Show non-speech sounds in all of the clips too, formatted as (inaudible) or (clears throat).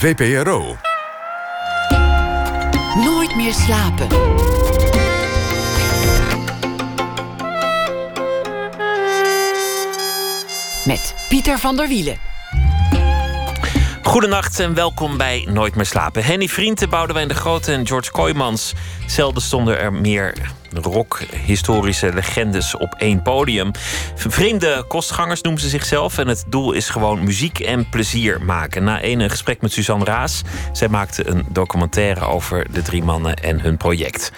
VPRO. Nooit meer slapen. Met Pieter van der Wielen. Goedenacht en welkom bij Nooit meer slapen. Henny Vrienden, Boudewijn de Grote en George Kooijmans. Zelden stonden er meer rock-historische legendes op één podium. Vreemde kostgangers noemen ze zichzelf. En het doel is gewoon muziek en plezier maken. Na een gesprek met Suzanne Raas. Zij maakte een documentaire over de drie mannen en hun project.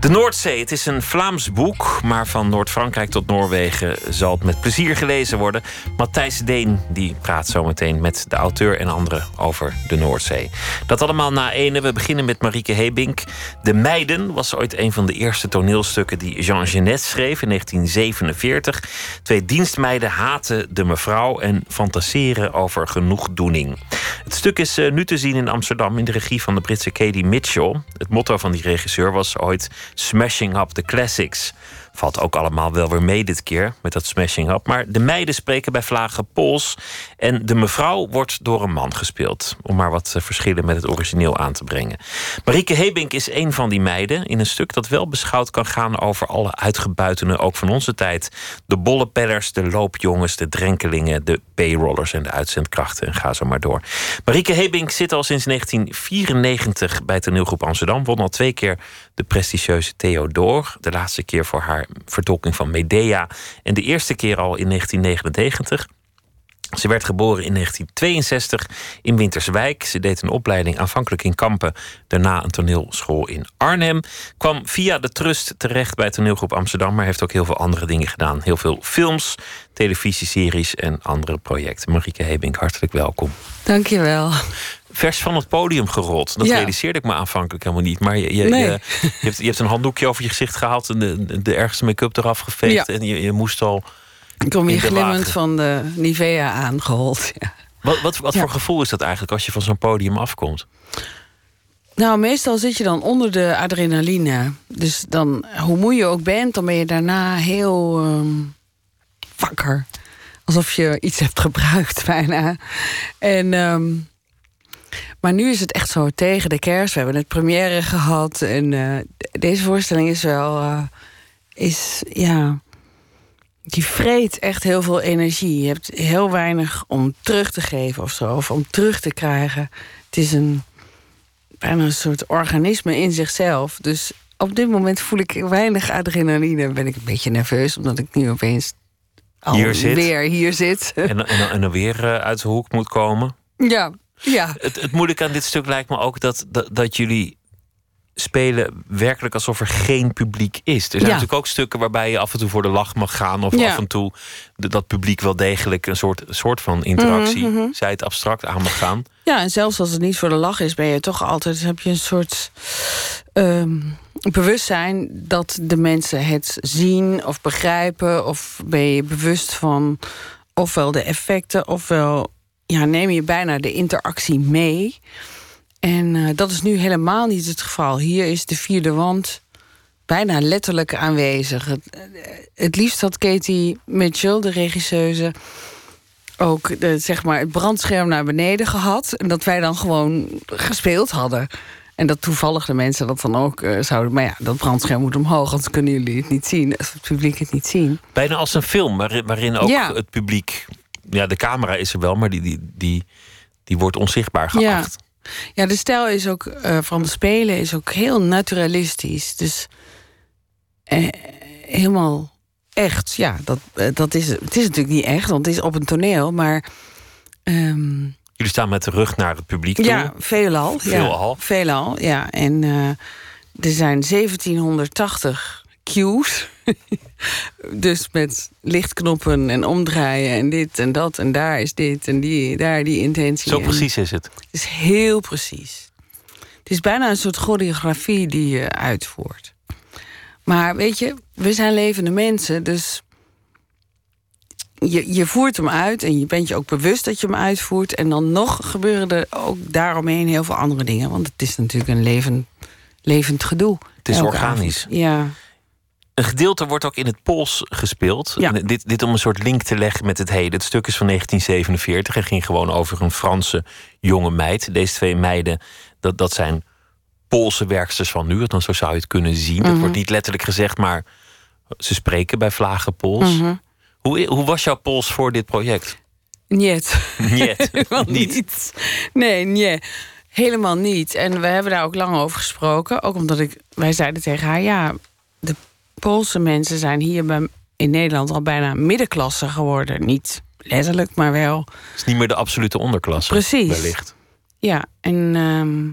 De Noordzee, het is een Vlaams boek. Maar van Noord-Frankrijk tot Noorwegen zal het met plezier gelezen worden. Matthijs Deen die praat zometeen met de auteur en anderen over de Noordzee. Dat allemaal na ene. We beginnen met Marieke Hebink. De Meiden was ooit een van de eerste toneel toneelstukken die Jean Genet schreef in 1947. Twee dienstmeiden haten de mevrouw en fantaseren over genoegdoening. Het stuk is eh, nu te zien in Amsterdam in de regie van de Britse Katie Mitchell. Het motto van die regisseur was ooit Smashing Up the Classics. Valt ook allemaal wel weer mee dit keer met dat smashing up. Maar de meiden spreken bij vlagen Pools. En de mevrouw wordt door een man gespeeld. Om maar wat eh, verschillen met het origineel aan te brengen. Marieke Hebink is een van die meiden. In een stuk dat wel beschouwd kan gaan over alle uitgebuitenen, ook van onze tijd. De bollepedders, de loopjongens, de drenkelingen, de payrollers en de uitzendkrachten. En ga zo maar door. Marieke Hebink zit al sinds 1994 bij toneelgroep Amsterdam. Won al twee keer de prestigieuze Theodor. De laatste keer voor haar vertolking van Medea. En de eerste keer al in 1999. Ze werd geboren in 1962 in Winterswijk. Ze deed een opleiding aanvankelijk in Kampen, daarna een toneelschool in Arnhem. Kwam via de Trust terecht bij toneelgroep Amsterdam, maar heeft ook heel veel andere dingen gedaan. Heel veel films, televisieseries en andere projecten. Marieke Hebink, hartelijk welkom. Dankjewel vers van het podium gerold. Dat realiseerde ik me aanvankelijk helemaal niet. Maar je, je, je, hebt, je hebt een handdoekje over je gezicht gehaald... en de, de ergste make-up eraf geveegd. En je, je moest al... Ik kom hier glimmend van de Nivea aangehold. Ja. Wat, wat, wat voor gevoel is dat eigenlijk als je van zo'n podium afkomt? Nou, meestal zit je dan onder de adrenaline. Dus dan, hoe moe je ook bent, dan ben je daarna heel um, wakker. Alsof je iets hebt gebruikt, bijna. En... Um, maar nu is het echt zo tegen de kerst. We hebben het première gehad. En uh, deze voorstelling is wel. Uh, is, ja. Die vreet echt heel veel energie. Je hebt heel weinig om terug te geven of zo. Of om terug te krijgen. Het is een. bijna een soort organisme in zichzelf. Dus op dit moment voel ik weinig adrenaline. Ben ik een beetje nerveus, omdat ik nu opeens. Hier zit. weer hier zit. En, en, en dan weer uh, uit de hoek moet komen. Ja, ja. Het, het moeilijke aan dit stuk lijkt me ook dat, dat, dat jullie spelen werkelijk alsof er geen publiek is. Er zijn natuurlijk ook stukken waarbij je af en toe voor de lach mag gaan... of af en toe dat publiek wel degelijk een soort, soort van interactie... Mm zij het abstract aan mag gaan. Ja, en zelfs als het niet voor de lach is... ben je toch altijd, heb je een soort ehm, bewustzijn... dat de mensen het zien of begrijpen... of ben je bewust van ofwel de effecten... ofwel ja, neem je bijna de interactie mee. En uh, dat is nu helemaal niet het geval. Hier is de vierde wand bijna letterlijk aanwezig. Het, eh, het liefst had Katie Mitchell, de regisseuse, ook de, zeg maar, het brandscherm naar beneden gehad. En dat wij dan gewoon gespeeld hadden. En dat toevallig de mensen dat dan ook uh, zouden. Maar ja, dat brandscherm moet omhoog, anders kunnen jullie het niet zien. Als het publiek het niet zien. Bijna als een film waarin ook het publiek ja, de camera is er wel, maar die, die, die, die wordt onzichtbaar geacht. Ja, ja de stijl is ook uh, van de spelen is ook heel naturalistisch. Dus eh, helemaal echt. Ja, dat, uh, dat is, het is natuurlijk niet echt, want het is op een toneel, maar. Um, Jullie staan met de rug naar het publiek toe. Ja, veelal. Veelal. Ja, veelal, ja. En uh, er zijn 1780 cues. (laughs) dus met lichtknoppen en omdraaien en dit en dat en daar is dit en die, daar die intentie. Zo precies is het. Het is heel precies. Het is bijna een soort choreografie die je uitvoert. Maar weet je, we zijn levende mensen, dus je, je voert hem uit en je bent je ook bewust dat je hem uitvoert. En dan nog gebeuren er ook daaromheen heel veel andere dingen. Want het is natuurlijk een levend, levend gedoe. Het is organisch. Ja. Een gedeelte wordt ook in het Pools gespeeld. Ja. Dit, dit om een soort link te leggen met het heden. Het stuk is van 1947 en ging gewoon over een Franse jonge meid. Deze twee meiden, dat, dat zijn Poolse werksters van nu. Dan zo zou je het kunnen zien. Dat wordt niet letterlijk gezegd, maar ze spreken bij vlagen Pools. hoe, hoe was jouw Pools voor dit project? Niet. Niet. (laughs) Helemaal niet. niet. Nee, nee. Helemaal niet. En we hebben daar ook lang over gesproken. Ook omdat ik, wij zeiden tegen haar, ja, de Poolse mensen zijn hier bij, in Nederland al bijna middenklasse geworden. Niet letterlijk, maar wel. Het is niet meer de absolute onderklasse. Precies. Wellicht. Ja, en ehm,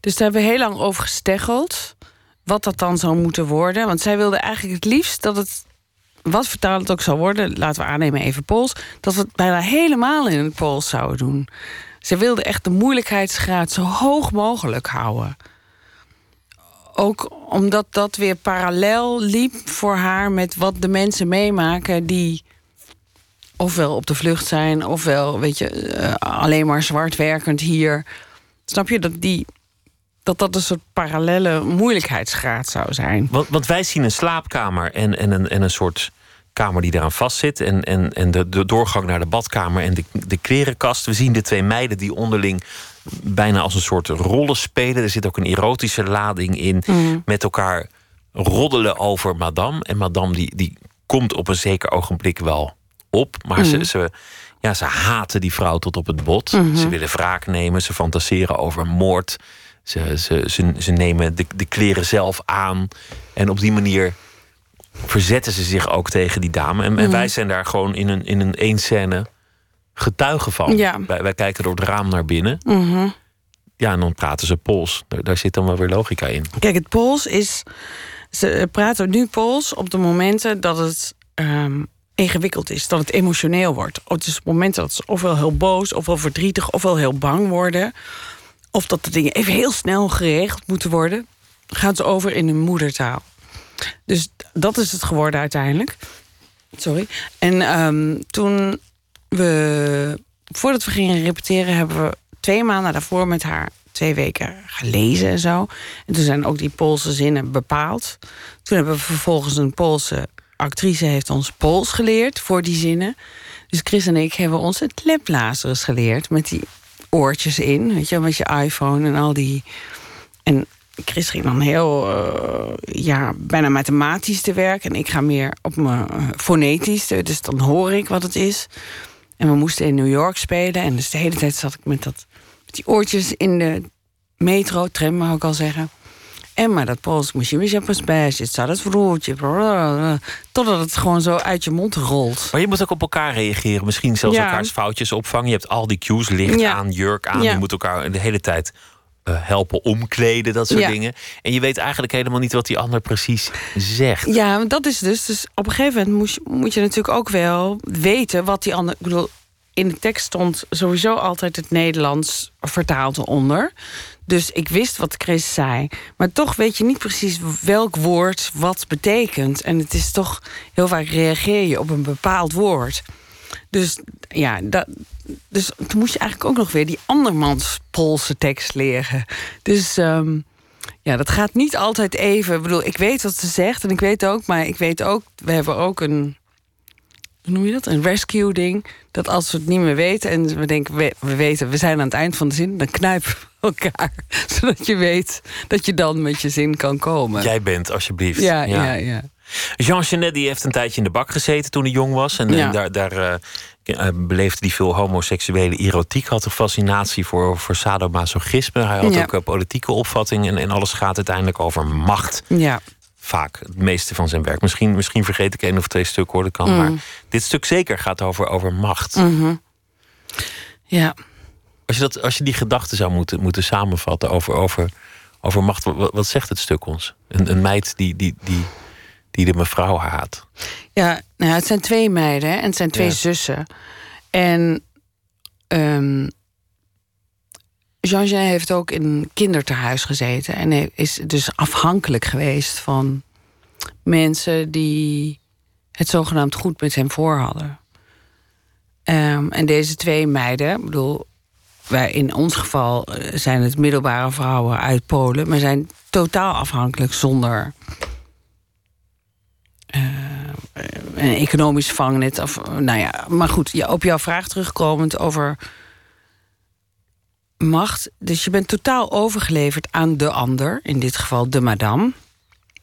dus daar hebben we heel lang over gesteggeld. Wat dat dan zou moeten worden. Want zij wilde eigenlijk het liefst dat het, wat vertaald het ook zou worden, laten we aannemen even Pools, dat we het bijna helemaal in het Pools zouden doen. Ze wilde echt de moeilijkheidsgraad zo hoog mogelijk houden. Ook omdat dat weer parallel liep voor haar met wat de mensen meemaken die ofwel op de vlucht zijn, ofwel weet je, eh, alleen maar zwart werkend hier. Snap je dat die dat dat een soort parallele moeilijkheidsgraad zou zijn? Want, want wij zien een slaapkamer en, en, een, en een soort kamer die eraan vastzit. En, en, en de, de doorgang naar de badkamer en de, de klerenkast. We zien de twee meiden die onderling bijna als een soort rollen spelen. Er zit ook een erotische lading in. Met elkaar roddelen over madame. En madame die, die komt op een zeker ogenblik wel op. Maar ze, ze, ja, ze haten die vrouw tot op het bot. Ze willen wraak nemen. Ze fantaseren over moord. Ze, ze, ze, ze nemen de, de kleren zelf aan. En op die manier verzetten ze zich ook tegen die dame. En, en wij zijn daar gewoon in een, in een één scène getuigen van. Ja. Wij, wij kijken door het raam naar binnen. Ja, en dan praten ze Pools. Daar, daar zit dan wel weer logica in. Kijk, het Pools is. Ze praten nu Pools op de momenten dat het ehm, ingewikkeld is, dat het emotioneel wordt. Het is op momenten dat ze ofwel heel boos, ofwel verdrietig, ofwel heel bang worden. Of dat de dingen even heel snel geregeld moeten worden. Gaan ze over in hun moedertaal. Dus dat is het geworden uiteindelijk. Sorry. En ehm, toen we, voordat we gingen repeteren, hebben we twee maanden daarvoor met haar twee weken gelezen en zo. En toen zijn ook die Poolse zinnen bepaald. Toen hebben we vervolgens een Poolse actrice heeft ons Pools geleerd voor die zinnen. Dus Chris en ik hebben ons het leplazers geleerd met die oortjes in, weet je, met je iPhone en al die. En Chris ging dan heel, eh, ja, bijna mathematisch te werk. En ik ga meer op mijn eh, fonetisch. Dus dan hoor ik wat het is. En we moesten in New York spelen. En dus de hele tijd zat ik met, dat, met die oortjes in de metro, tram mag ik al zeggen. En maar dat Pools moest je pas bij. Het staat het vroertje. Totdat het gewoon zo uit je mond rolt. Maar je moet ook op elkaar reageren. Misschien zelfs Ja. elkaars foutjes opvangen. Je hebt al die cues, licht Ja. aan, jurk aan. Ja. Je moet elkaar de hele tijd helpen omkleden, dat soort Ja. dingen. En je weet eigenlijk helemaal niet wat die ander precies zegt. Ja, dat is dus. Dus op een gegeven moment moet je, moet je natuurlijk ook wel weten wat die ander. Ik bedoel, in de tekst stond sowieso altijd het Nederlands vertaald onder. Dus ik wist wat Chris zei. Maar toch weet je niet precies welk woord wat betekent. En het is toch heel vaak reageer je op een bepaald woord. Dus ja, dat, dus toen moest je eigenlijk ook nog weer die andermans Poolse tekst leren. Dus ehm, ja, dat gaat niet altijd even. Ik bedoel, ik weet wat ze zegt en ik weet ook, maar ik weet ook, we hebben ook een. Hoe noem je dat? Een rescue ding. Dat als we het niet meer weten en we denken, we, we weten, we zijn aan het eind van de zin, dan knijpen we (laughs) elkaar. Zodat je weet dat je dan met je zin kan komen. Jij bent, alsjeblieft. ja, ja, ja. Jean Genet die heeft een tijdje in de bak gezeten toen hij jong was. En, Ja. en daar, daar eh, eh, beleefde hij veel homoseksuele erotiek. Had een fascinatie voor, voor sadomasochisme. Hij had Ja. ook eh, politieke opvattingen. En, en alles gaat uiteindelijk over macht. Ja, Vaak, het meeste van zijn werk. Misschien, misschien vergeet ik één of twee stukken hoor, dat kan. Mm. Maar dit stuk zeker gaat over, over macht. ja. Als, je dat, als je die gedachten zou moeten, moeten samenvatten over, over, over macht, wat, wat zegt het stuk ons? Een, een meid die, die, die, die de mevrouw haat. Ja, nou het zijn twee meiden hè, en het zijn twee Ja. zussen. En ehm Jean Genet heeft ook in een kinderthuis gezeten. En is dus afhankelijk geweest van mensen die het zogenaamd goed met hem voor hadden. Ehm, en deze twee meiden, ik bedoel, wij in ons geval eh, zijn het middelbare vrouwen uit Polen, maar zijn totaal afhankelijk zonder een economisch vangnet. Of, nou ja, maar goed, op jouw vraag terugkomend over macht. Dus je bent totaal overgeleverd aan de ander, in dit geval de madame.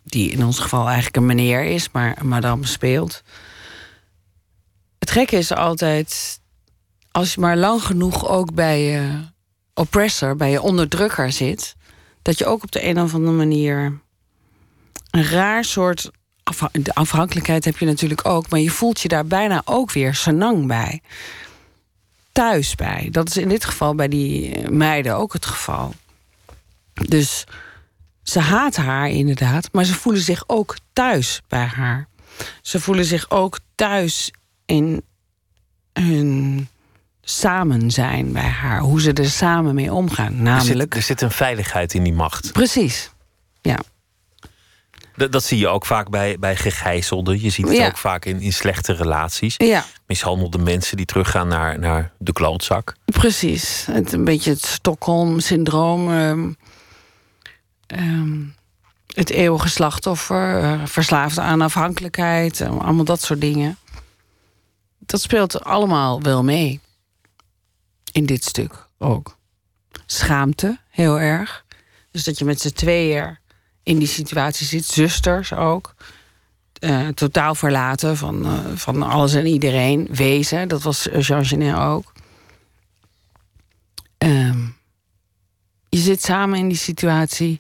Die in ons geval eigenlijk een meneer is, maar een madame speelt. Het gekke is altijd, als je maar lang genoeg ook bij je oppressor, bij je onderdrukker zit, dat je ook op de een of andere manier een raar soort. De afhankelijkheid heb je natuurlijk ook, maar je voelt je daar bijna ook weer sanang bij. Thuis bij. Dat is in dit geval bij die meiden ook het geval. Dus ze haat haar inderdaad, maar ze voelen zich ook thuis bij haar. Ze voelen zich ook thuis in hun samen zijn bij haar. Hoe ze er samen mee omgaan. Namelijk... Er zit, er zit een veiligheid in die macht. Precies, ja. Dat, dat zie je ook vaak bij, bij gegijzelden. Je ziet het ook vaak in, in slechte relaties. Ja. Mishandelde mensen die teruggaan naar, naar de klootzak. Precies. Het, een beetje het Stockholm-syndroom. Um, um, het eeuwige slachtoffer. Uh, verslaafde aan afhankelijkheid. allemaal dat soort dingen. Dat speelt allemaal wel mee in dit stuk ook. Schaamte, heel erg. Dus dat je met z'n tweeën in die situatie zit, zusters ook. Uh, totaal verlaten van, uh, van alles en iedereen. Wezen, dat was Jean Genet ook. Um, je zit samen in die situatie.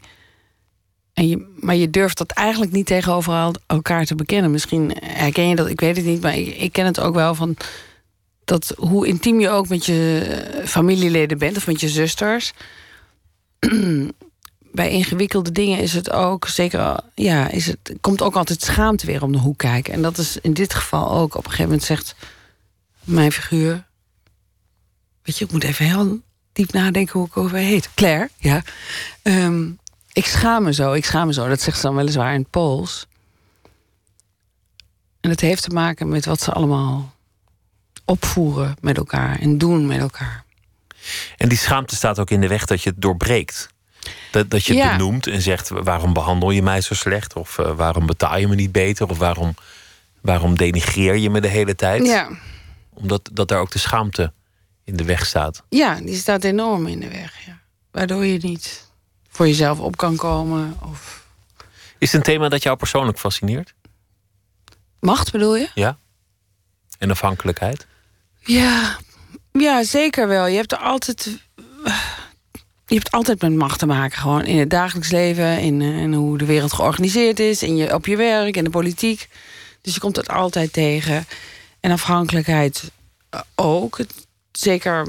En je, maar je durft dat eigenlijk niet tegenover elkaar te bekennen. Misschien herken je dat, ik weet het niet, maar ik, ik ken het ook wel van dat hoe intiem je ook met je familieleden bent of met je zusters. (clears throat) bij ingewikkelde dingen is het ook zeker, ja, is het, komt ook altijd schaamte weer om de hoek kijken. En dat is in dit geval ook. Op een gegeven moment zegt mijn figuur. Weet je, ik moet even heel diep nadenken hoe ik over heet. Claire, ja. Um, ik schaam me zo, ik schaam me zo. Dat zegt ze dan weliswaar in het Pools. En het heeft te maken met wat ze allemaal opvoeren met elkaar en doen met elkaar. En die schaamte staat ook in de weg dat je het doorbreekt. Dat, dat je het benoemt en zegt: waarom behandel je mij zo slecht? Of uh, waarom betaal je me niet beter? Of waarom, waarom denigreer je me de hele tijd? Ja. Omdat dat daar ook de schaamte in de weg staat. Ja, die staat enorm in de weg. Ja. Waardoor je niet voor jezelf op kan komen. Of... Is het een thema dat jou persoonlijk fascineert? Macht bedoel je? Ja. En afhankelijkheid? Ja, ja zeker wel. Je hebt er altijd. Je hebt altijd met macht te maken, gewoon in het dagelijks leven, in, eh, in hoe de wereld georganiseerd is, in je, op je werk, in de politiek. Dus je komt het altijd tegen. En afhankelijkheid eh, ook. Zeker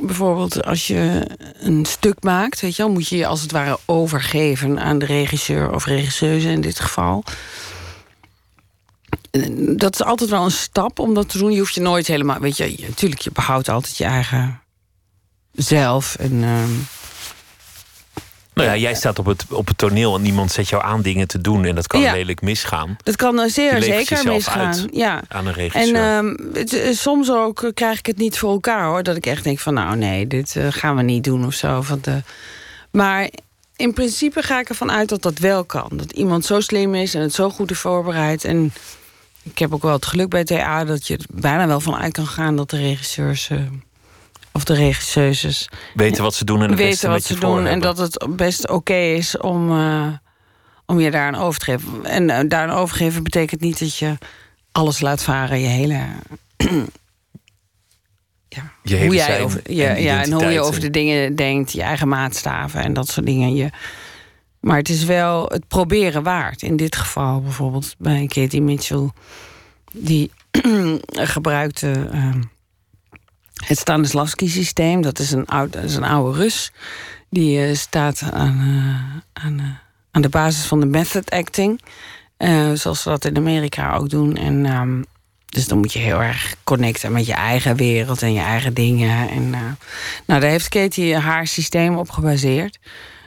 bijvoorbeeld als je een stuk maakt, weet je wel, moet je je als het ware overgeven aan de regisseur of regisseuse in dit geval dat is altijd wel een stap om dat te doen. Je hoeft je nooit helemaal. Weet je, natuurlijk, je behoudt altijd je eigen zelf. En, uh, nou ja, jij staat op het, op het toneel en niemand zet jou aan dingen te doen. En dat kan ja. lelijk misgaan. Dat kan uh, zeer zeker misgaan. ja. Aan een regisseur. En het, eh, soms ook krijg ik het niet voor elkaar hoor. Dat ik echt denk van nou nee, dit uh, gaan we niet doen of zo. Maar in principe ga ik ervan uit dat dat wel kan. Dat iemand zo slim is en het zo goed is voorbereid. En ik heb ook wel het geluk bij TA dat je er bijna wel van uit kan gaan dat de regisseurs uh, of de regisseuses weten wat ze doen en het weten wat ze doen en dat het best oké is om, uh, om je daar aan over te geven. En uh, daar aan overgeven betekent niet dat je alles laat varen, je hele. (clears throat) ja, je hele hoe jij over, je, ja, en hoe je over de dingen denkt, je eigen maatstaven en dat soort dingen. Je, maar het is wel het proberen waard. In dit geval bijvoorbeeld bij Katie Mitchell. Die (clears throat) gebruikte uh, het Stanislavski-systeem. Dat, is een oud, is een oude Rus. Die uh, staat aan, uh, aan, uh, aan de basis van de method acting. zoals ze dat in Amerika ook doen. En, um, dus dan moet je heel erg connecten met je eigen wereld en je eigen dingen. En, nou, daar heeft Katie haar systeem op gebaseerd.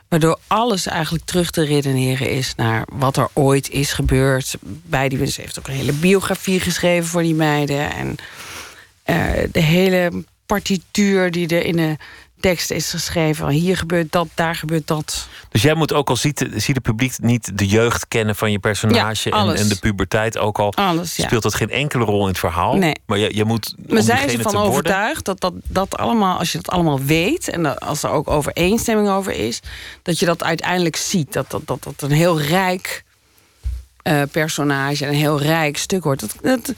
Waardoor alles eigenlijk terug te redeneren is naar wat er ooit is gebeurd. Bij die mensen heeft ook een hele biografie geschreven voor die meiden. En uh, de hele partituur die er in de tekst is geschreven. Hier gebeurt dat, daar gebeurt dat. Dus jij moet ook al ziet, ziet het publiek niet de jeugd kennen van je personage Ja, en, en de puberteit ook al. Alles, ja. Speelt dat geen enkele rol in het verhaal? Nee. Maar je, je moet. Om zijn ze diegene van te worden- overtuigd dat, dat dat allemaal, als je dat allemaal weet en dat- als er ook overeenstemming over is, dat je dat uiteindelijk ziet. Dat dat, dat, dat een heel rijk eh, personage en een heel rijk stuk wordt. Dat, dat,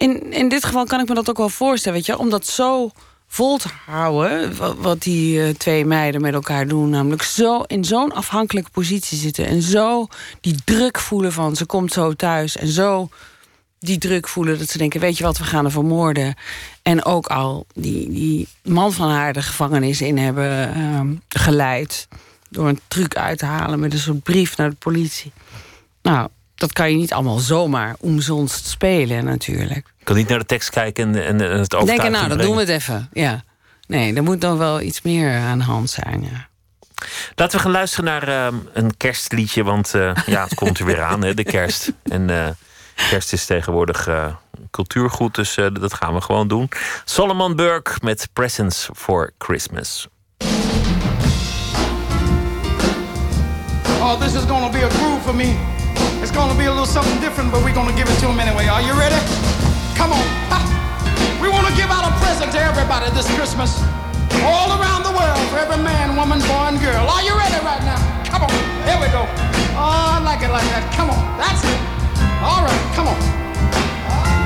in, in dit geval kan ik me dat ook wel voorstellen, weet je, om dat zo vol te houden, wat, die eh, twee meiden met elkaar doen, namelijk zo in zo'n afhankelijke positie zitten en zo die druk voelen van ze komt zo thuis en zo die druk voelen dat ze denken: weet je wat, we gaan er vermoorden. En ook al die, die man van haar de gevangenis in hebben ehm, geleid. door een truc uit te halen met een soort brief naar de politie. Nou, dat kan je niet allemaal zomaar omzonst spelen, natuurlijk. Ik kan niet naar de tekst kijken en, en, en het overtuigend Denken, nou, dan brengen. doen we het even. Ja. Nee, er moet dan wel iets meer aan de hand zijn. Ja. Laten we gaan luisteren naar ehm, een kerstliedje. Want eh, ja, het komt er weer aan, hè, de kerst. En eh, kerst is tegenwoordig eh, cultuurgoed, dus eh, dat gaan we gewoon doen. Solomon Burke met Presents for Christmas. Oh, this is gonna be a groove for me. It's gonna be a little something different, but we're gonna give it to them anyway. Are you ready? Come on. We wanna give out a present to everybody this Christmas. All around the world, for every man, woman, boy, and girl. Are you ready right now? Come on. Here we go. Oh, I like it like that. Come on. That's it. All right, come on.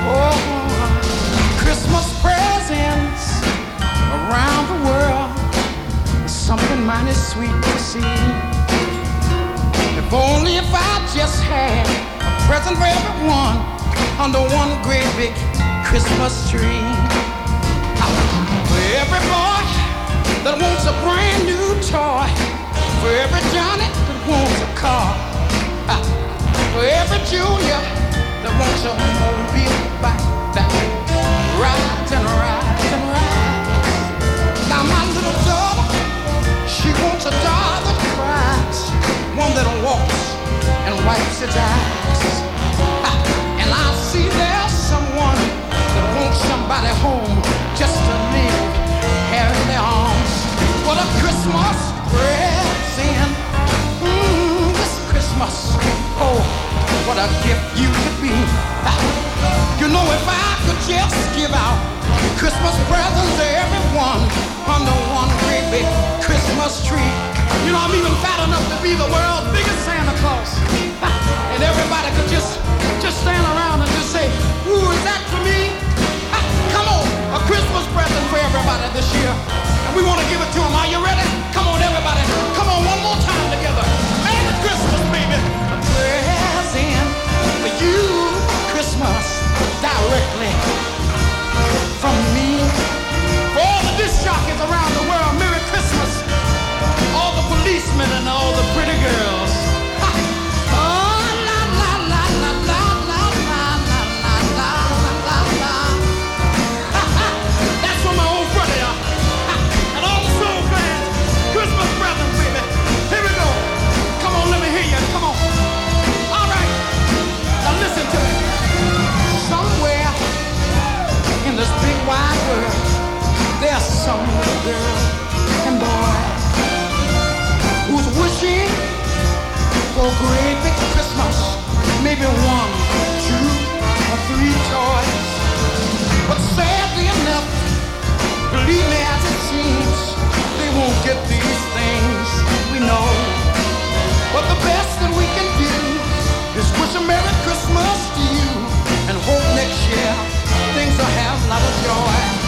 Oh, Christmas presents around the world. Something mighty sweet to see. If only if I just had a present for everyone under one great big Christmas tree. For every boy that wants a brand new toy. For every Johnny that wants a car. Ah, For every Junior that wants a mobile bike that rides and rides and rides. Now my little daughter, she wants a cries, one that walks and wipes its eyes. And I see there's someone that wants somebody home just to live here in their arms. What a Christmas present. Mm, this Christmas. Oh, what a gift you could be. You know, if I could just give out Christmas presents to everyone under one great big Christmas tree. You know, I'm even fat enough to be the world's biggest Santa Claus. (laughs) And everybody could just just stand around and just say, Ooh, is that for me? Come on, a Christmas present for everybody this year. And we want to give it to them. Are you ready? Come on, everybody. Come on, one more time together. Merry Christmas, baby. A present for you, Christmas, directly women and all the pretty girls. Somewhere, there's some girl for a great big Christmas, maybe one, two, or three toys. But sadly enough, believe me as it seems, they won't get these things we know. But the best that we can do is wish a Merry Christmas to you and hope next year things will have a lot of joy.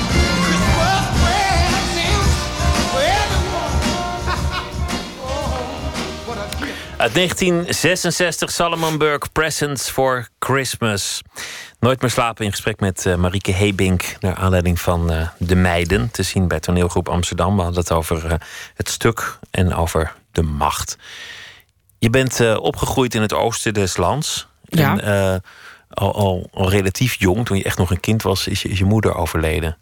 Uit 1966, Salomon Burke, Presents for Christmas. Nooit meer slapen in gesprek met eh, Marieke Hebink... naar aanleiding van eh, De Meiden, te zien bij toneelgroep Amsterdam. We hadden het over eh, het stuk en over de macht. Je bent opgegroeid in het oosten des lands. Ja. En al, al, al relatief jong, toen je echt nog een kind was... is je, is je moeder overleden.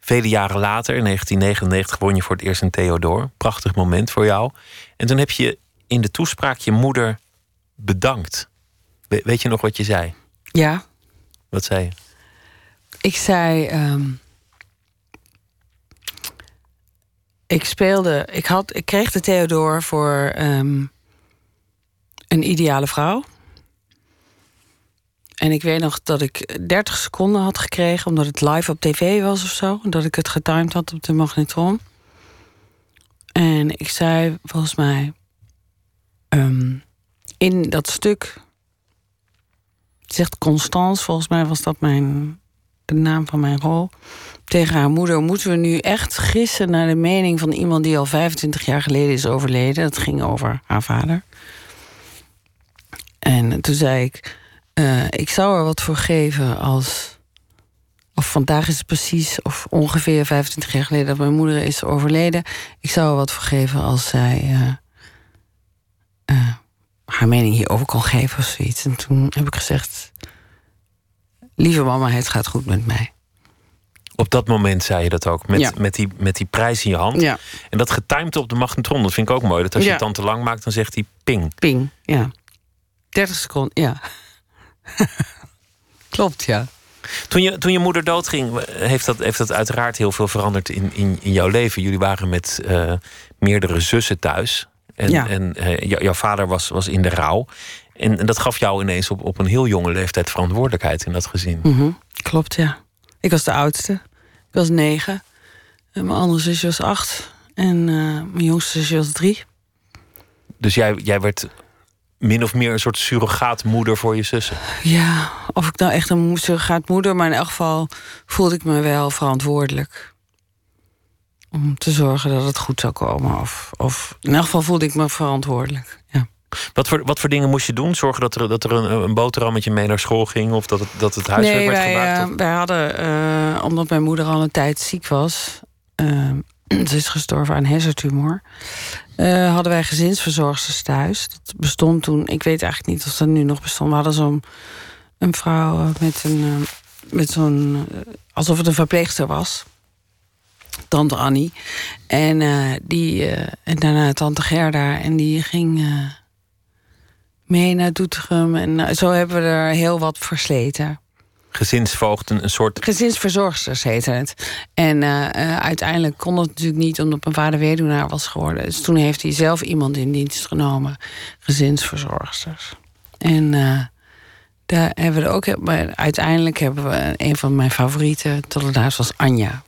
Vele jaren later, in 1999, won je voor het eerst een Theodor. Prachtig moment voor jou. En toen heb je in de toespraak je moeder bedankt. We- weet je nog wat je zei? Ja, Wat zei je? ik zei. ehm, ik speelde, ik, had, ik kreeg de Theodor voor ehm, een ideale vrouw. En ik weet nog dat ik 30 seconden had gekregen, omdat het live op tv was of zo. Dat ik het getimed had op de magnetron. En ik zei volgens mij ehm, in dat stuk. Zegt Constance, volgens mij was dat mijn, de naam van mijn rol. Tegen haar moeder: Moeten we nu echt gissen naar de mening van iemand die al 25 jaar geleden is overleden? Dat ging over haar vader. En toen zei ik: uh, Ik zou er wat voor geven als. Of vandaag is het precies, of ongeveer 25 jaar geleden dat mijn moeder is overleden. Ik zou er wat voor geven als zij uh, uh, haar mening hierover kon geven of zoiets. En toen heb ik gezegd: Lieve mama, het gaat goed met mij. Op dat moment zei je dat ook, met, ja. met, die, met die prijs in je hand. Ja. En dat getimed op de magnetron, dat vind ik ook mooi. Dat als je het dan te lang maakt, dan zegt hij ping. Ping, ja. 30 seconden, ja. (laughs) Klopt, ja. Toen je, toen je moeder doodging, heeft dat, heeft dat uiteraard heel veel veranderd in, in, in jouw leven. Jullie waren met uh, meerdere zussen thuis. En, Ja. en uh, jouw vader was, was in de rouw. En, en dat gaf jou ineens op, op een heel jonge leeftijd verantwoordelijkheid in dat gezin. Mhm, Klopt, ja. Ik was de oudste. Ik was negen. En mijn andere zusje was acht. En uh, mijn jongste zusje was drie. Dus jij, jij werd min of meer een soort surrogaatmoeder voor je zussen. Ja, of ik nou echt een surrogaatmoeder... maar in elk geval voelde ik me wel verantwoordelijk. Om te zorgen dat het goed zou komen. Of, of in elk geval voelde ik me verantwoordelijk, ja. Wat voor, wat voor dingen moest je doen? Zorgen dat er, dat er een, een boterhammetje mee naar school ging? Of dat het, dat het huiswerk nee, werd wij, gemaakt? uh, wij hadden, uh, omdat mijn moeder al een tijd ziek was... Uh, (clears throat) ze is gestorven aan hersentumor... Hadden wij gezinsverzorgsters thuis. Dat bestond toen, ik weet eigenlijk niet of dat nu nog bestond. We hadden zo'n een vrouw met een, met zo'n, alsof het een verpleegster was. Tante Annie. En, uh, die, en daarna tante Gerda. En die ging mee naar Doetinchem. En zo hebben we er heel wat versleten. Gezinsvoogden, een soort. Gezinsverzorgsters heette het. En uiteindelijk kon het natuurlijk niet omdat mijn vader weduwnaar was geworden. Dus toen heeft hij zelf iemand in dienst genomen, gezinsverzorgsters. En daar hebben we er ook. Maar uiteindelijk hebben we een van mijn favorieten tot het huis was Anja.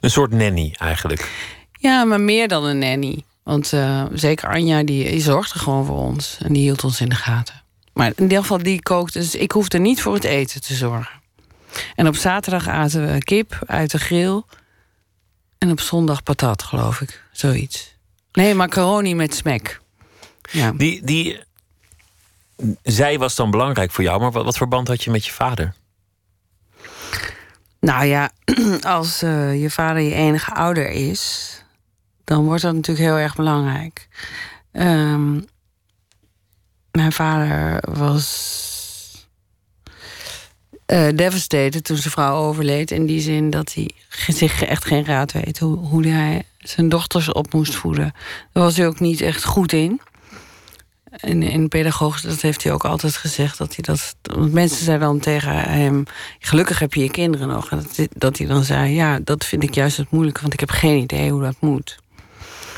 Een soort nanny eigenlijk. Ja, maar meer dan een nanny. Want zeker Anja, die, die zorgde gewoon voor ons. En die hield ons in de gaten. Maar in ieder geval, die kookte. Dus ik hoefde niet voor het eten te zorgen. En op zaterdag aten we kip uit de grill. En op zondag patat, geloof ik. Zoiets. Nee, macaroni met smack. Ja. Die, die, zij was dan belangrijk voor jou, maar wat, wat voor band had je met je vader? Nou ja, (clears throat) als uh, je vader je enige ouder is, dan wordt dat natuurlijk heel erg belangrijk. Um, mijn vader was uh, devastated toen zijn vrouw overleed. In die zin dat hij zich echt geen raad weet hoe, hoe hij zijn dochters op moest voeden. Daar was hij ook niet echt goed in. En in pedagogisch, dat heeft hij ook altijd gezegd. Dat hij dat, want mensen zeiden dan tegen hem: Gelukkig heb je je kinderen nog. En dat, dat hij dan zei: Ja, dat vind ik juist het moeilijke, want ik heb geen idee hoe dat moet.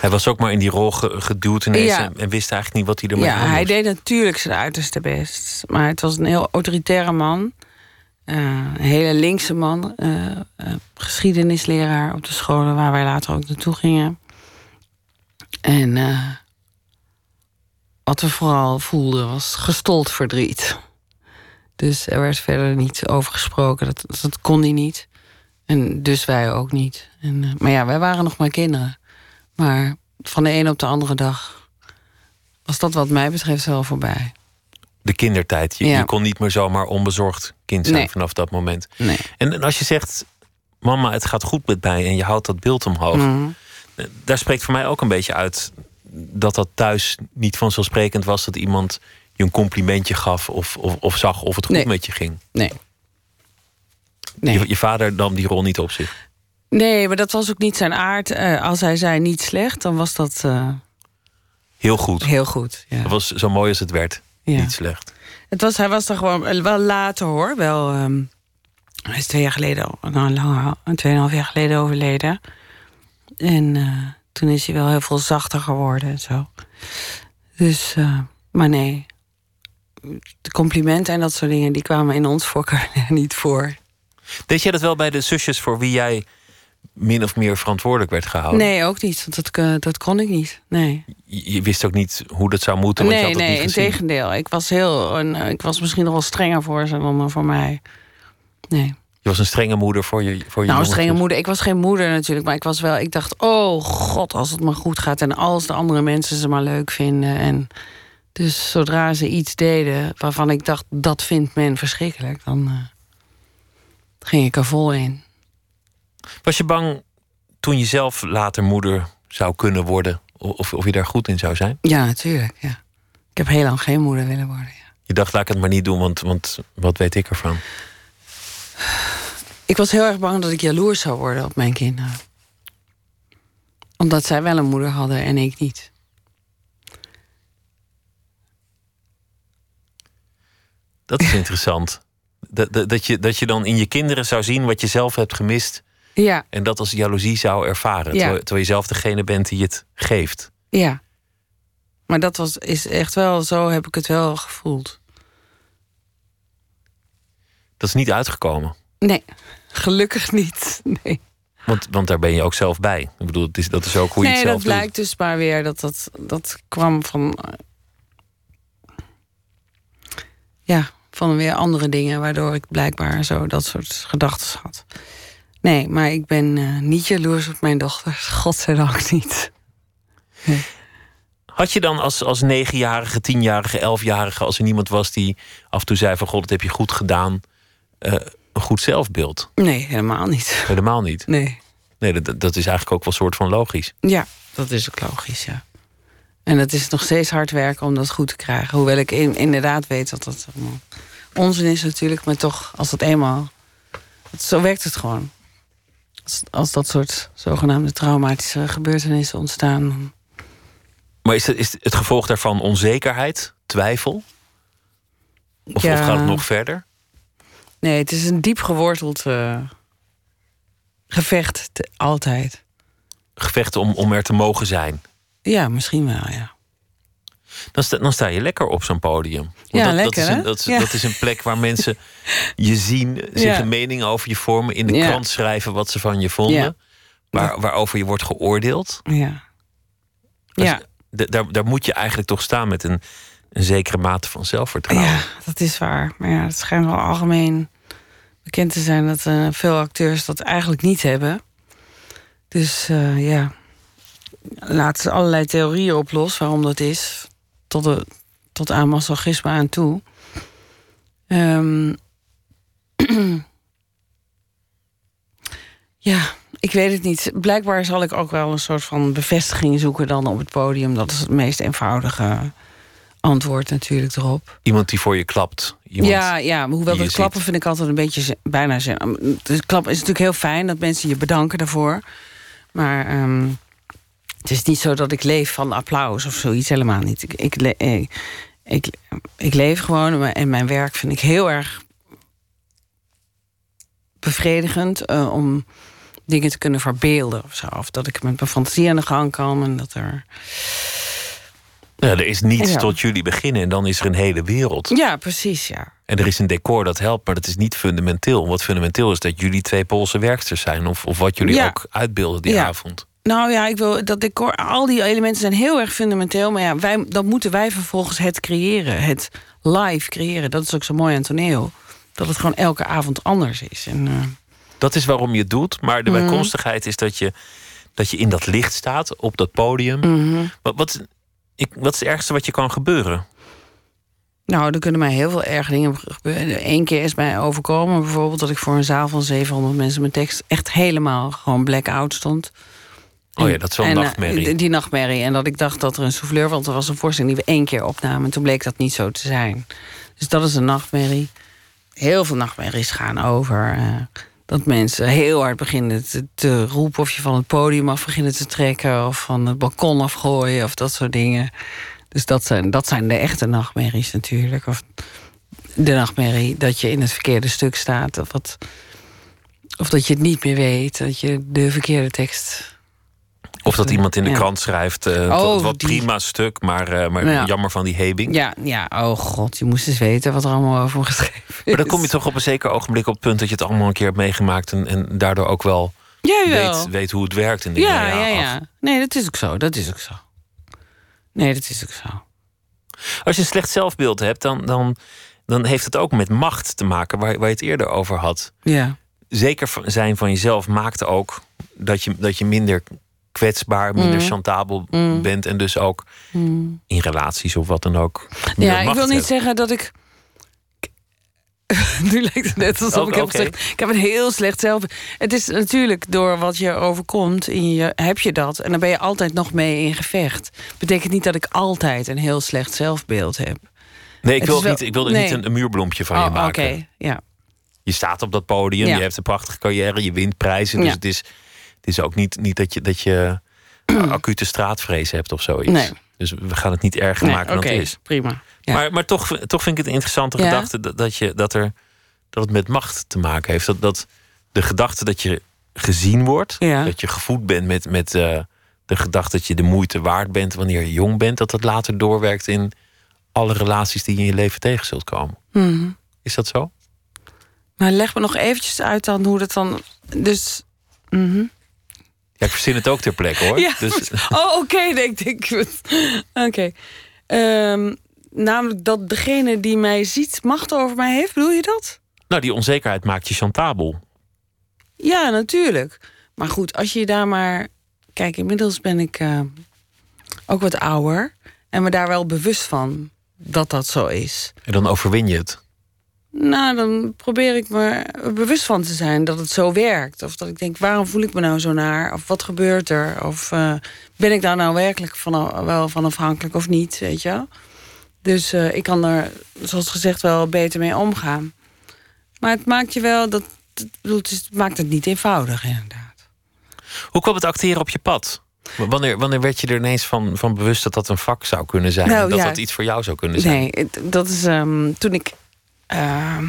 Hij was ook maar in die rol geduwd ineens ja. en, wist eigenlijk niet wat hij ermee ja, moest. hij deed natuurlijk zijn uiterste best. Maar het was een heel autoritaire man. Uh, een hele linkse man. Uh, uh, geschiedenisleraar op de scholen waar wij later ook naartoe gingen. En wat we vooral voelden was gestold verdriet. Dus er werd verder niet over gesproken. Dat, dat kon hij niet. En dus wij ook niet. En, maar ja, wij waren nog maar kinderen. Maar van de ene op de andere dag was dat wat mij betreft wel voorbij. De kindertijd. Je, Ja. je kon niet meer zomaar onbezorgd kind zijn Nee. vanaf dat moment. Nee. En, en als je zegt, mama, het gaat goed met mij en je houdt dat beeld omhoog. Mhm. Daar spreekt voor mij ook een beetje uit dat dat thuis niet vanzelfsprekend was dat iemand je een complimentje gaf of, of, of zag of het goed Nee. met je ging. Nee. Nee. Je, je vader nam die rol niet op zich. nee, maar dat was ook niet zijn aard. Eh, als hij zei niet slecht, dan was dat eh, Heel goed. heel goed. Ja. Dat was zo mooi als het werd. Ja. Niet slecht. Het was, hij was er gewoon eh, wel later hoor. Wel, ehm, hij is twee jaar geleden, nou, langer, tweeënhalf jaar geleden overleden. En uh, toen is hij wel heel veel zachter geworden en zo. Dus, uh, maar nee. De complimenten en dat soort dingen, die kwamen in ons voorkeur (laughs) niet voor. Deed jij dat wel bij de zusjes voor wie jij min of meer verantwoordelijk werd gehouden? Nee, ook niet. Want dat, dat kon ik niet. Nee. Je, wist ook niet hoe dat zou moeten? Want nee, je had nee, in tegendeel. Ik was, heel, ik was misschien nog wel strenger voor ze dan voor mij. Nee. Je was een strenge moeder voor je voor je Nou, een strenge moeder. Ik was geen moeder natuurlijk, maar ik was wel. Ik dacht, oh god, als het maar goed gaat en als de andere mensen ze maar leuk vinden. En dus zodra ze iets deden waarvan ik dacht, dat vindt men verschrikkelijk, dan uh, ging ik er vol in. Was je bang toen je zelf later moeder zou kunnen worden, of, of je daar goed in zou zijn? Ja, natuurlijk. Ja. Ik heb heel lang geen moeder willen worden. Ja. Je dacht, laat ik het maar niet doen, want, want wat weet ik ervan? Ik was heel erg bang dat ik jaloers zou worden op mijn kinderen. Omdat zij wel een moeder hadden en ik niet. Dat is interessant. Dat, dat, dat, je, dat je dan in je kinderen zou zien wat je zelf hebt gemist. Ja. En dat als jaloezie zou ervaren. Ja. Terwijl, terwijl je zelf degene bent die het geeft. Ja. Maar dat was, is echt wel, zo heb ik het wel gevoeld. Dat is niet uitgekomen. Nee, gelukkig niet. (laughs) Nee. Want, want daar ben je ook zelf bij. Ik bedoel, het is, dat is ook hoe je nee, het zelf dat blijkt dus maar weer dat dat, dat kwam van. Ja, van weer andere dingen, waardoor ik blijkbaar zo dat soort gedachten had. Nee, maar ik ben eh, niet jaloers op mijn dochters. (laughs) Godzijdank niet. Nee. Had je dan als, als negenjarige, tienjarige, elfjarige... als er niemand was die af en toe zei van... God, dat heb je goed gedaan... eh, een goed zelfbeeld? Nee, helemaal niet. Helemaal niet. Nee. Nee, dat, dat is eigenlijk ook wel soort van logisch. Ja, dat is ook logisch, ja. En het is nog steeds hard werken om dat goed te krijgen. Hoewel ik in- inderdaad weet dat dat allemaal onzin is natuurlijk. Maar toch, als dat eenmaal... het- Zo werkt het gewoon. Als, als dat soort zogenaamde traumatische gebeurtenissen ontstaan... Maar is het, is het gevolg daarvan onzekerheid, twijfel? Of, Ja. of gaat het nog verder? Nee, het is een diep geworteld eh, gevecht. te- altijd. Gevechten om, om er te mogen zijn. Ja, misschien wel, ja. Dan sta, dan sta je lekker op zo'n podium. Want Ja, dat, lekker, dat, is een, dat, is, Ja. dat is een plek waar mensen je zien, (laughs) zich Ja. een mening over je vormen, in de Ja. krant schrijven wat ze van je vonden, waar, waarover je wordt geoordeeld. Ja. Ja. daar moet je eigenlijk toch staan met een, een zekere mate van zelfvertrouwen. Ja, dat is waar. Maar ja, het schijnt wel algemeen bekend te zijn dat eh, veel acteurs dat eigenlijk niet hebben. Dus eh, ja, laten ze allerlei theorieën op los waarom dat is. Tot, de, tot aan masochisme aan toe. Ehm, (clears throat) ja, ik weet het niet. Blijkbaar zal ik ook wel een soort van bevestiging zoeken dan op het podium. Dat is het meest eenvoudige antwoord natuurlijk erop. Iemand die voor je klapt. Ja, ja, maar hoewel dat klappen vind ik altijd een beetje bijna zin. Dus klappen is natuurlijk heel fijn dat mensen je bedanken daarvoor. Maar ehm, het is niet zo dat ik leef van applaus of zoiets helemaal niet. Ik, ik, eh, ik, ik leef gewoon en mijn- en mijn werk vind ik heel erg bevredigend eh, om dingen te kunnen verbeelden of zo. Of dat ik met mijn fantasie aan de gang kan en dat er. Er is niets Ja. tot jullie beginnen en dan is er een hele wereld. Ja, precies, ja. En er is een decor dat helpt, maar dat is niet fundamenteel. Wat fundamenteel is dat jullie twee Poolse werksters zijn. Of, of wat jullie Ja. ook uitbeelden die Ja. avond. Nou ja, ik wil dat decor, al die elementen zijn heel erg fundamenteel. Maar ja, wij, dan moeten wij vervolgens het creëren. Het live creëren. Dat is ook zo mooi aan toneel. Dat het gewoon elke avond anders is. En, eh, Dat is waarom je het doet. Maar Mhm. de bijkomstigheid is dat je, dat je in dat licht staat, op dat podium. Mhm. Wat, wat, ik, wat is het ergste wat je kan gebeuren? nou, er kunnen mij heel veel erge dingen gebeuren. Eén keer is mij overkomen bijvoorbeeld... dat ik voor een zaal van 700 mensen mijn tekst... echt helemaal gewoon blackout stond. Oh ja, dat is wel een En, eh, nachtmerrie. die- die nachtmerrie. En dat ik dacht dat er een souffleur... want er was een voorstelling die we één keer opnamen... en toen bleek dat niet zo te zijn. Dus dat is een nachtmerrie. Heel veel nachtmerries gaan over... eh, dat mensen heel hard beginnen te, te roepen... of je van het podium af beginnen te trekken... of van het balkon afgooien of dat soort dingen. Dus dat zijn, dat zijn de echte nachtmerries natuurlijk. Of de nachtmerrie dat je in het verkeerde stuk staat... of, of dat je het niet meer weet, dat je de verkeerde tekst Of dat iemand in de Ja. krant schrijft. eh, Oh, wat, die- prima stuk, maar, eh, maar Ja. jammer van die hebing. Ja, ja, oh god, je moest eens weten wat er allemaal over geschreven is. Maar dan kom je toch op een zeker ogenblik op het punt dat je het allemaal een keer hebt meegemaakt. En, en daardoor ook wel weet, weet hoe het werkt. En ja, ja, af. ja. Nee, dat is ook zo. Dat is ook zo. Nee, dat is ook zo. Als je een slecht zelfbeeld hebt, dan, dan, dan heeft het ook met macht te maken, waar, waar je het eerder over had. Ja. Zeker zijn van jezelf maakt ook dat je, dat je minder kwetsbaar, minder Mm. chantabel Mm. bent. En dus ook in relaties of wat dan ook. Ja, ik wil niet hebt. zeggen dat ik. (laughs) nu lijkt het net alsof Oh, ik heb oké. gezegd. Ik heb een heel slecht zelf. Het is natuurlijk door wat je overkomt. In je, heb je dat. En dan ben je altijd nog mee in gevecht. Betekent niet dat ik altijd een heel slecht zelfbeeld heb. Nee, ik, wil wel- niet, ik wilde nee. niet een, een muurbloempje van je Oh, Oké, maken. ja. Je staat op dat podium, Ja. je hebt een prachtige carrière, je wint prijzen. Dus Ja. het, is, het is ook niet, niet dat je, dat je (clears throat) acute straatvrees hebt of zoiets. Nee. Dus we gaan het niet erger Nee, maken dan het is. prima. Ja. Maar, maar toch, toch vind ik het een interessante Ja. gedachte dat, dat, je, dat, er, dat het met macht te maken heeft. Dat, dat de gedachte dat je gezien wordt, Ja. dat je gevoed bent met, met eh, de gedachte dat je de moeite waard bent wanneer je jong bent, dat dat later doorwerkt in alle relaties die je in je leven tegen zult komen. Mhm. Is dat zo? Maar leg me nog eventjes uit dan hoe dat dan. Dus. mhm. Ja, ik verzin het ook ter plekke hoor. (laughs) Ja, dus, Oh, oké, (laughs) denk ik. (laughs) Oké. Ehm, namelijk dat degene die mij ziet macht over mij heeft, bedoel je dat? nou, die onzekerheid maakt je chantabel. Ja, natuurlijk. Maar goed, als je daar maar. Kijk, inmiddels ben ik eh, ook wat ouder. En me daar wel bewust van dat dat zo is. En dan overwin je het. Nou, dan probeer ik me bewust van te zijn dat het zo werkt. Of dat ik denk, waarom voel ik me nou zo naar? Of wat gebeurt er? Of eh, ben ik daar nou werkelijk van, wel van afhankelijk of niet? Weet je wel? Dus eh, ik kan er, zoals gezegd, wel beter mee omgaan. Maar het maakt je wel, dat, het, maakt het niet eenvoudig, inderdaad. Hoe kwam het acteren op je pad? Wanneer, wanneer werd je er ineens van, van bewust dat dat een vak zou kunnen zijn? Nou, dat ja. dat iets voor jou zou kunnen zijn? Nee, dat is ehm, toen ik. Ehm,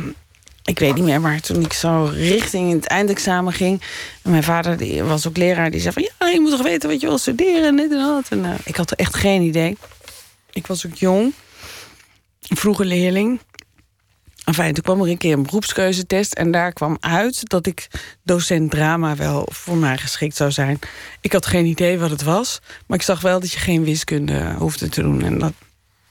ik weet niet meer, maar toen ik zo richting het eindexamen ging. Mijn vader die was ook leraar, die zei van ja, je moet toch weten wat je wil studeren en dit en dat. En eh, ik had echt geen idee. Ik was ook jong, vroege leerling. Enfin, toen kwam er een keer een beroepskeuzetest en daar kwam uit dat ik docent drama wel voor mij geschikt zou zijn. Ik had geen idee wat het was, maar ik zag wel dat je geen wiskunde hoefde te doen. En dat,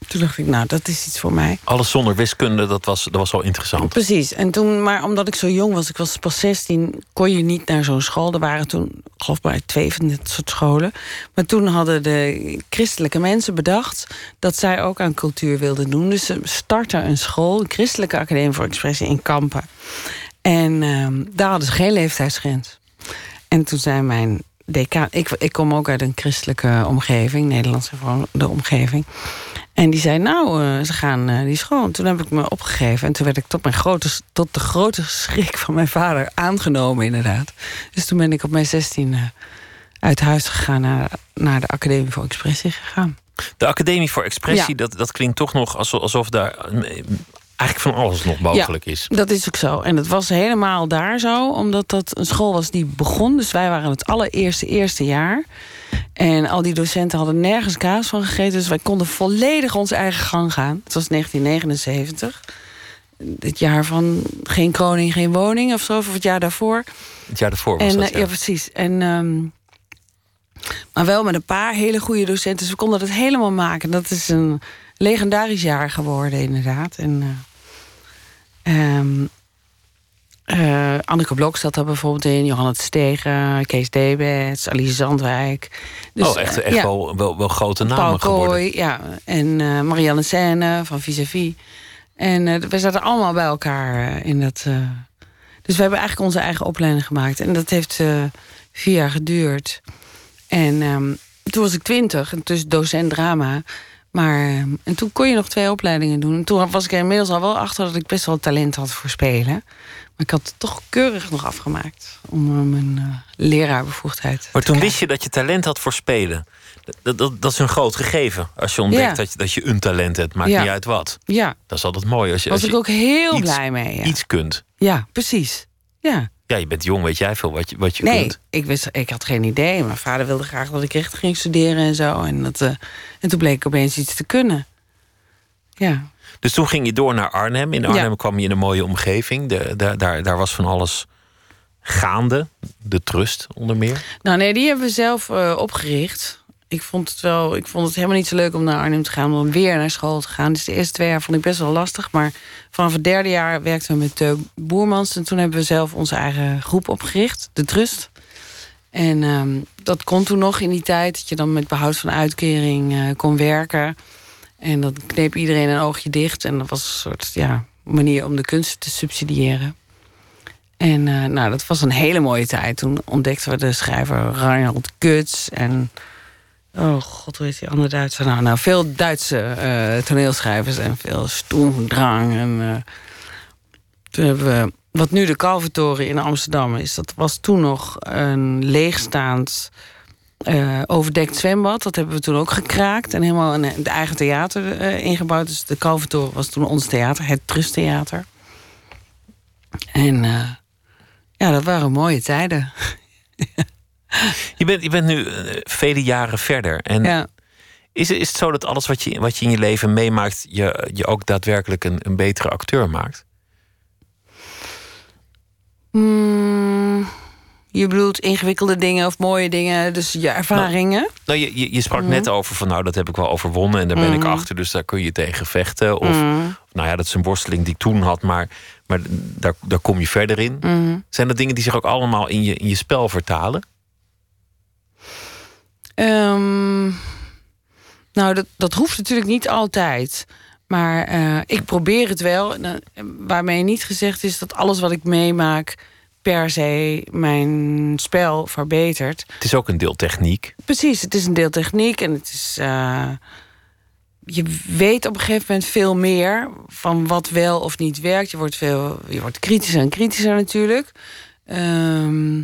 toen dacht ik, nou, dat is iets voor mij. Alles zonder wiskunde, dat was, dat was wel interessant. Precies. En toen, maar omdat ik zo jong was, ik was pas 16, kon je niet naar zo'n school. Er waren toen, ik geloof maar twee van dit soort scholen. Maar toen hadden de christelijke mensen bedacht dat zij ook aan cultuur wilden doen. Dus ze startten een school, een christelijke academie voor expressie in Kampen. En ehm, daar hadden ze geen leeftijdsgrens. En toen zei mijn decaan, ik, ik kom ook uit een christelijke omgeving, Nederlandse de omgeving. En die zei, nou, eh, ze gaan eh, die school. En toen heb ik me opgegeven. En toen werd ik tot, mijn grote, tot de grote (laughs) schrik van mijn vader aangenomen, inderdaad. Dus toen ben ik op mijn 16 uit huis gegaan naar, naar de Academie voor Expressie gegaan. De Academie voor Expressie, Ja. dat, dat klinkt toch nog alsof, alsof daar eh, eigenlijk van alles nog mogelijk is. Dat is ook zo. En dat was helemaal daar zo, omdat dat een school was die begon. Dus wij waren het allereerste eerste jaar. En al die docenten hadden nergens kaas van gegeten. Dus wij konden volledig onze eigen gang gaan. Het was 1979. Het jaar van geen koning, geen woning of zo. Of het jaar daarvoor. Het jaar daarvoor was En, dat, eh, ja. precies. En, ehm, maar wel met een paar hele goede docenten. Dus we konden dat helemaal maken. Dat is een legendarisch jaar geworden, inderdaad. En, eh, eh, Anneke Blok zat daar bijvoorbeeld in. Johanna Stegen, Kees Debets, Alice Zandwijk. Dus, oh, echt, eh, echt ja. wel, wel, wel grote Paul namen geworden. Kooi, ja. En eh, Marianne Scène van Vis-a-Vis. En we zaten allemaal bij elkaar in dat... dus we hebben eigenlijk onze eigen opleiding gemaakt. En dat heeft vier jaar geduurd. En ehm, toen was ik twintig, en dus docent drama. Maar, ehm, en toen kon je nog twee opleidingen doen. En toen was ik er inmiddels al wel achter dat ik best wel talent had voor spelen. Maar ik had het toch keurig nog afgemaakt. Om eh, mijn eh, leraarbevoegdheid Maar toen krijgen. wist je dat je talent had voor spelen. Dat, dat, dat is een groot gegeven. Als je ontdekt Ja. dat, je, dat je een talent hebt, maakt Ja. niet uit wat. Ja, Dat is altijd mooi. Als je, was als ik je ook heel iets- blij mee. Ja. iets kunt. ja, precies. Ja. Ja, je bent jong, weet jij veel wat je, wat je nee, kunt? ik, wist, ik had geen idee. Mijn vader wilde graag dat ik recht ging studeren en zo. En, dat, eh, en toen bleek ik opeens iets te kunnen. Ja. Dus toen ging je door naar Arnhem. In Arnhem Ja. kwam je in een mooie omgeving. De, de- daar, daar was van alles gaande. De Trust onder meer. Nou nee, die hebben we zelf eh, opgericht. Ik vond het wel, ik vond het helemaal niet zo leuk om naar Arnhem te gaan, om weer naar school te gaan. Dus de eerste twee jaar vond ik best wel lastig. Maar vanaf het derde jaar werkten we met Teuk Boermans. En toen hebben we zelf onze eigen groep opgericht, de Trust. En ehm, dat kon toen nog in die tijd, dat je dan met behoud van uitkering eh, kon werken. En dan kneep iedereen een oogje dicht. En dat was een soort ja, manier om de kunsten te subsidiëren. En eh, nou, dat was een hele mooie tijd. Toen ontdekten we de schrijver Reinhold Guts en... Oh god, hoe heet die andere Duitser? Nou, nou veel Duitse eh, toneelschrijvers en veel Stoendrang. En, eh, toen hebben we... Wat nu de Kalvertoren in Amsterdam is... dat was toen nog een leegstaand eh, overdekt zwembad. Dat hebben we toen ook gekraakt. En helemaal een, een eigen theater ingebouwd. Dus de Kalvertoren was toen ons theater. Het Trusttheater. En ja, dat waren mooie tijden. (laughs) Je bent, je bent nu eh, vele jaren verder. En Ja. is, is het zo dat alles wat je, wat je in je leven meemaakt... je, je ook daadwerkelijk een, een betere acteur maakt? Mm, je bedoelt ingewikkelde dingen of mooie dingen, dus je ervaringen. Nou, je, je, je sprak Mhm. net over van nou, dat heb ik wel overwonnen en daar ben ik Mhm. achter, dus daar kun je tegen vechten. Of nou ja, dat is een worsteling die ik toen had, maar, maar daar, daar kom je verder in. Zijn dat dingen die zich ook allemaal in je, in je spel vertalen? Ehm, nou, dat, dat hoeft natuurlijk niet altijd. Maar eh, ik probeer het wel. Eh, Waarmee niet gezegd is dat alles wat ik meemaak per se mijn spel verbetert. Het is ook een deel techniek. Precies, het is een deel techniek en het is. eh, je weet op een gegeven moment veel meer van wat wel of niet werkt. Je wordt, veel, je wordt kritischer en kritischer natuurlijk. Ehm,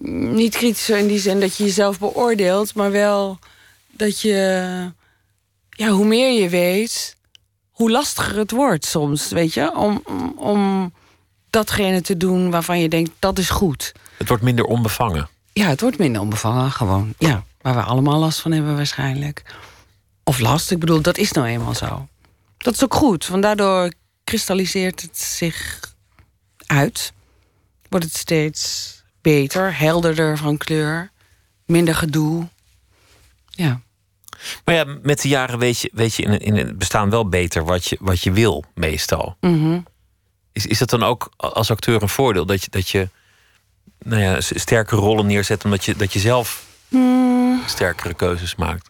niet kritischer in die zin dat je jezelf beoordeelt, maar wel dat je. Ja, hoe meer je weet, hoe lastiger het wordt soms, weet je, om, om, om datgene te doen waarvan je denkt dat is goed. Het wordt minder onbevangen. Ja, het wordt minder onbevangen gewoon. Ja, waar we allemaal last van hebben waarschijnlijk. Of last, ik bedoel, dat is nou eenmaal zo. Dat is ook goed, want daardoor kristalliseert het zich uit. Wordt het steeds beter, helderder van kleur, minder gedoe. Ja. Maar ja, met de jaren weet je, weet je in, in het bestaan wel beter wat je, wat je wil, meestal. Mhm. Is, is dat dan ook als acteur een voordeel? Dat je, dat je nou ja, sterke rollen neerzet omdat je, dat je zelf Hmm. sterkere keuzes maakt?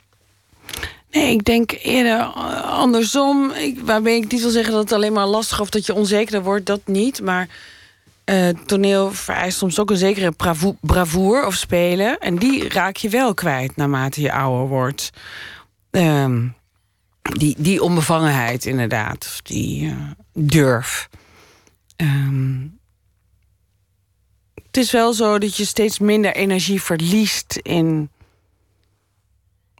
Nee, ik denk eerder eh, andersom. Ik, waarmee ik niet wil zeggen dat het alleen maar lastig of dat je onzekerder wordt, dat niet. Maar eh, toneel vereist soms ook een zekere bravo- bravoer of spelen. En die raak je wel kwijt naarmate je ouder wordt. Ehm, die, die onbevangenheid, inderdaad. Die eh, durf. Ehm, het is wel zo dat je steeds minder energie verliest in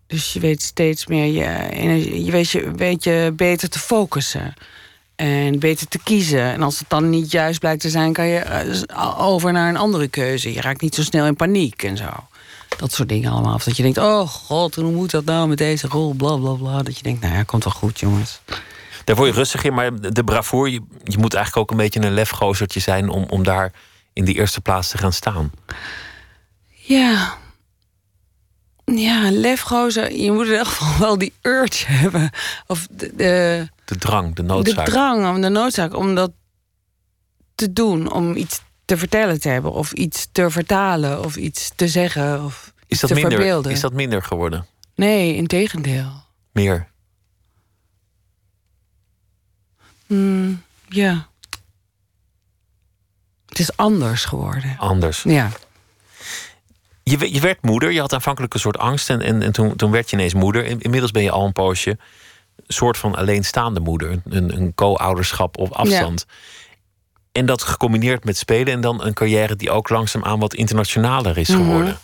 dus je weet steeds meer je, energie- je, weet je weet je beter te focussen. En beter te kiezen. En als het dan niet juist blijkt te zijn, kan je eh, over naar een andere keuze. Je raakt niet zo snel in paniek en zo. Dat soort dingen allemaal. Of dat je denkt, oh god, hoe moet dat nou met deze rol? Bla bla bla. Dat je denkt, nou ja, komt wel goed, jongens. Daar word je rustig in, maar de bravoer, je, je moet eigenlijk ook een beetje een lefgozertje zijn om, om daar in die eerste plaats te gaan staan. Ja. Ja, lefgozer. Je moet in ieder geval wel die urge hebben. Of de, de, De drang, de noodzaak. De drang, om de noodzaak om dat te doen. Om iets te vertellen te hebben. Of iets te vertalen. Of iets te zeggen. Of is, dat te minder, verbeelden. is dat minder geworden? Nee, in tegendeel. Meer? Hmm, ja. Het is anders geworden. Anders. Ja. Je, we- je werd moeder, je had aanvankelijk een soort angst en, en, en toen, toen werd je ineens moeder. In- Inmiddels ben je al een poosje soort van alleenstaande moeder. Een, een co-ouderschap op afstand. En dat gecombineerd met spelen en dan een carrière die ook langzaamaan wat internationaler is Mhm. geworden.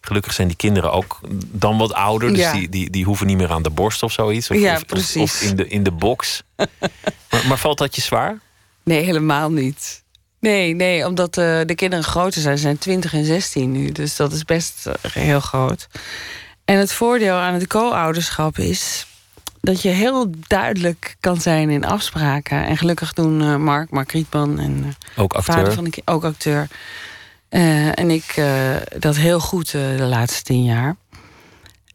Gelukkig zijn die kinderen ook dan wat ouder, dus Ja. die, die, die hoeven niet meer aan de borst of zoiets. Of, Ja, of- of-. Of, in, de, in de box. (laughs) maar, maar valt dat je zwaar? Nee, helemaal niet. Nee, nee, omdat uh, de kinderen groter zijn. Ze zijn 20 en 16 nu. Dus dat is best uh, heel groot. En het voordeel aan het co-ouderschap is dat je heel duidelijk kan zijn in afspraken. En gelukkig doen uh, Mark, Mark Rietman en ook acteur. vader van de ook acteur. en ik dat heel goed de laatste tien jaar.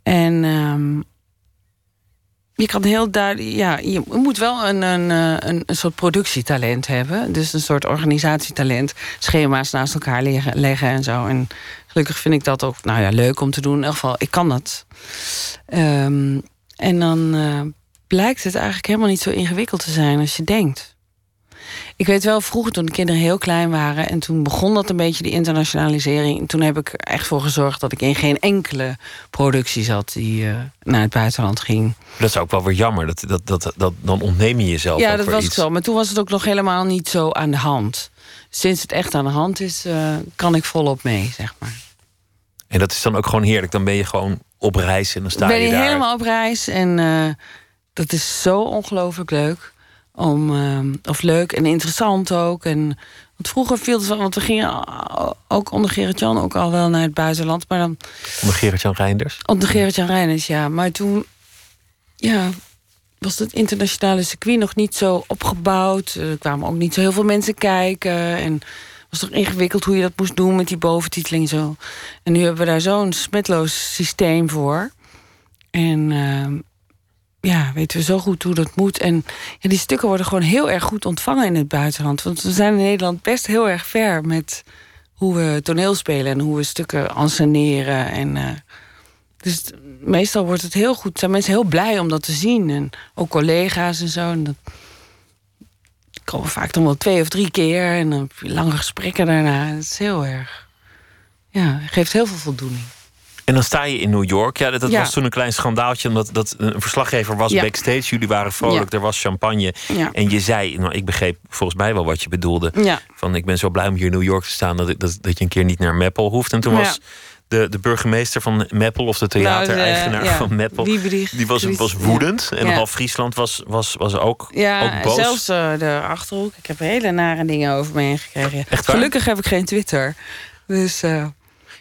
En um, je kan heel duidelijk. Ja, je moet wel een, een, een, een, soort productietalent hebben. Dus een soort organisatietalent. Schema's naast elkaar leggen, leggen en zo. En gelukkig vind ik dat ook nou ja, leuk om te doen. In ieder geval, ik kan dat. Um, en dan uh, blijkt het eigenlijk helemaal niet zo ingewikkeld te zijn als je denkt. Ik weet wel, vroeger toen de kinderen heel klein waren... en toen begon dat een beetje, die internationalisering... en toen heb ik er echt voor gezorgd dat ik in geen enkele productie zat... die uh, naar het buitenland ging. Dat is ook wel weer jammer, dat, dat, dat, dat, dan ontneem je jezelf Ja, dat was iets. zo, maar toen was het ook nog helemaal niet zo aan de hand. Sinds het echt aan de hand is, uh, kan ik volop mee, zeg maar. En dat is dan ook gewoon heerlijk. Dan ben je gewoon op reis en dan sta ben je, je daar. helemaal op reis en uh, dat is zo ongelooflijk leuk om, uh, of leuk en interessant ook. En, want vroeger viel het wel, want we gingen ook onder Gerrit-Jan ook al wel naar het buitenland. Maar dan, onder Gerrit-Jan Reinders? Onder Gerrit-Jan Reinders, ja. Maar toen ja, was het internationale circuit nog niet zo opgebouwd. Er kwamen ook niet zo heel veel mensen kijken. En was toch ingewikkeld hoe je dat moest doen met die boventiteling zo. En nu hebben we daar zo'n smetloos systeem voor. En... Uh, ja, weten we zo goed hoe dat moet. En die stukken worden gewoon heel erg goed ontvangen in het buitenland. Want we zijn in Nederland best heel erg ver met hoe we toneel spelen en hoe we stukken anseneren. En, uh, dus meestal wordt het heel goed. Zijn mensen heel blij om dat te zien. En ook collega's en zo. En dat komen vaak dan wel twee of drie keer. En dan heb je lange gesprekken daarna. Dat is heel erg. Ja, geeft heel veel voldoening. En dan sta je in New York. Ja, dat, dat Ja. was toen een klein schandaaltje. Omdat dat een verslaggever was Ja. backstage. Jullie waren vrolijk, Ja. er was champagne. En je zei, nou, ik begreep volgens mij wel wat je bedoelde. Van ik ben zo blij om hier in New York te staan. Dat, dat, dat je een keer niet naar Meppel hoeft. En toen was de, de burgemeester van Meppel, of de theatereigenaar Nou, de- ja, van Meppel. Die was, woedend. En half Friesland was, was, was ook, Ja, ook boos. zelfs eh, de achterhoek. Ik heb hele nare dingen over me heen gekregen. Gelukkig heb ik geen Twitter. Dus eh,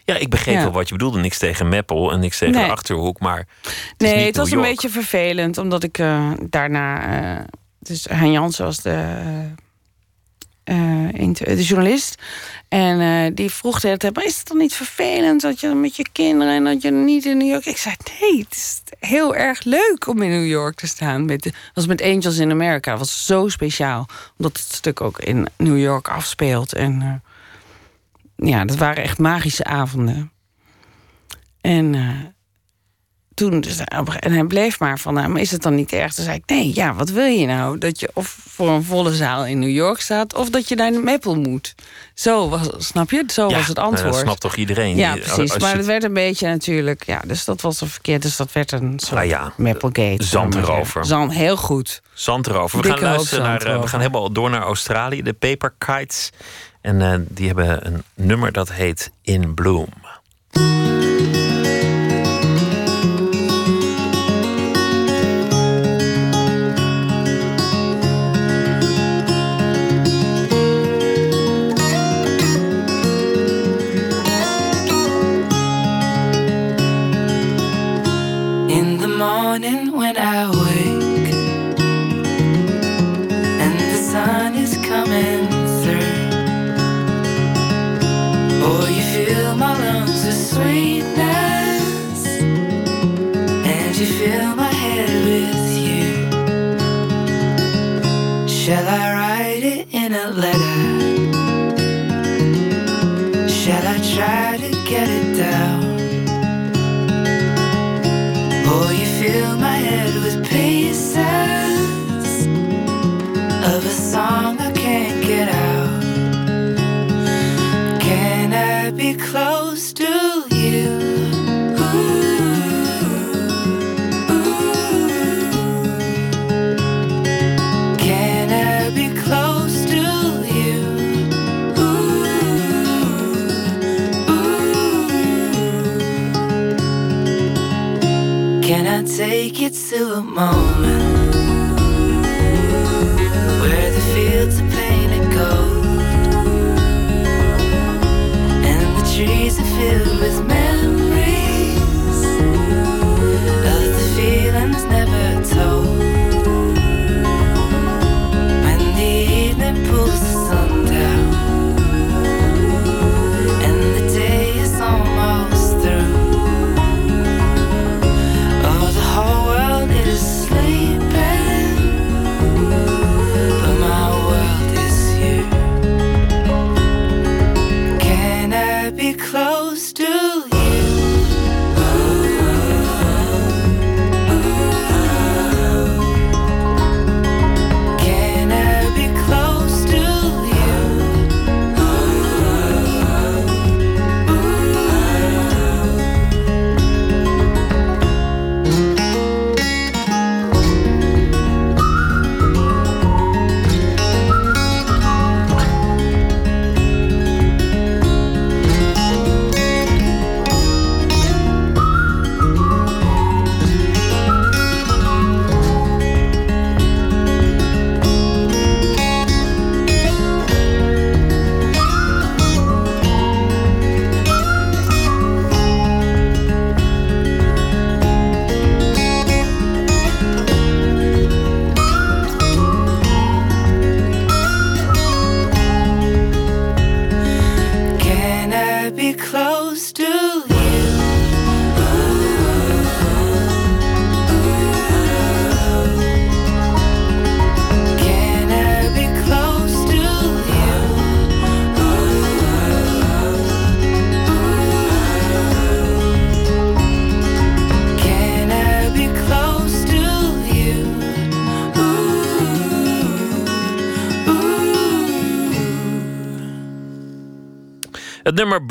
Ja, ik begreep Ja. wel wat je bedoelde. Niks tegen Meppel en niks tegen Nee. de Achterhoek. Maar het nee, het was een beetje vervelend. Omdat ik eh, daarna... eh, dus Hein Jansen was de, de journalist. En eh, die vroeg de hele tijd... Maar is het dan niet vervelend dat je met je kinderen... en dat je niet in New York... Ik zei, nee, het is heel erg leuk om in New York te staan. Met, was met Angels in America. Dat was zo speciaal. Omdat het stuk ook in New York afspeelt. En eh, ja, dat waren echt magische avonden. En eh, toen, dus, en hij bleef maar van, nou, maar is het dan niet erg? Toen zei ik, nee, ja, wat wil je nou? Dat je of voor een volle zaal in New York staat... of dat je naar Meppel moet. Zo was, snap je? Zo Ja, was het nou, antwoord. dat snapt toch iedereen? Ja, precies. maar het werd een beetje natuurlijk... Ja, dus dat was een verkeerd. Dus dat werd een soort Nou ja, Meppelgate. zand ik maar erover. Zand, heel goed. Zand erover. We Dikke gaan luisteren naar. zand eh, we gaan helemaal door naar Australië, de Paper Kites. En eh, die hebben een nummer dat heet In Bloom. Sweetness and you fill my head with you. Shall I write it in a letter? Shall I try to get it down? You fill my head with pieces of a song I can't get out. Can I be close to can I be close to you? Can I take it to a moment where the fields are painted gold and the trees are filled with.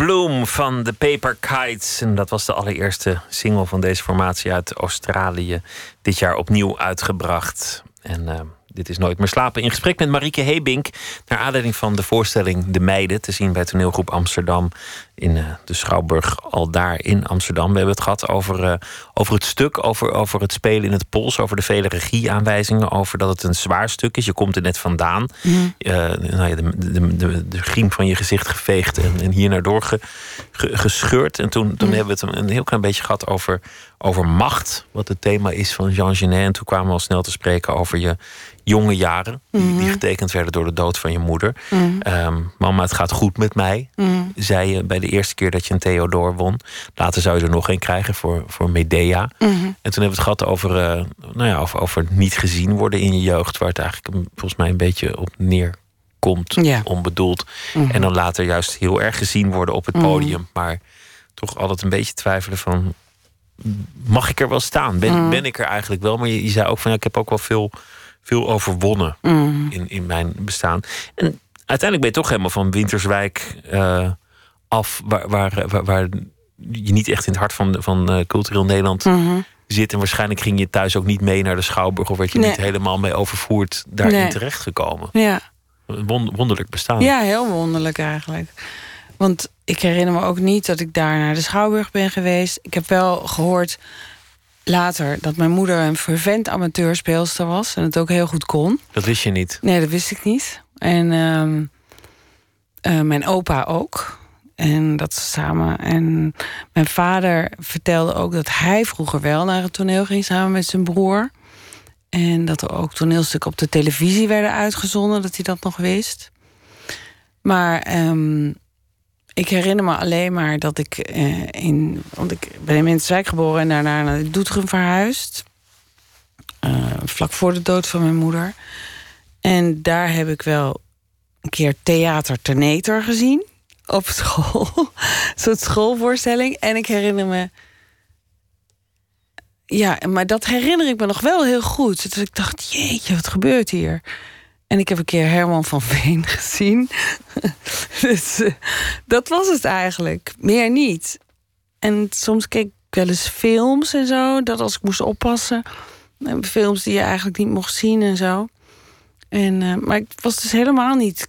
Bloom van de Paper Kites. En dat was de allereerste single van deze formatie uit Australië. Dit jaar opnieuw uitgebracht. En eh, dit is Nooit meer slapen. In gesprek met Marieke Hebink. Naar aanleiding van de voorstelling De Meiden. Te zien bij toneelgroep Amsterdam. In eh, de Schouwburg al daar in Amsterdam. We hebben het gehad over, eh, over het stuk. Over, over het spelen in het pols. Over de vele regieaanwijzingen. Over dat het een zwaar stuk is. Je komt er net vandaan. Eh, nou ja, de, de, de, de griem van je gezicht geveegd. En, en hier naar door ge- ge- gescheurd. En toen, toen hebben we het een, heel klein beetje gehad over, over macht. Wat het thema is van Jean Genet. En toen kwamen we al snel te spreken over je jonge jaren. Die, die getekend werden door de dood van je moeder. Ehm, mama, het gaat goed met mij. Zei je bij de eerste keer dat je een Theodor won. Later zou je er nog een krijgen voor, voor Medea. En toen hebben we het gehad over, eh, nou ja, over, over niet gezien worden in je jeugd. Waar het eigenlijk volgens mij een beetje op neerkomt. Ja. Onbedoeld. En dan later juist heel erg gezien worden op het podium. Maar toch altijd een beetje twijfelen van... Mag ik er wel staan? Ben, ben ik er eigenlijk wel? Maar je, je zei ook van ja, ik heb ook wel veel, veel overwonnen in, in mijn bestaan. En uiteindelijk ben je toch helemaal van Winterswijk eh, af, waar, waar, waar, waar je niet echt in het hart van, van eh, cultureel Nederland zit. En waarschijnlijk ging je thuis ook niet mee naar de Schouwburg, of werd je Nee. niet helemaal mee overvoerd daarin Nee. terechtgekomen. Ja. Wonderlijk bestaan. ja, heel wonderlijk eigenlijk. Want ik herinner me ook niet dat ik daar naar de Schouwburg ben geweest. Ik heb wel gehoord later dat mijn moeder een fervent amateurspeelster was. En het ook heel goed kon. Dat wist je niet. Nee, dat wist ik niet. En ehm, eh, mijn opa ook. En dat samen. En mijn vader vertelde ook dat hij vroeger wel naar het toneel ging samen met zijn broer. En dat er ook toneelstukken op de televisie werden uitgezonden, dat hij dat nog wist. Maar ehm, ik herinner me alleen maar dat ik eh, in. Want ik ben in Menswijk geboren en daarna naar Doetinchem verhuisd. Eh, vlak voor de dood van mijn moeder. En daar heb ik wel een keer theater Terneter gezien. Op school. (laughs) Een schoolvoorstelling. En ik herinner me. Ja, maar dat herinner ik me nog wel heel goed. Dus ik dacht, jeetje, wat gebeurt hier? En ik heb een keer Herman van Veen (laughs) gezien. (laughs) dus eh, dat was het eigenlijk. Meer niet. En soms keek ik wel eens films en zo. Dat als ik moest oppassen. Films die je eigenlijk niet mocht zien en zo. En, eh, maar ik was dus helemaal niet.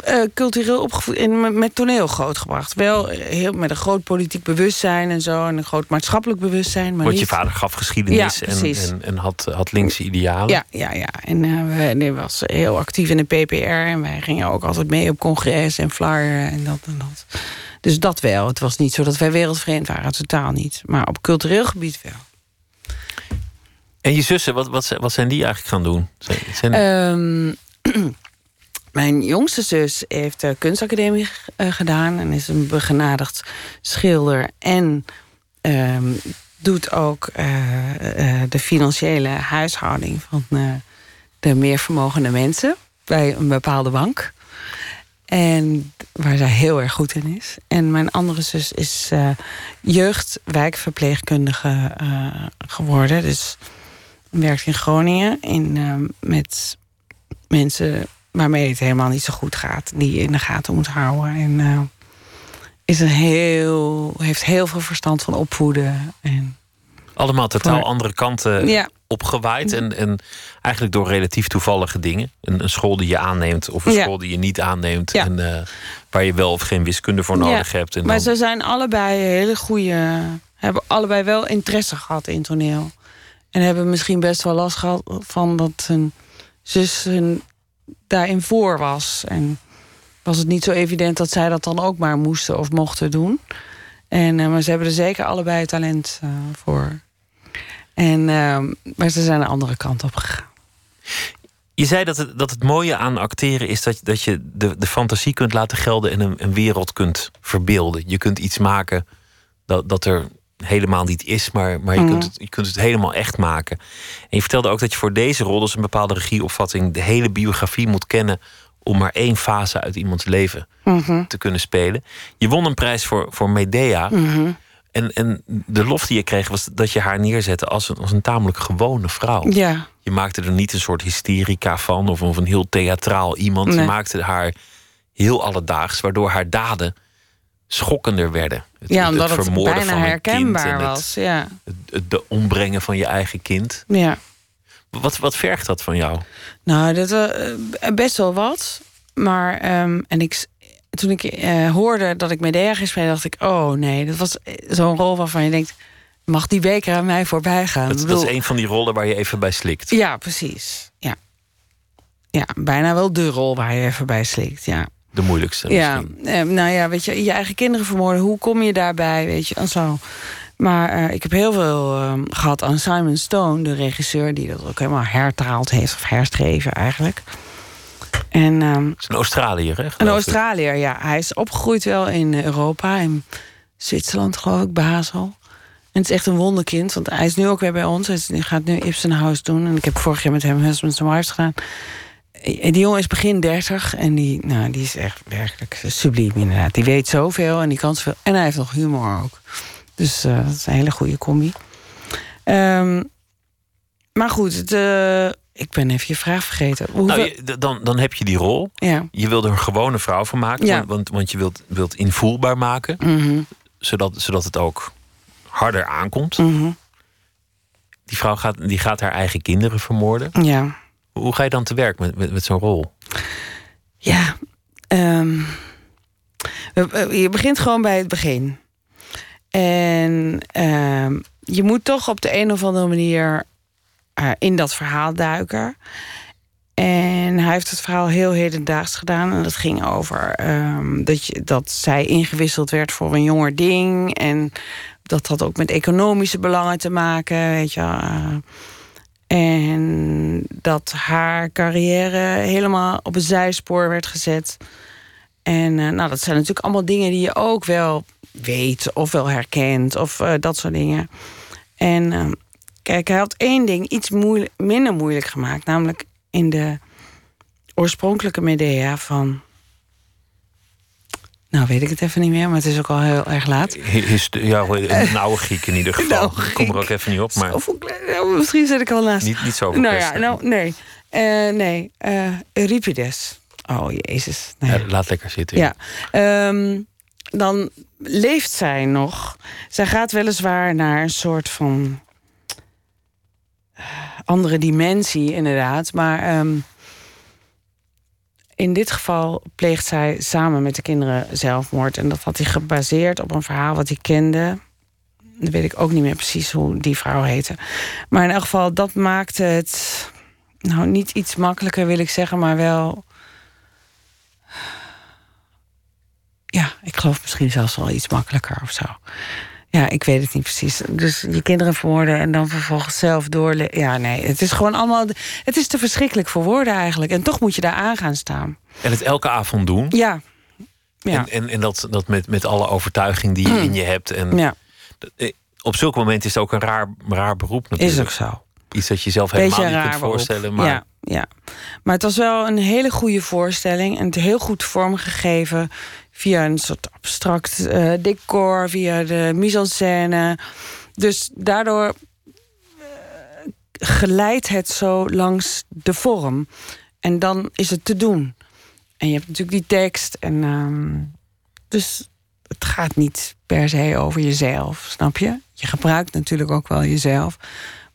Eh, cultureel opgevoed en met- toneel grootgebracht. Wel heel met een groot politiek bewustzijn en zo. En een groot maatschappelijk bewustzijn. Maar Want je niet- vader gaf geschiedenis Ja, en, en, en had, had linkse idealen. Ja, ja, ja. En we- hij was heel actief in de PPR. En wij gingen ook altijd mee op congres en flyer en dat en dat. Dus dat wel. Het was niet zo dat wij wereldvreemd waren. Totaal niet. Maar op cultureel gebied wel. En je zussen, wat, wat, zijn- wat zijn die eigenlijk gaan doen? Zijn, zijn- Ehm, (clears throat) mijn jongste zus heeft de kunstacademie eh, gedaan en is een begenadigd schilder en ehm, doet ook eh, eh, de financiële huishouding van eh, de meer vermogende mensen bij een bepaalde bank. En waar zij heel erg goed in is. En mijn andere zus is eh jeugdwijkverpleegkundige eh, geworden. Dus werkt in Groningen in, eh, met mensen waarmee het helemaal niet zo goed gaat. Die je in de gaten moet houden. En eh, is een heel, heeft heel veel verstand van opvoeden. En, allemaal totaal voor- andere kanten ja, opgewaaid. En, en eigenlijk door relatief toevallige dingen. Een, een school die je aanneemt of een Ja. school die je niet aanneemt. Ja. En eh, waar je wel of geen wiskunde voor nodig hebt. En maar dan- ze zijn allebei hele goede. Hebben allebei wel interesse gehad in toneel. En hebben misschien best wel last gehad van dat hun zus hun daarin voor was. En was het niet zo evident dat zij dat dan ook maar moesten of mochten doen. En, eh, maar ze hebben er zeker allebei talent eh, voor. En, eh, maar ze zijn de andere kant op gegaan. Je zei dat het, dat het mooie aan acteren is dat, dat je de, de fantasie kunt laten gelden en een, een wereld kunt verbeelden. Je kunt iets maken dat, dat er helemaal niet is, maar, maar je, Mhm. kunt het, je kunt het helemaal echt maken. En je vertelde ook dat je voor deze rol, dus een bepaalde regieopvatting, de hele biografie moet kennen om maar één fase uit iemands leven Mhm. te kunnen spelen. Je won een prijs voor, voor Medea. Mhm. En, en de lof die je kreeg was dat je haar neerzette als een, als een tamelijk gewone vrouw. Ja, Je maakte er niet een soort hysterica van of, of een heel theatraal iemand. Je maakte haar heel alledaags, waardoor haar daden schokkender werden. Het, ja omdat het, vermoorden bijna van herkenbaar kind het- was. Ja. Het, de ombrengen van je eigen kind. ja. Wat, wat vergt dat van jou? Nou, dat eh, best wel wat. Maar ehm, en ik, toen ik eh, hoorde dat ik Medea ging spelen, dacht ik: oh nee, dat was eh, zo'n rol waarvan je denkt: mag die beker aan mij voorbij gaan? Dat, Ik dat bedoel, is een van die rollen waar je even bij slikt. Ja, precies. Ja. ja, bijna wel de rol waar je even bij slikt. Ja, De moeilijkste ja misschien. eh, nou ja, weet je, je eigen kinderen vermoorden, hoe kom je daarbij? Weet je, en zo. Maar eh, ik heb heel veel ehm, gehad aan Simon Stone, de regisseur, die dat ook helemaal hertaald heeft, of herschreven eigenlijk. En ehm, Het is een Australiër, hè? een. Australiër, ja. Hij is opgegroeid wel in Europa, in Zwitserland geloof ik, Basel. En het is echt een wonderkind, want hij is nu ook weer bij ons. Hij gaat nu Ibsen House doen. En ik heb vorig jaar met hem Husbands and Wives gedaan. Eh, Die jongen is begin 30 en die, nou, die is echt werkelijk subliem inderdaad. Die weet zoveel en die kan zoveel. En hij heeft nog humor ook. Dus eh, dat is een hele goede combi. Ehm, maar goed, het, eh, ik ben even je vraag vergeten. Hoeveel, Nou, je- dan, dan heb je die rol. ja. Je wilt er een gewone vrouw van maken. Ja. Want, want, want je wilt, wilt invoelbaar maken. Mhm, Zodat, zodat het ook harder aankomt. mhm, Die vrouw gaat, die gaat haar eigen kinderen vermoorden. ja. Hoe ga je dan te werk met, met, zo'n rol? Ja, ehm, je begint gewoon bij het begin. En ehm, je moet toch op de een of andere manier eh, in dat verhaal duiken. En hij heeft het verhaal heel hedendaags gedaan. En dat ging over ehm, dat, je, dat zij ingewisseld werd voor een jonger ding. En dat had ook met economische belangen te maken, weet je. En dat haar carrière helemaal op een zijspoor werd gezet. En eh, nou, dat zijn natuurlijk allemaal dingen die je ook wel weet of wel herkent of eh, dat soort dingen. En eh, kijk, hij had één ding iets minder moeilijk gemaakt, namelijk in de oorspronkelijke Medea van. Nou, weet ik het even niet meer, maar het is ook al heel erg laat. Hist- Ja, een (laughs) oude Griek in ieder geval. Ik kom er ook even niet op, maar Of, nou, misschien zit ik al naast. niet, niet zo nou ja, nou, nee. Eh, nee, eh, Euripides. Oh, jezus. Nee. Ja, laat lekker zitten. Ja, ehm, dan leeft zij nog. Zij gaat weliswaar naar een soort van eh, andere dimensie, inderdaad. Maar ehm, in dit geval pleegt zij samen met de kinderen zelfmoord. En dat had hij gebaseerd op een verhaal wat hij kende. Dan weet ik ook niet meer precies hoe die vrouw heette. Maar in elk geval, dat maakte het. Nou, niet iets makkelijker wil ik zeggen, maar wel. Ja, ik geloof misschien zelfs wel iets makkelijker of zo. Ja, ik weet het niet precies. Dus je kinderen verwoorden en dan vervolgens zelf doorleven. Ja, nee, het is gewoon allemaal. Het is te verschrikkelijk voor woorden eigenlijk. En toch moet je daar aan gaan staan. En het elke avond doen. Ja. ja. En, en, en dat, dat met, met alle overtuiging die je in je hebt. En ja. eh, op zulke momenten is het ook een raar, raar beroep natuurlijk. Is ook zo. Iets dat je zelf helemaal niet kunt voorstellen. Maar... Ja, ja, maar het was wel een hele goede voorstelling. En het heel goed vormgegeven via een soort abstract uh, decor, via de mise-en-scène. Dus daardoor uh, geleidt het zo langs de vorm. En dan is het te doen. En je hebt natuurlijk die tekst. En, uh, dus het gaat niet per se over jezelf, snap je? Je gebruikt natuurlijk ook wel jezelf.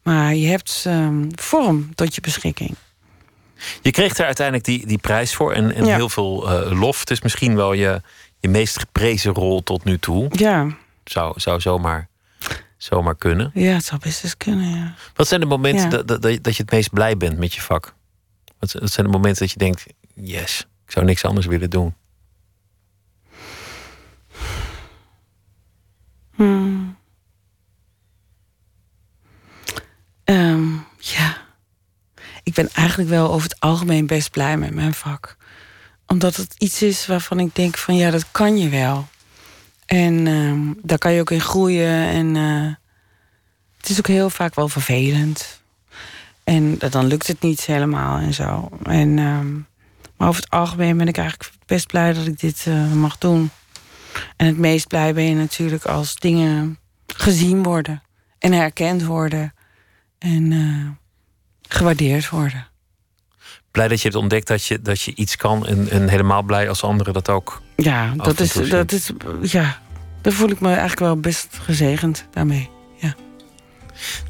Maar je hebt ehm, vorm tot je beschikking. Je kreeg er uiteindelijk die, die prijs voor en, en ja. heel veel uh, lof. Het is misschien wel je, je meest geprezen rol tot nu toe. Ja. Zou, zou zomaar, zomaar kunnen. Ja, het zou best eens kunnen, ja. Wat zijn de momenten ja. dat, dat, dat je het meest blij bent met je vak? Wat, wat zijn de momenten dat je denkt, yes, ik zou niks anders willen doen? Hmm. Um, ben eigenlijk wel over het algemeen best blij met mijn vak. Omdat het iets is waarvan ik denk van ja, dat kan je wel. En uh, daar kan je ook in groeien. En uh, het is ook heel vaak wel vervelend. En dan lukt het niet helemaal en zo. En, uh, maar over het algemeen ben ik eigenlijk best blij dat ik dit uh, mag doen. En het meest blij ben je natuurlijk als dingen gezien worden en herkend worden en uh, gewaardeerd worden. Blij dat je hebt ontdekt dat je, dat je iets kan en, en helemaal blij als anderen dat ook. Ja, dat is, dat is. Ja, daar voel ik me eigenlijk wel best gezegend daarmee. Ja.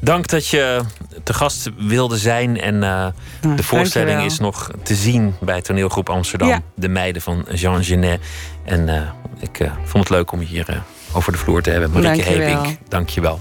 Dank dat je te gast wilde zijn. En uh, nou, de voorstelling is nog te zien bij toneelgroep Amsterdam. Ja. De meiden van Jean Genet. En uh, ik uh, vond het leuk om je hier over de vloer te hebben. Marieke Hebink, dank je wel.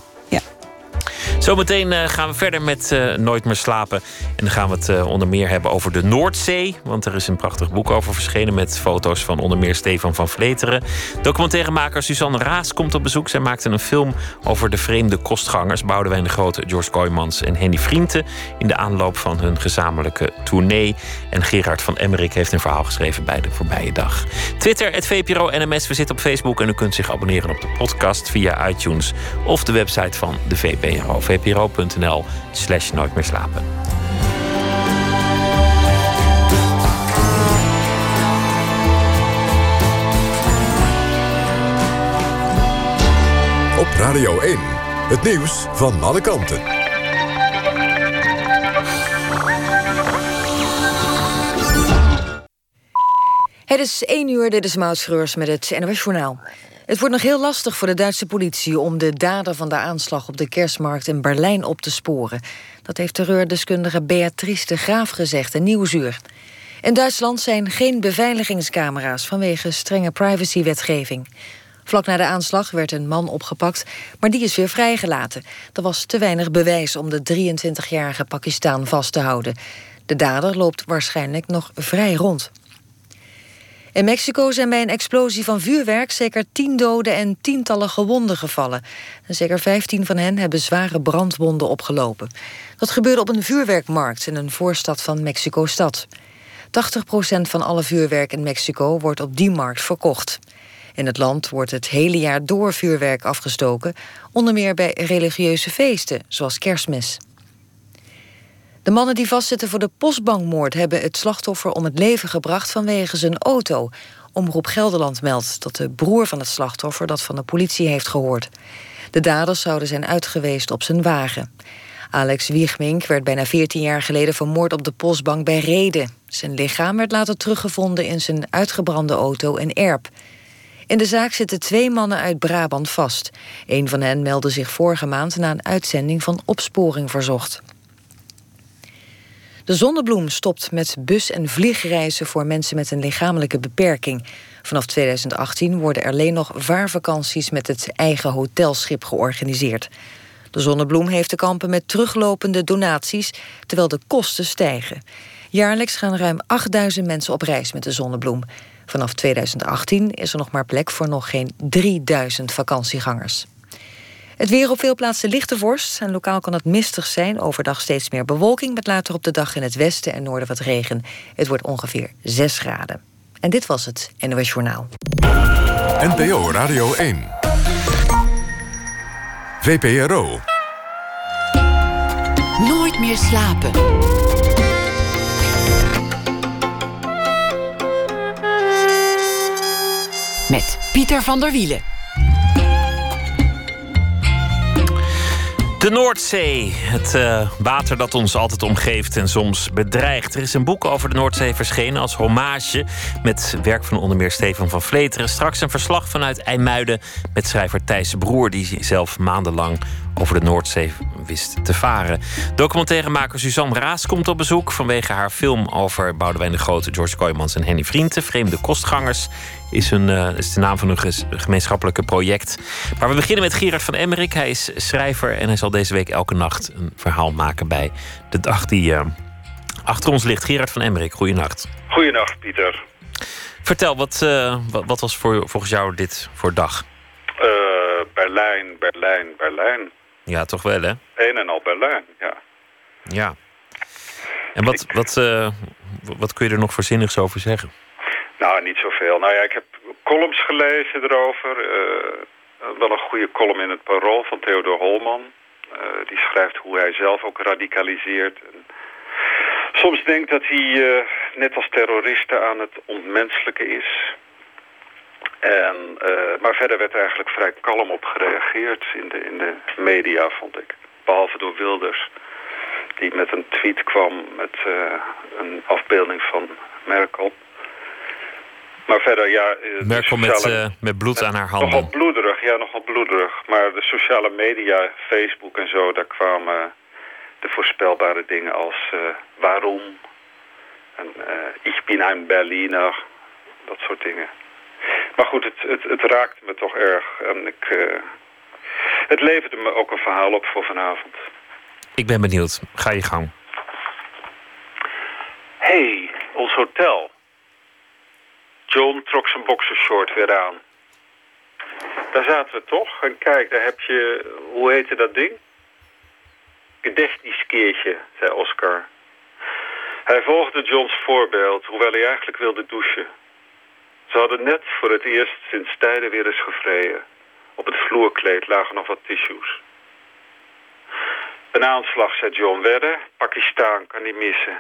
Zometeen uh, gaan we verder met uh, Nooit meer slapen. En dan gaan we het uh, onder meer hebben over de Noordzee. Want er is een prachtig boek over verschenen met foto's van onder meer Stefan van Vleteren. Documentairemaker Suzanne Raas komt op bezoek. Zij maakte een film over de vreemde kostgangers. Boudewijn de Grote, George Kooijmans en Henny Vrienden. In de aanloop van hun gezamenlijke tournee. En Gerard van Emmerik heeft een verhaal geschreven bij de voorbije dag. Twitter, het VPRO NMS. We zitten op Facebook en u kunt zich abonneren op de podcast via iTunes of de website van de VPRO vpro.nl slash nooit meer slapen. Op Radio 1, het nieuws van alle kanten. Het is 1 uur, dit is Maud Schreurs met het NOS Journaal. Het wordt nog heel lastig voor de Duitse politie om de dader van de aanslag op de kerstmarkt in Berlijn op te sporen. Dat heeft terreurdeskundige Beatrice de Graaf gezegd in Nieuwsuur. In Duitsland zijn geen beveiligingscamera's vanwege strenge privacywetgeving. Vlak na de aanslag werd een man opgepakt, maar die is weer vrijgelaten. Er was te weinig bewijs om de 23-jarige Pakistaan vast te houden. De dader loopt waarschijnlijk nog vrij rond. In Mexico zijn bij een explosie van vuurwerk zeker tien doden en tientallen gewonden gevallen. En zeker vijftien van hen hebben zware brandwonden opgelopen. Dat gebeurde op een vuurwerkmarkt in een voorstad van Mexico-stad. 80% van alle vuurwerk in Mexico wordt op die markt verkocht. In het land wordt het hele jaar door vuurwerk afgestoken, onder meer bij religieuze feesten, zoals kerstmis. De mannen die vastzitten voor de postbankmoord hebben het slachtoffer om het leven gebracht vanwege zijn auto. Omroep Gelderland meldt dat de broer van het slachtoffer dat van de politie heeft gehoord. De daders zouden zijn uitgeweest op zijn wagen. Alex Wiegmink werd bijna 14 jaar geleden vermoord op de postbank bij Reden. Zijn lichaam werd later teruggevonden in zijn uitgebrande auto in Erp. In de zaak zitten twee mannen uit Brabant vast. Een van hen meldde zich vorige maand na een uitzending van Opsporing Verzocht. De Zonnebloem stopt met bus- en vliegreizen voor mensen met een lichamelijke beperking. Vanaf 2018 worden er alleen nog vaarvakanties met het eigen hotelschip georganiseerd. De Zonnebloem heeft te kampen met teruglopende donaties, terwijl de kosten stijgen. Jaarlijks gaan ruim 8000 mensen op reis met de Zonnebloem. Vanaf 2018 is er nog maar plek voor nog geen 3000 vakantiegangers. Het weer op veel plaatsen lichte vorst en lokaal kan het mistig zijn. Overdag steeds meer bewolking met later op de dag in het westen en noorden wat regen. Het wordt ongeveer 6 graden. En dit was het NOS Journaal. NPO Radio 1. VPRO. Nooit meer slapen. Met Pieter van der Wielen. De Noordzee, het uh, water dat ons altijd omgeeft en soms bedreigt. Er is een boek over de Noordzee verschenen als hommage met werk van onder meer Stefan van Vleteren. Straks een verslag vanuit IJmuiden met schrijver Thijs Broer, die zelf maandenlang over de Noordzee wist te varen. Documentairemaker Suzanne Raas komt op bezoek vanwege haar film over Boudewijn de Grote, George Kooijmans en Henny Vrienden. Vreemde kostgangers is, een, uh, is de naam van een gemeenschappelijke project. Maar we beginnen met Gerard van Emmerik. Hij is schrijver en hij zal deze week elke nacht een verhaal maken bij de dag die uh, achter ons ligt. Gerard van Emmerik, goeienacht. Goeienacht, Pieter. Vertel, wat, uh, wat, wat, was voor, volgens jou dit voor dag? Berlijn, Berlijn, Berlijn. Ja, toch wel, hè? Een en al Berlijn, ja. Ja. En wat, wat, uh, wat kun je er nog voor zinnigs over zeggen? Nou, niet zoveel. Nou ja, ik heb columns gelezen erover. Uh, wel een goede column in het Parool van Theodor Holman. Uh, die schrijft hoe hij zelf ook radicaliseert. En soms denkt dat hij net als terroristen aan het ontmenselijke is. En, uh, maar verder werd er eigenlijk vrij kalm op gereageerd in de, in de media, vond ik. Behalve door Wilders, die met een tweet kwam met uh, een afbeelding van Merkel. Maar verder, ja... Merkel sociale, met, met bloed aan haar handen. Nogal bloederig, ja, nogal bloederig. Maar de sociale media, Facebook en zo, daar kwamen de voorspelbare dingen als waarom... en ik ben een Berliner, dat soort dingen. Maar goed, het, het, het raakte me toch erg. En ik, uh, het leverde me ook een verhaal op voor vanavond. Ik ben benieuwd. Ga je gang. hey, ons hotel. John trok zijn boxershort weer aan. Daar zaten we toch. En kijk, daar heb je... Hoe heette dat ding? Gedächtniskeertje, zei Oscar. Hij volgde Johns voorbeeld, hoewel hij eigenlijk wilde douchen. Ze hadden net voor het eerst sinds tijden weer eens gevreden. Op het vloerkleed lagen nog wat tissues. Een aanslag, zei John Wedde. Pakistan kan niet missen.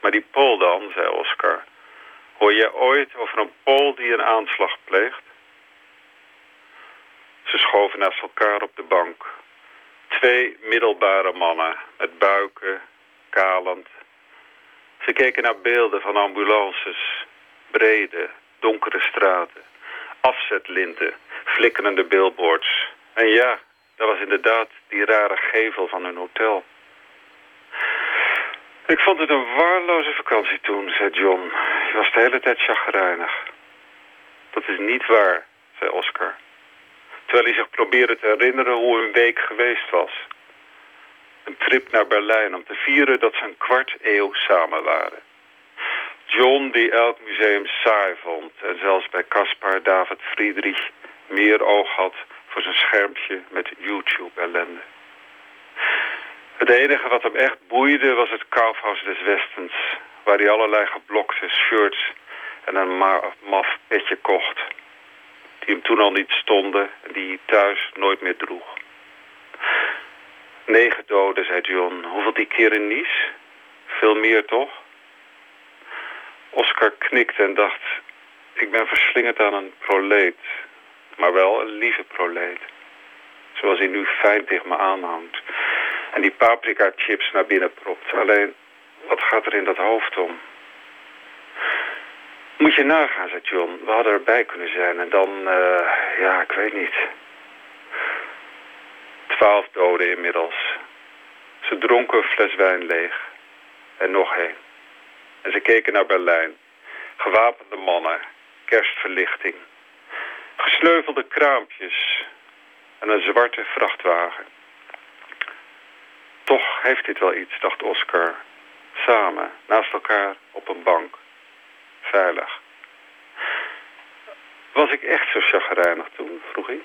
Maar die Pool dan, zei Oscar. Hoor jij ooit over een Pool die een aanslag pleegt? Ze schoven naast elkaar op de bank. Twee middelbare mannen met buiken, kalend. Ze keken naar beelden van ambulances brede, donkere straten, afzetlinten, flikkerende billboards. En ja, dat was inderdaad die rare gevel van hun hotel. Ik vond het een waarloze vakantie toen, zei John. Je was de hele tijd chagrijnig. Dat is niet waar, zei Oscar. Terwijl hij zich probeerde te herinneren hoe een week geweest was. Een trip naar Berlijn om te vieren dat ze een kwart eeuw samen waren. John die elk museum saai vond en zelfs bij Caspar David Friedrich meer oog had voor zijn schermpje met YouTube-ellende. Het enige wat hem echt boeide was het Kaufhaus des Westens, waar hij allerlei geblokte shirts en een maf petje kocht, die hem toen al niet stonden en die hij thuis nooit meer droeg. Negen doden, zei John. Hoeveel die keer in? Veel meer toch? Oscar knikte en dacht... ik ben verslingerd aan een proleet. Maar wel een lieve proleet. Zoals hij nu fijn tegen me aanhangt. En die paprika chips naar binnen propt. Alleen, wat gaat er in dat hoofd om? Moet je nagaan, zei John. We hadden erbij kunnen zijn. En dan, uh, ja, ik weet niet. Twaalf doden inmiddels. Ze dronken een fles wijn leeg. En nog één. En ze keken naar Berlijn. Gewapende mannen, kerstverlichting, gesleuvelde kraampjes en een zwarte vrachtwagen. Toch heeft dit wel iets, dacht Oscar. Samen, naast elkaar, op een bank. Veilig. Was ik echt zo chagrijnig toen, vroeg hij.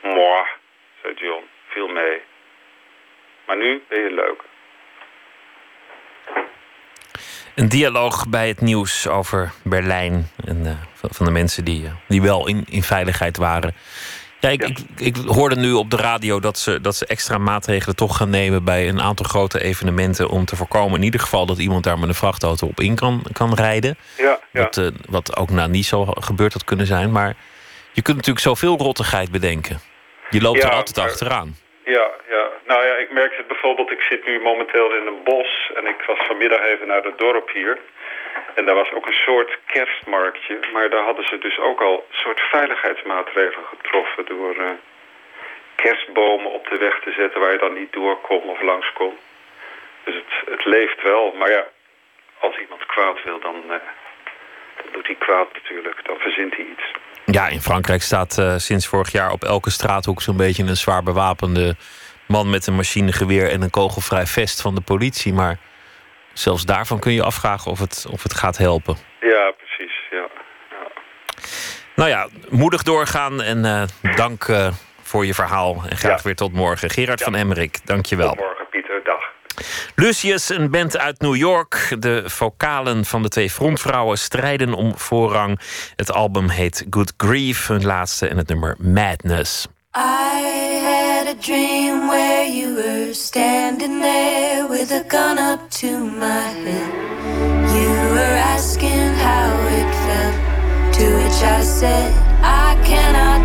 Moi, zei John, viel mee. Maar nu ben je leuk. Een dialoog bij het nieuws over Berlijn en uh, van de mensen die, uh, die wel in, in veiligheid waren. Ja, ik, Ik, ik, hoorde nu op de radio dat ze, dat ze extra maatregelen toch gaan nemen bij een aantal grote evenementen om te voorkomen in ieder geval dat iemand daar met een vrachtauto op in kan, kan rijden. Ja, ja. Wat, uh, wat ook na niet zo gebeurd had kunnen zijn. Maar je kunt natuurlijk zoveel rottigheid bedenken. Je loopt Ja, er altijd maar- achteraan. Ja, ja. Nou ja, ik merk het bijvoorbeeld. Ik zit nu momenteel in een bos. En ik was vanmiddag even naar het dorp hier. En daar was ook een soort kerstmarktje. Maar daar hadden ze dus ook al een soort veiligheidsmaatregelen getroffen... door eh, kerstbomen op de weg te zetten waar je dan niet door kon of langs kon. Dus het, het leeft wel. Maar ja, als iemand kwaad wil, dan, eh, doet hij kwaad natuurlijk. Dan verzint hij iets. Ja, in Frankrijk staat eh, sinds vorig jaar op elke straathoek zo'n beetje een zwaar bewapende man met een machinegeweer en een kogelvrij vest van de politie. Maar zelfs daarvan kun je afvragen of het, of het gaat helpen. Ja, precies. Ja. Nou ja, moedig doorgaan en eh, dank eh, voor je verhaal. En graag Ja. weer tot morgen. Gerard van Emmerik, dank je wel. Tot morgen, Pieter. Dag. Lucius, een band uit New York. De vocalen van de twee frontvrouwen strijden om voorrang. Het album heet Good Grief, hun laatste, en het nummer Madness. I dream where you were standing there with a gun up to my head. You were asking how it felt, to which I said, I cannot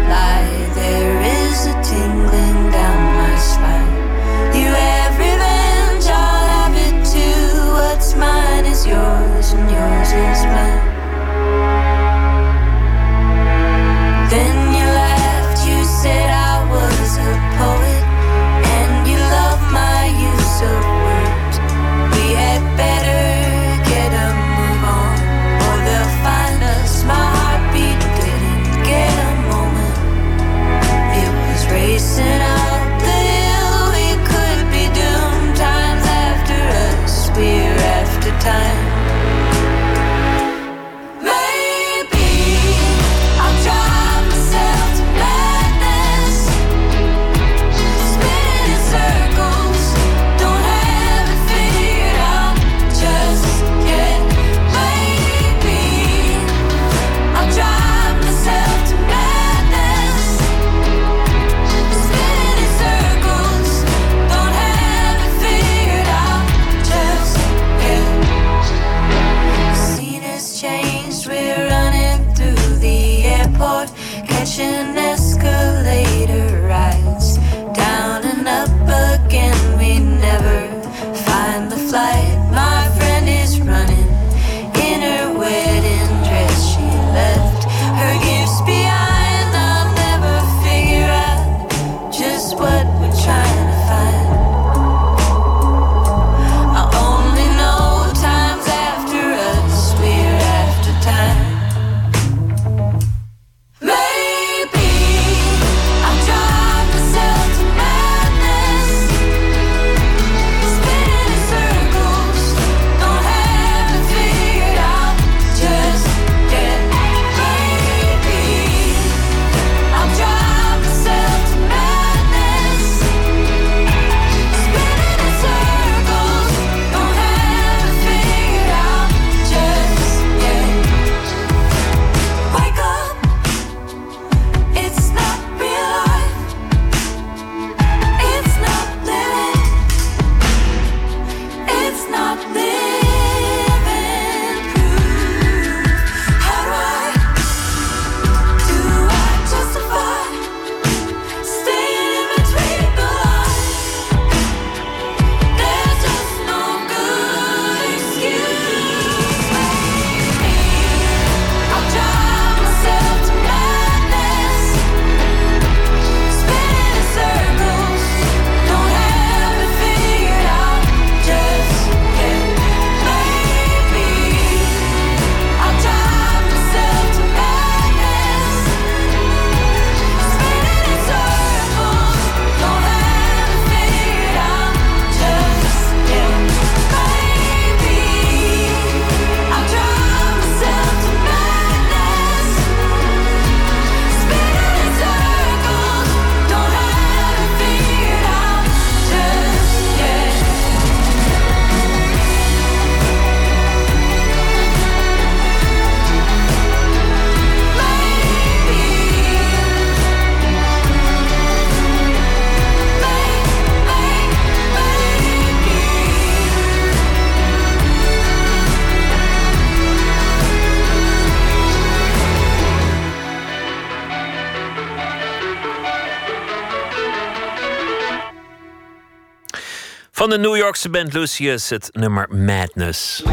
Van de New Yorkse band Lucius, het nummer Madness.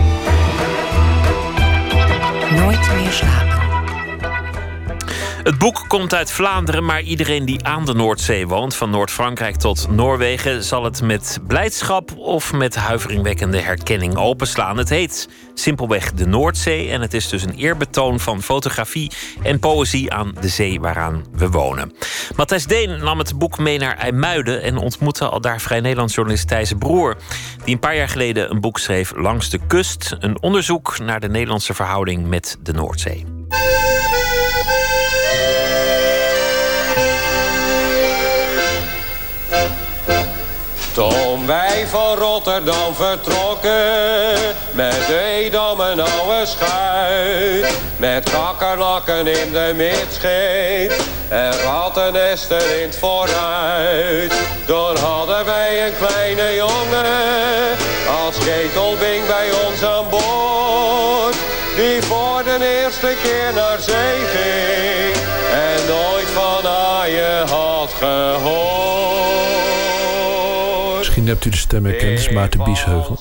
Nooit meer slapen. Het boek komt uit Vlaanderen, maar iedereen die aan de Noordzee woont, van Noord-Frankrijk tot Noorwegen, zal het met blijdschap of met huiveringwekkende herkenning openslaan. Het heet simpelweg de Noordzee en het is dus een eerbetoon van fotografie en poëzie aan de zee waaraan we wonen. Matthijs Deen nam het boek mee naar IJmuiden en ontmoette al daar Vrij Nederlands journalist Thijs Broer, die een paar jaar geleden een boek schreef Langs de Kust, een onderzoek naar de Nederlandse verhouding met de Noordzee. Toen wij van Rotterdam vertrokken, met Edam en oude schuit. Met kakkerlakken in de midscheep, en rattennesten in het vooruit. Toen hadden wij een kleine jongen, als ketelbing bij ons aan boord. Die voor de eerste keer naar zee ging, en nooit van haaien had gehoord. Misschien hebt u de stem herkend, Maarten Biesheuvel.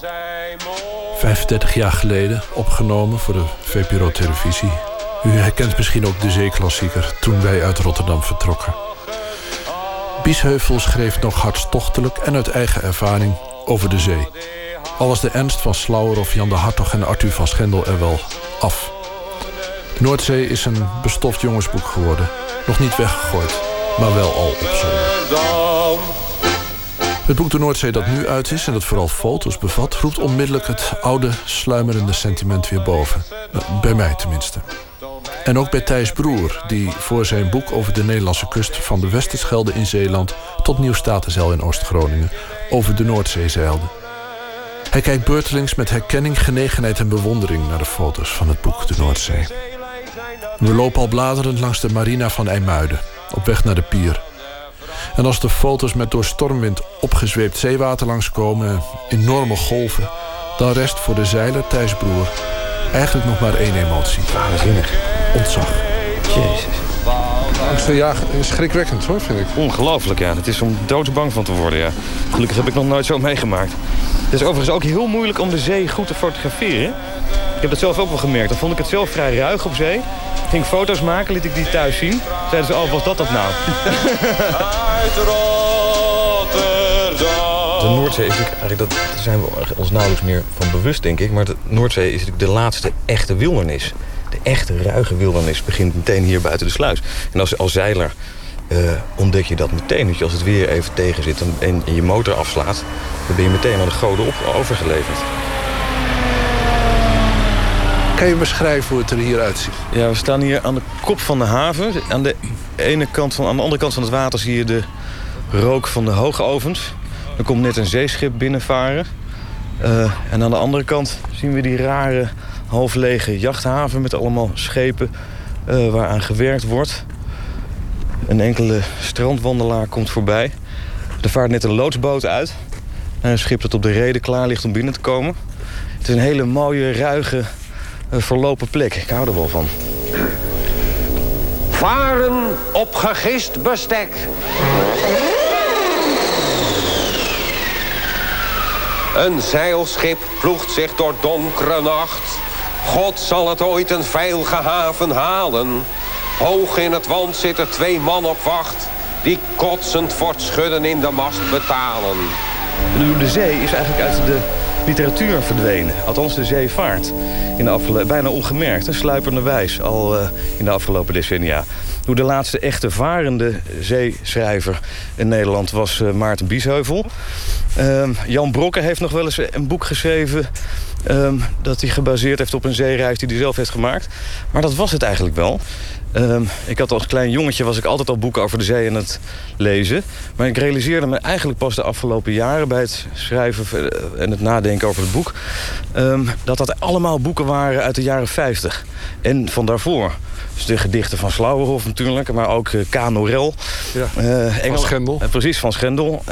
35 jaar geleden, opgenomen voor de VPRO-televisie. U herkent misschien ook de zeeklassieker toen wij uit Rotterdam vertrokken. Biesheuvel schreef nog hartstochtelijk en uit eigen ervaring over de zee. Al was de ernst van Slauer of Jan de Hartog en Arthur van Schendel er wel af. De Noordzee is een bestoft jongensboek geworden. Nog niet weggegooid, maar wel al op. Het boek De Noordzee dat nu uit is en dat vooral foto's bevat... roept onmiddellijk het oude, sluimerende sentiment weer boven. Nou, Bij mij tenminste. En ook bij Thijs Broer, die voor zijn boek over de Nederlandse kust... van de Westerschelde in Zeeland tot Nieuw-Statenzijl in Oost-Groningen... over de Noordzee zeilde. Hij kijkt beurtelings met herkenning, genegenheid en bewondering... naar de foto's van het boek De Noordzee. We lopen al bladerend langs de marina van IJmuiden... op weg naar de pier... En als de foto's met door stormwind opgezweept zeewater langskomen, enorme golven, dan rest voor de zeiler Thijs Broer eigenlijk nog maar één emotie. Waanzinnig. Ontzag. Jezus. Ja, schrikwekkend hoor, vind ik. Ongelooflijk, ja. Het is om doodsbang van te worden, ja. Gelukkig heb ik nog nooit zo meegemaakt. Het is overigens ook heel moeilijk om de zee goed te fotograferen. Ik heb dat zelf ook wel gemerkt. Dan vond ik het zelf vrij ruig op zee. Ging foto's maken, liet ik die thuis zien. Zeiden ze, oh, was dat dat nou? Uit Rotterdam. De Noordzee is eigenlijk, dat daar zijn we ons nauwelijks meer van bewust, denk ik. Maar de Noordzee is natuurlijk de laatste echte wildernis. De echte ruige wildernis begint meteen hier buiten de sluis. En als, als zeiler eh, ontdek je dat meteen. Dat je als het weer even tegen zit en, en je motor afslaat... dan ben je meteen aan de goden op, overgeleverd. Kan je beschrijven hoe het er hier uitziet? Ja, we staan hier aan de kop van de haven. Aan de, ene kant van, aan de andere kant van het water zie je de rook van de hoogovens. Er komt net een zeeschip binnenvaren. Eh, en aan de andere kant zien we die rare halflege jachthaven... met allemaal schepen uh, waaraan gewerkt wordt. Een enkele strandwandelaar komt voorbij. Er vaart net een loodsboot uit. En een schip dat op de reden klaar ligt om binnen te komen. Het is een hele mooie, ruige, uh, verlopen plek. Ik hou er wel van. Varen op gegist bestek. Een zeilschip ploegt zich door donkere nacht. God zal het ooit een veilige haven halen. Hoog in het wand zitten twee man op wacht... die kotsend voor het schudden in de mast betalen. De zee is eigenlijk uit de literatuur verdwenen. Althans de zeevaart. In de bijna ongemerkt, een sluipende wijs al uh, in de afgelopen decennia. Hoe de laatste echte varende zeeschrijver in Nederland was uh, Maarten Biesheuvel. Uh, Jan Brokke heeft nog wel eens een boek geschreven... Um, dat hij gebaseerd heeft op een zeereis die hij zelf heeft gemaakt. Maar dat was het eigenlijk wel. Um, ik had als klein jongetje was ik altijd al boeken over de zee aan het lezen. Maar ik realiseerde me eigenlijk pas de afgelopen jaren... bij het schrijven en het nadenken over het boek... Um, dat dat allemaal boeken waren uit de jaren 50. En van daarvoor. Dus de gedichten van Slauwerhoff natuurlijk, maar ook uh, K. Norel. Ja, uh, Engel, van Schendel. Uh, precies, van Schendel.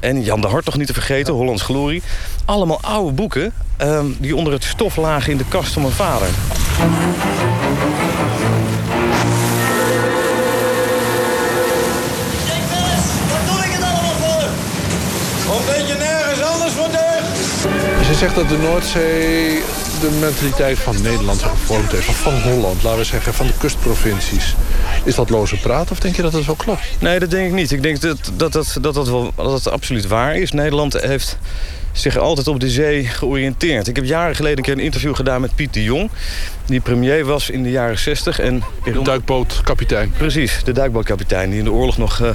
En Jan de Hartog niet te vergeten, ja. Hollands Glorie. Allemaal oude boeken um, die onder het stof lagen in de kast van mijn vader. Omdat je nergens anders alles voor. Als je zegt dat de Noordzee de mentaliteit van Nederland gevormd heeft... van Holland, laten we zeggen, van de kustprovincies... is dat loze praat of denk je dat dat zo klopt? Nee, dat denk ik niet. Ik denk dat dat, dat, dat, dat, wel, dat dat absoluut waar is. Nederland heeft zich altijd op de zee georiënteerd. Ik heb jaren geleden een keer een interview gedaan met Piet de Jong... die premier was in de jaren 60. En de duikbootkapitein. Precies, de duikbootkapitein... die in de oorlog nog uh,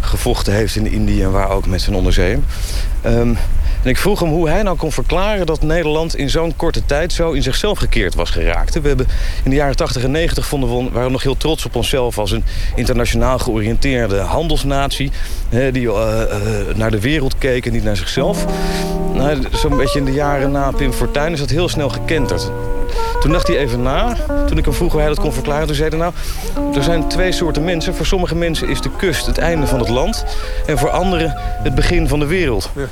gevochten heeft in Indië... en waar ook met zijn onderzeeën. Um, en ik vroeg hem hoe hij nou kon verklaren dat Nederland in zo'n korte tijd zo in zichzelf gekeerd was geraakt. We hebben in de jaren 80 en 90 vonden we, waren we nog heel trots op onszelf als een internationaal georiënteerde handelsnatie. Hè, die uh, uh, naar de wereld keek en niet naar zichzelf. Nou, Zo'n beetje in de jaren na Pim Fortuyn is dat heel snel gekenterd. Toen dacht hij even na. Toen ik hem vroeg hoe hij dat kon verklaren. Toen zei hij nou, er zijn twee soorten mensen. Voor sommige mensen is de kust het einde van het land. En voor anderen het begin van de wereld. Ja.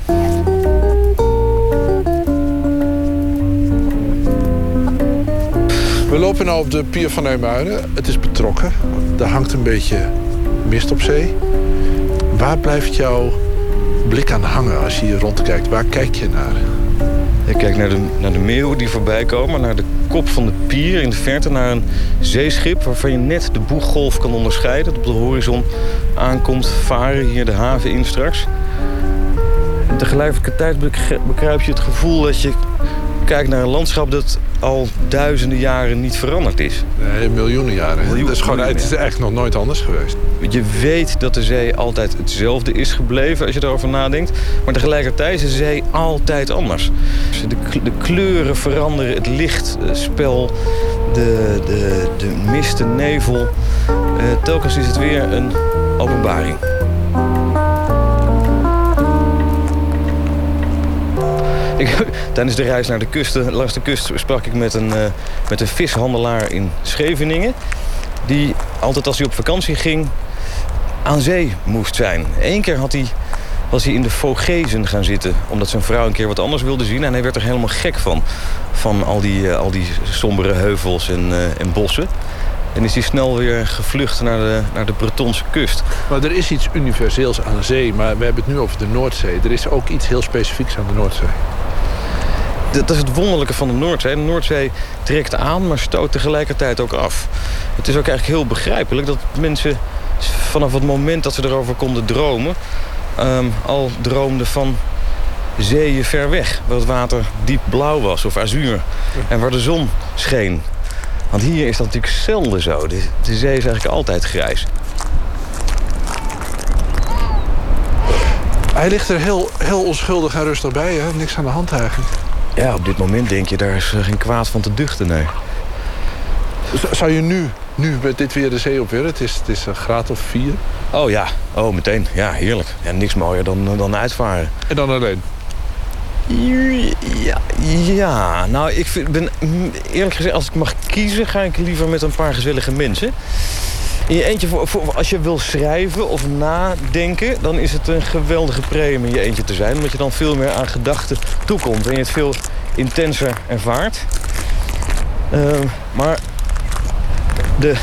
We lopen nu op de pier van IJmuiden. Het is betrokken. Er hangt een beetje mist op zee. Waar blijft jouw blik aan hangen als je hier rondkijkt? Waar kijk je naar? Ik kijk naar de, naar de meeuwen die voorbij komen, naar de kop van de pier in de verte, naar een zeeschip waarvan je net de boeggolf kan onderscheiden. Dat op de horizon aankomt varen hier de haven in straks. En tegelijkertijd bekruip je het gevoel dat je kijkt naar een landschap dat al duizenden jaren niet veranderd is. Nee, miljoenen jaren. Miljoen, het, is gewoon, het is echt nog nooit anders geweest. Je weet dat de zee altijd hetzelfde is gebleven als je erover nadenkt. Maar tegelijkertijd is de zee altijd anders. De, de kleuren veranderen, het lichtspel, de, de, de mist, de nevel. Uh, telkens is het weer een openbaring. (laughs) Tijdens de reis naar de kust, langs de kust sprak ik met een, uh, met een vishandelaar in Scheveningen. Die altijd als hij op vakantie ging aan zee moest zijn. Eén keer had hij, was hij in de Vogezen gaan zitten. Omdat zijn vrouw een keer wat anders wilde zien. En hij werd er helemaal gek van. Van al die, uh, al die sombere heuvels en, en bossen. En is hij snel weer gevlucht naar de, naar de Bretonse kust. Maar er is iets universeels aan zee. Maar we hebben het nu over de Noordzee. Er is ook iets heel specifieks aan de Noordzee dat is het wonderlijke van de Noordzee. De Noordzee trekt aan, maar stoot tegelijkertijd ook af. Het is ook eigenlijk heel begrijpelijk dat mensen vanaf het moment dat ze erover konden dromen... Um, al droomden van zeeën ver weg. Waar het water diep blauw was of azuur. En waar de zon scheen. Want hier is dat natuurlijk zelden zo. De, de zee is eigenlijk altijd grijs. Hij ligt er heel, heel onschuldig en rustig bij, hè? Niks aan de hand eigenlijk. Ja, op dit moment denk je, daar is geen kwaad van te duchten, nee. Zou je nu, nu met dit weer de zee op willen? Het is, het is een graad of vier. Oh ja, oh meteen. Ja, heerlijk. Ja, niks mooier dan, dan uitvaren. En dan alleen? Ja, ja, nou, ik vind, ben eerlijk gezegd, als ik mag kiezen... ga ik liever met een paar gezellige mensen. In je eentje, voor, als je wil schrijven of nadenken... dan is het een geweldige premie in je eentje te zijn. Omdat je dan veel meer aan gedachten toekomt. En je het veel intenser ervaart. Uh, maar de,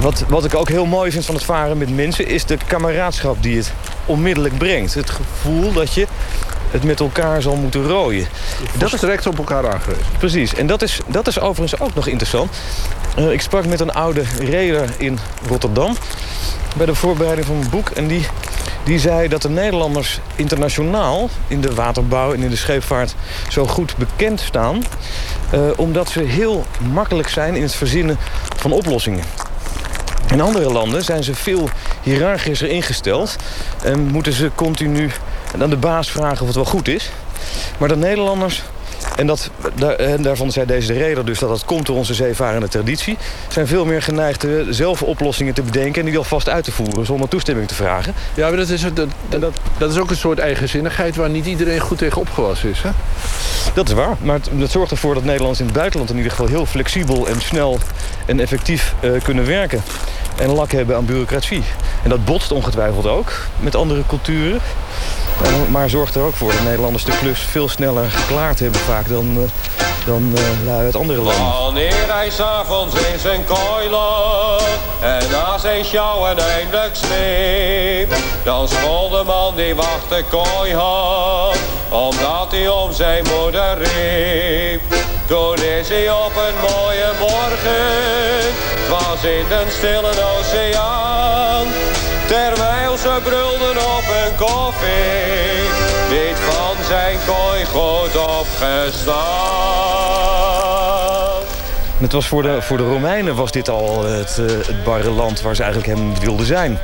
wat, wat ik ook heel mooi vind van het varen met mensen... is de kameraadschap die het onmiddellijk brengt. Het gevoel dat je het met elkaar zal moeten rooien. Dat is direct op elkaar aangewezen. Precies. En dat is, dat is overigens ook nog interessant. Uh, ik sprak met een oude reder in Rotterdam... bij de voorbereiding van mijn boek. En die, die zei dat de Nederlanders internationaal... in de waterbouw en in de scheepvaart zo goed bekend staan... Uh, omdat ze heel makkelijk zijn in het verzinnen van oplossingen. In andere landen zijn ze veel hiërarchischer ingesteld... en moeten ze continu aan de baas vragen of het wel goed is. Maar de Nederlanders en, dat, en daarvan zei deze de reden dus dat dat komt door onze zeevarende traditie... zijn veel meer geneigd zelf oplossingen te bedenken... en die alvast uit te voeren zonder toestemming te vragen. Ja, maar dat is, dat, dat, dat is ook een soort eigenzinnigheid... waar niet iedereen goed tegen opgewassen is, hè? Dat is waar, maar het, dat zorgt ervoor dat Nederlanders in het buitenland... in ieder geval heel flexibel en snel en effectief uh, kunnen werken. En lak hebben aan bureaucratie. En dat botst ongetwijfeld ook met andere culturen. Maar zorgt er ook voor dat Nederlanders de klus veel sneller geklaard hebben vaak dan, uh, dan lui het andere land. Wanneer hij s'avonds in zijn kooi lag en na zijn sjouwen eindelijk sliep, dan school de man die wacht de kooi had, omdat hij om zijn moeder riep. Toen is hij op een mooie morgen, was in de stille oceaan. Terwijl ze brulden op een koffie, niet van zijn kooi goed opgestaan. Het was voor de, voor de Romeinen was dit al het, uh, het barre land waar ze eigenlijk niet wilden zijn.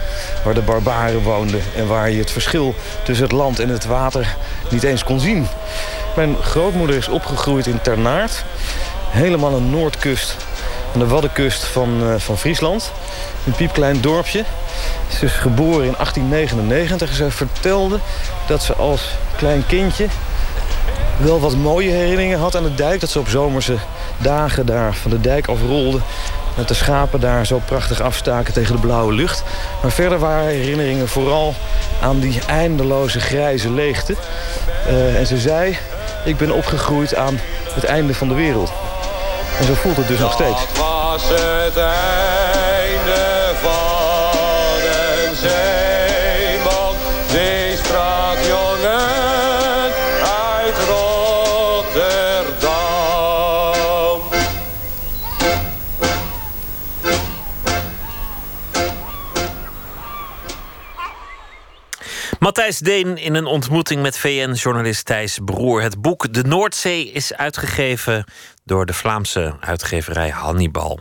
Waar de barbaren woonden en waar je het verschil tussen het land en het water niet eens kon zien. Mijn grootmoeder is opgegroeid in Ternaert. Helemaal aan de noordkust, aan de Waddenkust van, uh, van Friesland. Een piepklein dorpje. Ze is geboren in 1899 en ze vertelde dat ze als klein kindje wel wat mooie herinneringen had aan de dijk. Dat ze op zomerse dagen daar van de dijk afrolde. Dat de schapen daar zo prachtig afstaken tegen de blauwe lucht. Maar verder waren herinneringen vooral aan die eindeloze grijze leegte. Uh, en ze zei, ik ben opgegroeid aan het einde van de wereld. En zo voelt het dus nog steeds. Was het einde van Matthijs Deen in een ontmoeting met VN-journalist Thijs Broer. Het boek De Noordzee is uitgegeven door de Vlaamse uitgeverij Hannibal.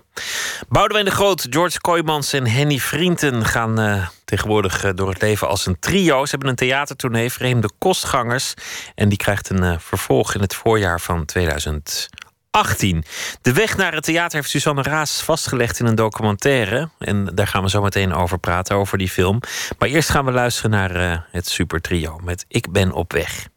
Boudewijn de Groot, George Kooijmans en Henny Vrienden gaan uh, tegenwoordig uh, door het leven als een trio. Ze hebben een theatertournee, Vreemde Kostgangers. En die krijgt een uh, vervolg in het voorjaar van 2018. De weg naar het theater heeft Suzanne Raas vastgelegd in een documentaire. En daar gaan we zo meteen over praten, over die film. Maar eerst gaan we luisteren naar het super trio met Ik ben op weg.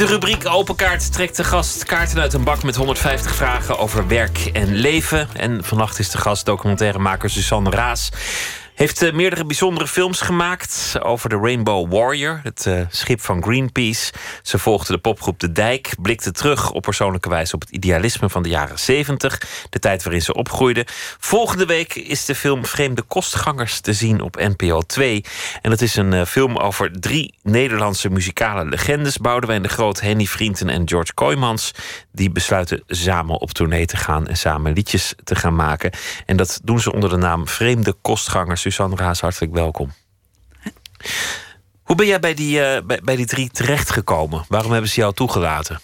De rubriek Open Kaart trekt de gast kaarten uit een bak met 150 vragen over werk en leven. En vannacht is de gast documentairemaker Susanne Raas. Heeft uh, meerdere bijzondere films gemaakt over de Rainbow Warrior, het uh, schip van Greenpeace. Ze volgde de popgroep De Dijk, blikte terug op persoonlijke wijze op het idealisme van de jaren 70, de tijd waarin ze opgroeide. Volgende week is de film Vreemde Kostgangers te zien op NPO 2. En dat is een uh, film over drie Nederlandse muzikale legendes: Boudewijn de Groot, Henny Vrienden en George Kooijmans. Die besluiten samen op tournee te gaan en samen liedjes te gaan maken. En dat doen ze onder de naam Vreemde Kostgangers. Raas, hartelijk welkom. Hoe ben jij bij die, uh, bij, die drie terechtgekomen? Waarom hebben ze jou toegelaten?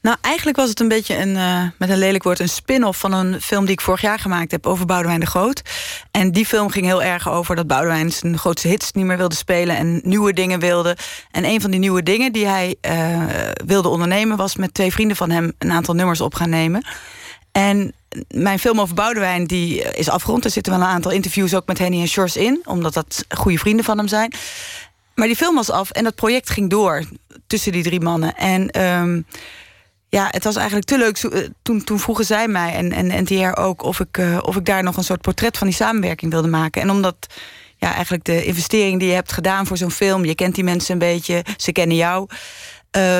Nou, eigenlijk was het een beetje een, uh, met een lelijk woord, een spin-off van een film die ik vorig jaar gemaakt heb over Boudewijn de Groot. En die film ging heel erg over dat Boudewijn zijn grootste hits niet meer wilde spelen en nieuwe dingen wilde. En een van die nieuwe dingen die hij uh, wilde ondernemen was met twee vrienden van hem een aantal nummers op gaan nemen. En mijn film over Boudewijn die is afgerond. Er zitten wel een aantal interviews ook met Henny en Sjors in, omdat dat goede vrienden van hem zijn. Maar die film was af en dat project ging door tussen die drie mannen. En um, ja, het was eigenlijk te leuk. Toen, toen vroegen zij mij en, en NTR ook of ik, uh, of ik daar nog een soort portret van die samenwerking wilde maken. En omdat ja, eigenlijk de investering die je hebt gedaan voor zo'n film, je kent die mensen een beetje, ze kennen jou.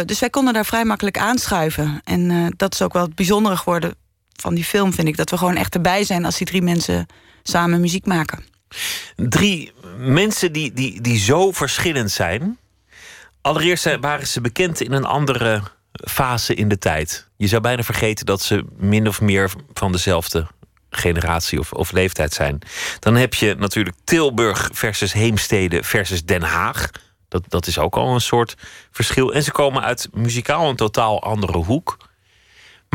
Dus wij konden daar vrij makkelijk aanschuiven. En dat is ook wel het bijzondere geworden van die film, vind ik. Dat we gewoon echt erbij zijn als die drie mensen samen muziek maken. Drie mensen die, die, die zo verschillend zijn. Allereerst waren ze bekend in een andere fase in de tijd. Je zou bijna vergeten dat ze min of meer van dezelfde generatie of, of leeftijd zijn. Dan heb je natuurlijk Tilburg versus Heemstede versus Den Haag. Dat, dat is ook al een soort verschil. En ze komen uit muzikaal een totaal andere hoek.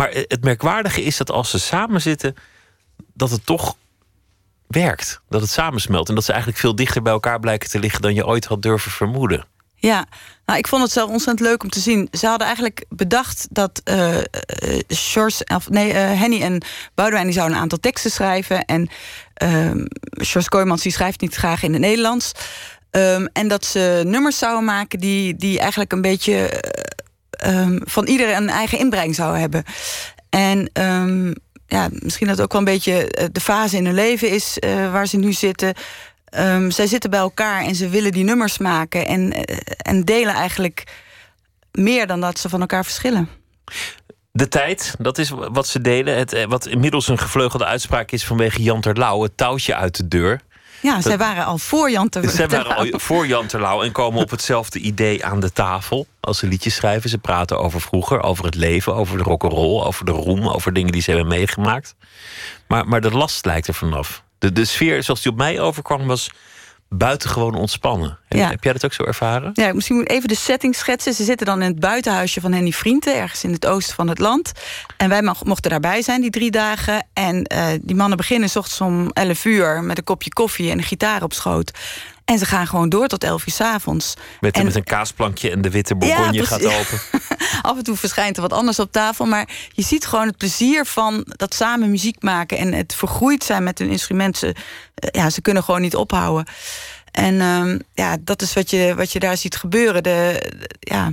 Maar het merkwaardige is dat als ze samen zitten, dat het toch werkt. Dat het samensmelt. En dat ze eigenlijk veel dichter bij elkaar blijken te liggen dan je ooit had durven vermoeden. Ja, nou, ik vond het zelf ontzettend leuk om te zien. Ze hadden eigenlijk bedacht dat uh, Shores, of nee, Henny en Boudewijn die zouden een aantal teksten schrijven. En uh, Sjors Kooijmans die schrijft niet graag in het Nederlands. Um, en dat ze nummers zouden maken die, die eigenlijk een beetje um, van ieder een eigen inbreng zou hebben. En um, ja, misschien dat ook wel een beetje de fase in hun leven is uh, waar ze nu zitten. Um, zij zitten bij elkaar en ze willen die nummers maken en, en delen eigenlijk meer dan dat ze van elkaar verschillen. De tijd, dat is wat ze delen. Het, wat inmiddels een gevleugelde uitspraak is vanwege Jan Terlouw, het touwtje uit de deur. Ja, dat, zij waren al voor Jan Terlouw. Zij waren al voor Jan Terlouw en komen op (laughs) hetzelfde idee aan de tafel. Als ze liedjes schrijven. Ze praten over vroeger, over het leven, over de rock'n'roll, over de roem, over dingen die ze hebben meegemaakt. Maar, maar de last lijkt er vanaf. De, de sfeer zoals die op mij overkwam was buitengewoon ontspannen. Ja. Heb jij dat ook zo ervaren? Ja, misschien moet even de setting schetsen. Ze zitten dan in het buitenhuisje van Henny Vrienden, ergens in het oosten van het land. En wij mochten daarbij zijn die drie dagen. En uh, die mannen beginnen s ochtends om 11 uur met een kopje koffie en een gitaar op schoot. En ze gaan gewoon door tot 11 uur s avonds. Met, en, met een kaasplankje en de witte bourgogne ja, gaat open. (laughs) Af en toe verschijnt er wat anders op tafel. Maar je ziet gewoon het plezier van dat samen muziek maken. En het vergroeid zijn met hun instrument. Ze, ja, ze kunnen gewoon niet ophouden. En um, ja, dat is wat je, wat je daar ziet gebeuren. De, de ja,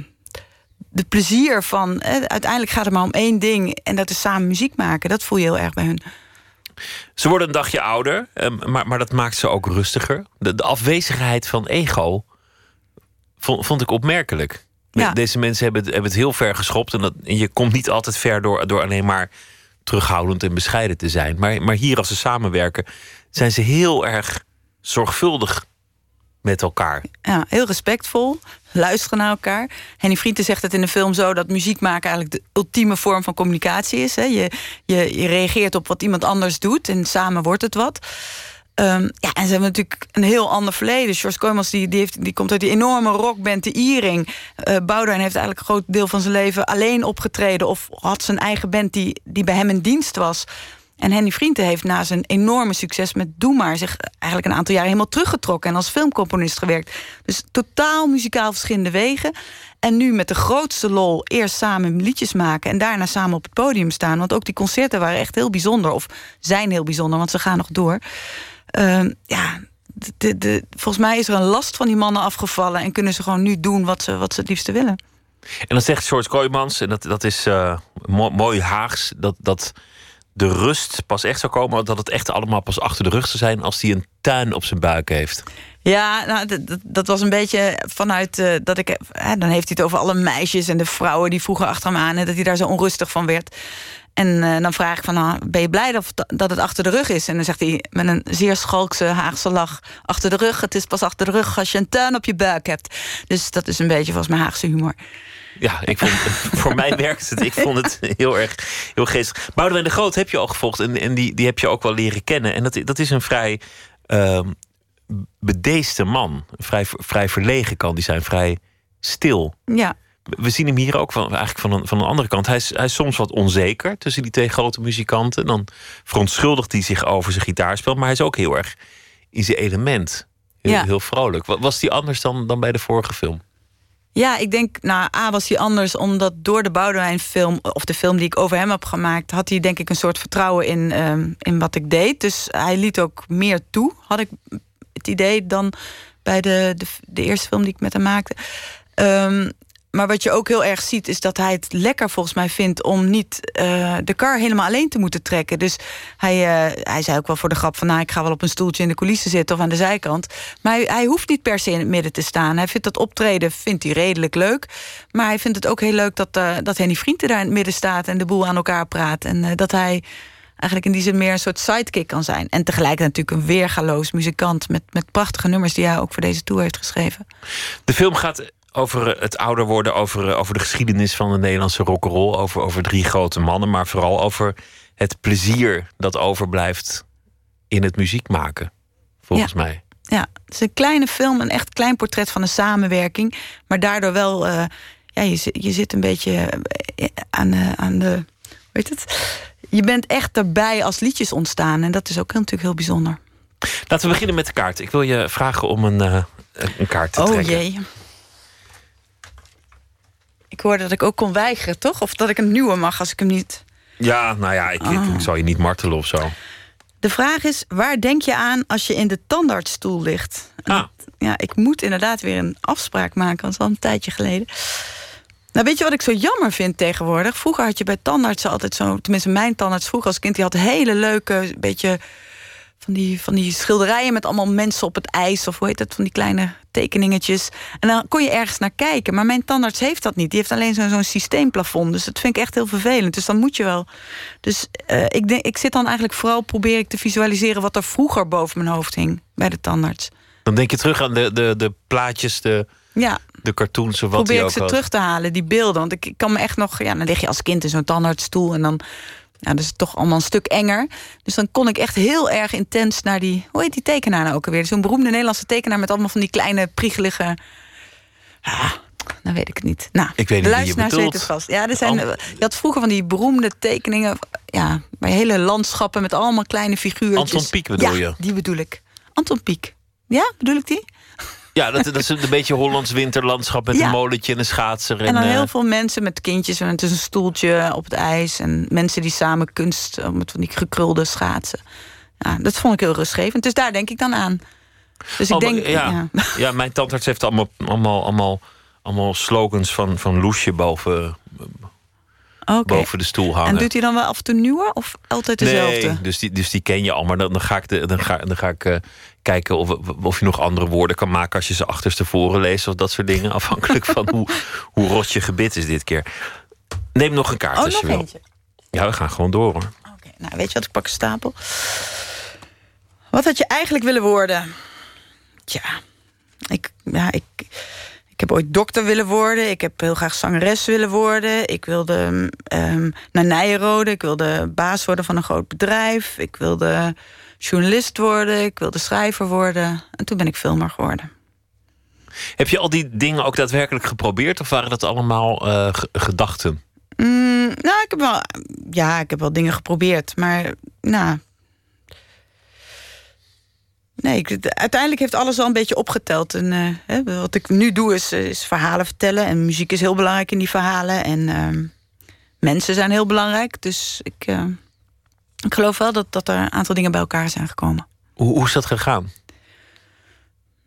de plezier van. Eh, uiteindelijk gaat het maar om één ding. En dat is samen muziek maken. Dat voel je heel erg bij hun. Ze worden een dagje ouder, maar, maar dat maakt ze ook rustiger. De, de afwezigheid van ego vond, vond ik opmerkelijk. Ja. Deze mensen hebben het, hebben het heel ver geschopt. En, dat, en je komt niet altijd ver door, door alleen maar terughoudend en bescheiden te zijn. Maar, maar hier, als ze samenwerken, zijn ze heel erg zorgvuldig met elkaar. Ja, heel respectvol, luisteren naar elkaar. Henny Vrienden zegt het in de film zo... dat muziek maken eigenlijk de ultieme vorm van communicatie is. Hè. Je, je, je reageert op wat iemand anders doet en samen wordt het wat. Um, ja, en ze hebben natuurlijk een heel ander verleden. George Kooijmans die, die, die komt uit die enorme rockband, de Iering. Uh, Boudewijn heeft eigenlijk een groot deel van zijn leven alleen opgetreden... of had zijn eigen band die, die bij hem in dienst was. En Henny Vrienden heeft na zijn enorme succes met Doe Maar... zich eigenlijk een aantal jaar helemaal teruggetrokken... en als filmcomponist gewerkt. Dus totaal muzikaal verschillende wegen. En nu met de grootste lol eerst samen liedjes maken... en daarna samen op het podium staan. Want ook die concerten waren echt heel bijzonder. Of zijn heel bijzonder, want ze gaan nog door. Uh, ja, de, de, volgens mij is er een last van die mannen afgevallen en kunnen ze gewoon nu doen wat ze, wat ze het liefste willen. En dan zegt George Kooijmans, en dat, dat is uh, mooi Haags, dat, dat de rust pas echt zou komen, dat het echt allemaal pas achter de rug zou zijn als hij een tuin op zijn buik heeft. Ja, nou, dat, was een beetje vanuit uh, dat ik. Hè, dan heeft hij het over alle meisjes en de vrouwen die vroeger achter hem aan. En dat hij daar zo onrustig van werd. En uh, dan vraag ik van, nou, ben je blij dat, dat het achter de rug is? En dan zegt hij met een zeer schalkse Haagse lach... achter de rug, het is pas achter de rug als je een tuin op je buik hebt. Dus dat is een beetje volgens mijn Haagse humor. Ja, ik vond, (laughs) voor mij werkt het. Ik vond het heel erg heel geestig. Boudewijn de Groot heb je al gevolgd en, en die, die heb je ook wel leren kennen. En dat, dat is een vrij uh, bedeesde man. Vrij, vrij verlegen kan die zijn, vrij stil. Ja. We zien hem hier ook van, eigenlijk van een, van een andere kant. Hij is, hij is soms wat onzeker tussen die twee grote muzikanten. Dan verontschuldigt hij zich over zijn gitaarspel. Maar hij is ook heel erg in zijn element. Heel, Ja. heel vrolijk. Wa- Was die anders dan, dan bij de vorige film? Ja, ik denk, nou, A was hij anders omdat door de Boudewijn-film, of de film die ik over hem heb gemaakt, had hij denk ik een soort vertrouwen in, ehm, in wat ik deed. Dus hij liet ook meer toe, had ik het idee, dan bij de, de, de eerste film die ik met hem maakte. Ehm, maar wat je ook heel erg ziet, is dat hij het lekker volgens mij vindt om niet eh, de kar helemaal alleen te moeten trekken. Dus hij, eh, hij zei ook wel voor de grap van nou, ik ga wel op een stoeltje in de coulissen zitten of aan de zijkant. Maar hij, hoeft niet per se in het midden te staan. Hij vindt dat optreden vindt hij redelijk leuk. Maar hij vindt het ook heel leuk dat, eh dat Henny Vrienden daar in het midden staat en de boel aan elkaar praat. En dat hij eigenlijk in die zin meer een soort sidekick kan zijn. En tegelijk natuurlijk een weergaloos muzikant met, met prachtige nummers die hij ook voor deze tour heeft geschreven. De film gaat over eh, het ouder worden, over, eh, over de geschiedenis van de Nederlandse rock'n'roll, over, over drie grote mannen, maar vooral over het plezier dat overblijft in het muziek maken. Volgens Ja. mij. Ja, het is een kleine film, een echt klein portret van een samenwerking. Maar daardoor wel, eh, ja, je, zit- je zit een beetje aan de, aan de. Hoe heet het? Je bent echt erbij als liedjes ontstaan. En dat is ook natuurlijk heel bijzonder. Laten we beginnen met de kaart. Ik wil je vragen om een, een kaart te oh trekken. jee. Ik hoorde dat ik ook kon weigeren, toch? Of dat ik een nieuwe mag als ik hem niet. Ja, nou ja, ik, ik, Oh. ik zal je niet martelen of zo. De vraag is, waar denk je aan als je in de tandartsstoel ligt? Ah. ja, ik moet inderdaad weer een afspraak maken, want dat is al een tijdje geleden. Nou, weet je wat ik zo jammer vind tegenwoordig? Vroeger had je bij tandartsen altijd zo... tenminste mijn tandarts vroeger als kind... die had hele leuke, beetje van die, van die schilderijen... met allemaal mensen op het ijs, of hoe heet dat? Van die kleine tekeningetjes. En dan kon je ergens naar kijken. Maar mijn tandarts heeft dat niet. Die heeft alleen zo'n zo'n systeemplafond. Dus dat vind ik echt heel vervelend. Dus dan moet je wel... Dus eh, ik, denk, ik zit dan eigenlijk vooral... probeer ik te visualiseren wat er vroeger boven mijn hoofd hing... bij de tandarts. Dan denk je terug aan de, de, de plaatjes, de, Ja, de cartoons of wat probeer ik ze had. terug te halen, die beelden. Want ik, ik kan me echt nog... Ja, dan lig je als kind in zo'n tandartsstoel en dan... Ja, dat is toch allemaal een stuk enger. Dus dan kon ik echt heel erg intens naar die... Hoe heet die tekenaar nou ook alweer? Zo'n beroemde Nederlandse tekenaar... met allemaal van die kleine, priegelige... Ah, dan weet ik het niet. Nou, Ik weet niet wie je bedoelt. het vast. Ja, er zijn, je had vroeger van die beroemde tekeningen... Ja, bij hele landschappen met allemaal kleine figuurtjes. Anton Pieck bedoel ja, je? die bedoel ik. Anton Pieck. Ja, bedoel ik die? Ja, dat, dat is een beetje Hollands winterlandschap met Ja. een molentje en een schaatser. En, En dan eh, heel veel mensen met kindjes en het is een stoeltje op het ijs. En mensen die samen kunst eh, met van die gekrulde schaatsen. Ja, dat vond ik heel rustgevend. Dus daar denk ik dan aan. Dus ik denk, ja, ja. (laughs) ja. mijn tandarts heeft allemaal, allemaal, allemaal, allemaal slogans van, van Loesje boven, Oké. boven de stoel hangen. En doet hij dan wel af en toe nieuwe of altijd dezelfde? Nee, dus die, dus die ken je al. Maar dan, dan ga ik, de, dan ga, dan ga ik eh, kijken of, of je nog andere woorden kan maken als je ze achterstevoren leest of dat soort dingen. Afhankelijk van (laughs) hoe, hoe rot je gebit is dit keer. Neem nog een kaart Oh, als je wil. eentje. Ja, we gaan gewoon door hoor. Oké, nou weet je wat, ik pak een stapel. Wat had je eigenlijk willen worden? Tja, ik, ja, ik, ik heb ooit dokter willen worden. Ik heb heel graag zangeres willen worden. Ik wilde ehm naar Nijenrode. Ik wilde baas worden van een groot bedrijf. Ik wilde journalist worden. Ik wilde schrijver worden. En toen ben ik filmer geworden. Heb je al die dingen ook daadwerkelijk geprobeerd? Of waren dat allemaal eh, ge- gedachten? Mm, nou, ik heb wel, ja, ik heb wel dingen geprobeerd, maar nou. Nee, ik, uiteindelijk heeft alles al een beetje opgeteld. En, eh, hè, wat ik nu doe is, eh, is verhalen vertellen. En muziek is heel belangrijk in die verhalen. En ehm, mensen zijn heel belangrijk. Dus ik, ik geloof wel dat, dat er een aantal dingen bij elkaar zijn gekomen. Hoe, hoe is dat gegaan?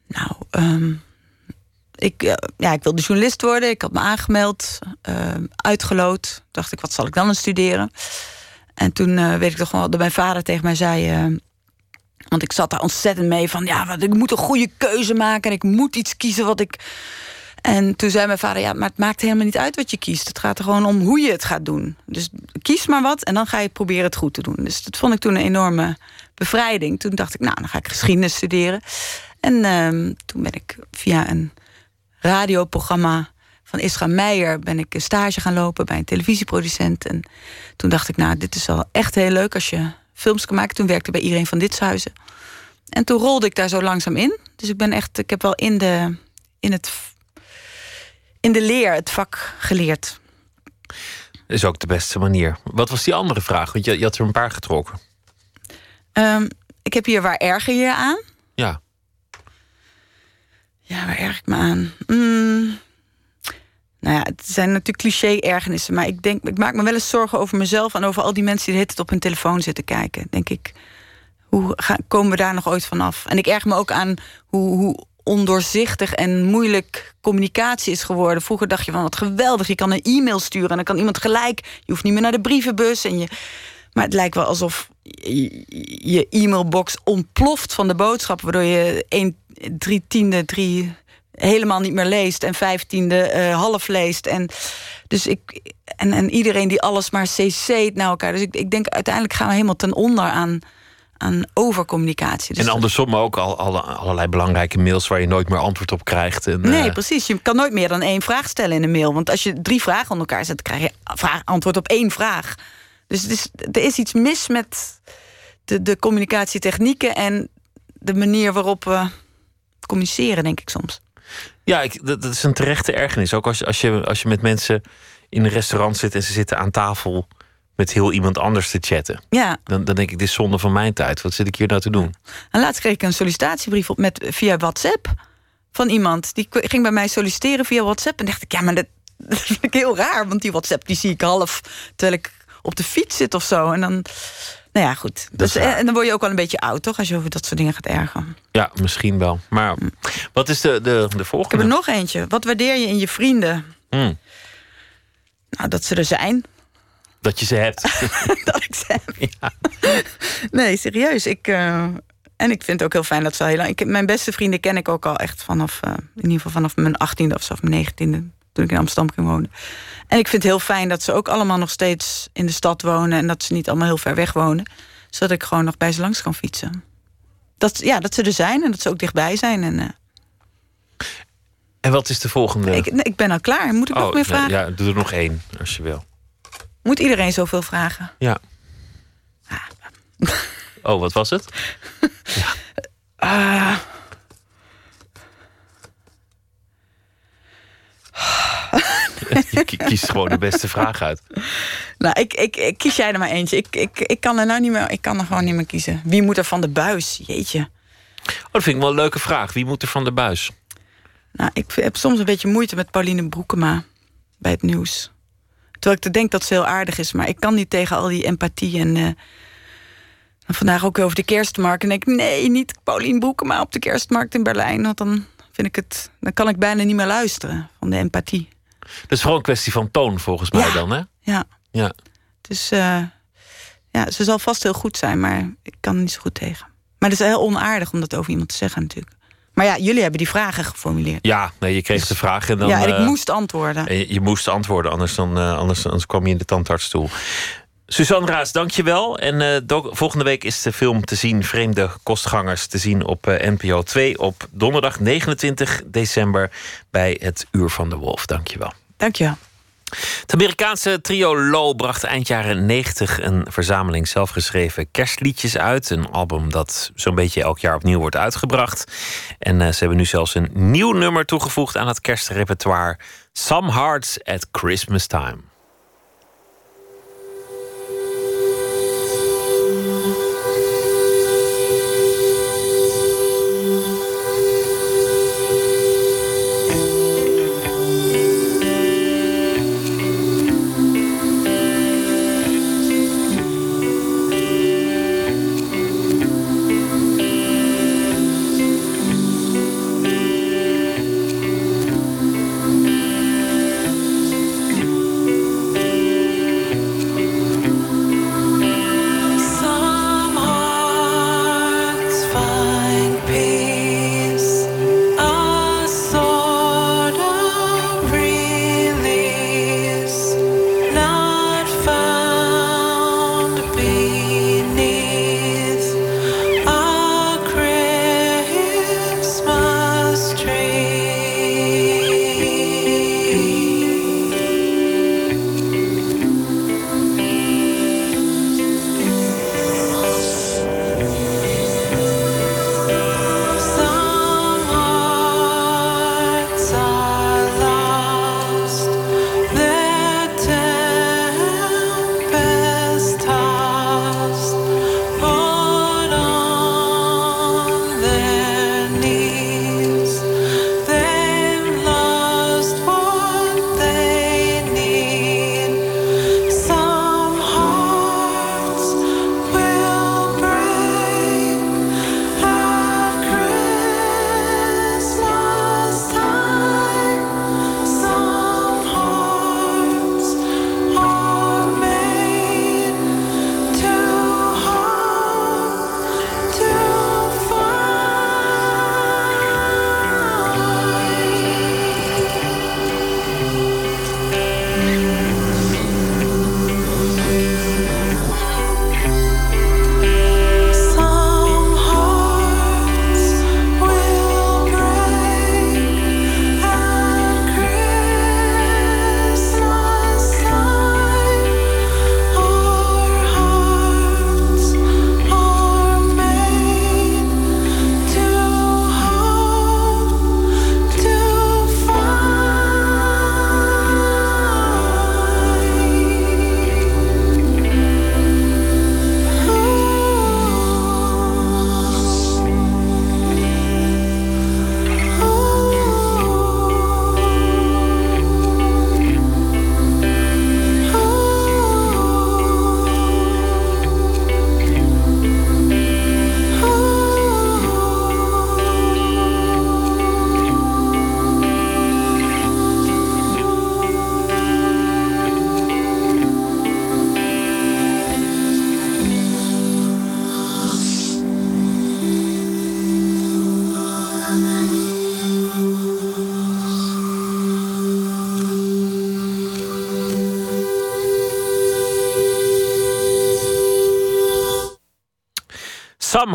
Nou, ehm, ik, eh, ja, ik wilde journalist worden. Ik had me aangemeld, uh, uitgeloot. Dacht ik, wat zal ik dan studeren? En toen uh, weet ik toch wel dat mijn vader tegen mij zei... want ik zat daar ontzettend mee van... ja, wat, ik moet een goede keuze maken... en ik moet iets kiezen wat ik... En toen zei mijn vader, ja, maar het maakt helemaal niet uit wat je kiest. Het gaat er gewoon om hoe je het gaat doen. Dus kies maar wat en dan ga je proberen het goed te doen. Dus dat vond ik toen een enorme bevrijding. Toen dacht ik, nou, dan ga ik geschiedenis studeren. En uh, toen ben ik via een radioprogramma van Isra Meijer... ben ik een stage gaan lopen bij een televisieproducent. En toen dacht ik, nou, dit is wel echt heel leuk als je films kan maken. Toen werkte ik bij iedereen van Ditshuizen. En toen rolde ik daar zo langzaam in. Dus ik ben echt, ik heb wel in, de, in, het, in de leer het vak geleerd. Dat is ook de beste manier. Wat was die andere vraag? Want je, je had er een paar getrokken. Um, ik heb hier waar erger je aan? Ja. Ja, waar erg ik me aan? Mm. Nou ja, het zijn natuurlijk cliché-ergernissen. Maar ik, denk, ik maak me wel eens zorgen over mezelf... en over al die mensen die het op hun telefoon zitten kijken. Denk ik, hoe gaan, komen we daar nog ooit vanaf? En ik erg me ook aan hoe, hoe ondoorzichtig en moeilijk communicatie is geworden. Vroeger dacht je van wat geweldig, je kan een e-mail sturen... en dan kan iemand gelijk, je hoeft niet meer naar de brievenbus... en je maar het lijkt wel alsof je e-mailbox ontploft van de boodschap, waardoor je een, drie tiende, drie helemaal niet meer leest en vijftiende uh, half leest. En, dus ik, en, en iedereen die alles maar cc't naar elkaar. Dus ik, ik denk uiteindelijk gaan we helemaal ten onder aan, aan overcommunicatie. Dus en andersom ook al, alle, allerlei belangrijke mails waar je nooit meer antwoord op krijgt. En, nee, uh... precies. Je kan nooit meer dan één vraag stellen in een mail. Want als je drie vragen onder elkaar zet, krijg je vraag, antwoord op één vraag. Dus is, er is iets mis met de, de communicatietechnieken en de manier waarop we communiceren, denk ik soms. Ja, ik, dat, is een terechte ergernis. Ook als, je, als, je, als je met mensen in een restaurant zit en ze zitten aan tafel met heel iemand anders te chatten. Ja. Dan, dan denk ik, dit is zonde van mijn tijd. Wat zit ik hier nou te doen? En laatst kreeg ik een sollicitatiebrief op met, via WhatsApp van iemand. Die ging bij mij solliciteren via WhatsApp. En dacht ik, ja, maar dat, (laughs) dat vind ik heel raar. Want die WhatsApp die zie ik half terwijl ik op de fiets zit of zo. En dan. Nou ja, goed. Dus, en dan word je ook wel een beetje oud, toch? Als je over dat soort dingen gaat ergen. Ja, misschien wel. Maar hm. wat is de, de, de volgende? Ik heb er nog eentje. Wat waardeer je in je vrienden? Hmm. Nou, dat ze er zijn. Dat je ze hebt. (laughs) dat ik ze heb. (laughs) Ja. Nee, serieus. Ik, uh, en ik vind het ook heel fijn dat ze heel lang... Ik, mijn beste vrienden ken ik ook al echt vanaf... Uh, in ieder geval vanaf mijn achttiende of zo, of mijn negentiende. Toen ik in Amsterdam ging wonen. En ik vind het heel fijn dat ze ook allemaal nog steeds in de stad wonen. En dat ze niet allemaal heel ver weg wonen. Zodat ik gewoon nog bij ze langs kan fietsen. Dat, ja, dat ze er zijn en dat ze ook dichtbij zijn. En, uh... en wat is de volgende? Ik, ik ben al klaar. Moet ik nog oh, meer vragen? Ja, doe er nog één, als je wil. Moet iedereen zoveel vragen? Ja. Oh, wat was het? ja. (laughs) Uh... (laughs) je kiest gewoon de beste vraag uit. Nou, ik, ik, ik, kies jij er maar eentje. Ik, ik, ik kan er nou niet meer, ik kan er gewoon niet meer kiezen. Wie moet er van de buis? Jeetje. Oh, dat vind ik wel een leuke vraag. Wie moet er van de buis? Nou, ik heb soms een beetje moeite met Pauline Broekema bij het nieuws. Terwijl ik denk dat ze heel aardig is, maar ik kan niet tegen al die empathie en. Uh, vandaag ook over de kerstmarkt. En denk ik, nee, niet Pauline Broekema op de kerstmarkt in Berlijn. Want dan vind ik het. Dan kan ik bijna niet meer luisteren van de empathie. Dat is gewoon een kwestie van toon, volgens mij dan, hè? Ja. ja. Dus uh, ja, ze zal vast heel goed zijn, maar ik kan er niet zo goed tegen. Maar het is heel onaardig om dat over iemand te zeggen, natuurlijk. Maar ja, jullie hebben die vragen geformuleerd. Ja, nee, je kreeg dus, de vraag en dan... Ja, en ik uh, moest antwoorden. Je, je, moest antwoorden, anders, dan, uh, anders, anders kwam je in de tandartsstoel. Suzanne Raas, dankjewel. En uh, volgende week is de film te zien... Vreemde Kostgangers te zien op NPO 2... op donderdag 29 december bij het Uur van de Wolf. Dankjewel. Dankjewel. Het Amerikaanse trio Low bracht eind jaren 90 een verzameling zelfgeschreven kerstliedjes uit. Een album dat zo'n beetje elk jaar opnieuw wordt uitgebracht. En uh, ze hebben nu zelfs een nieuw nummer toegevoegd aan het kerstrepertoire: Some Hearts at Christmas Time.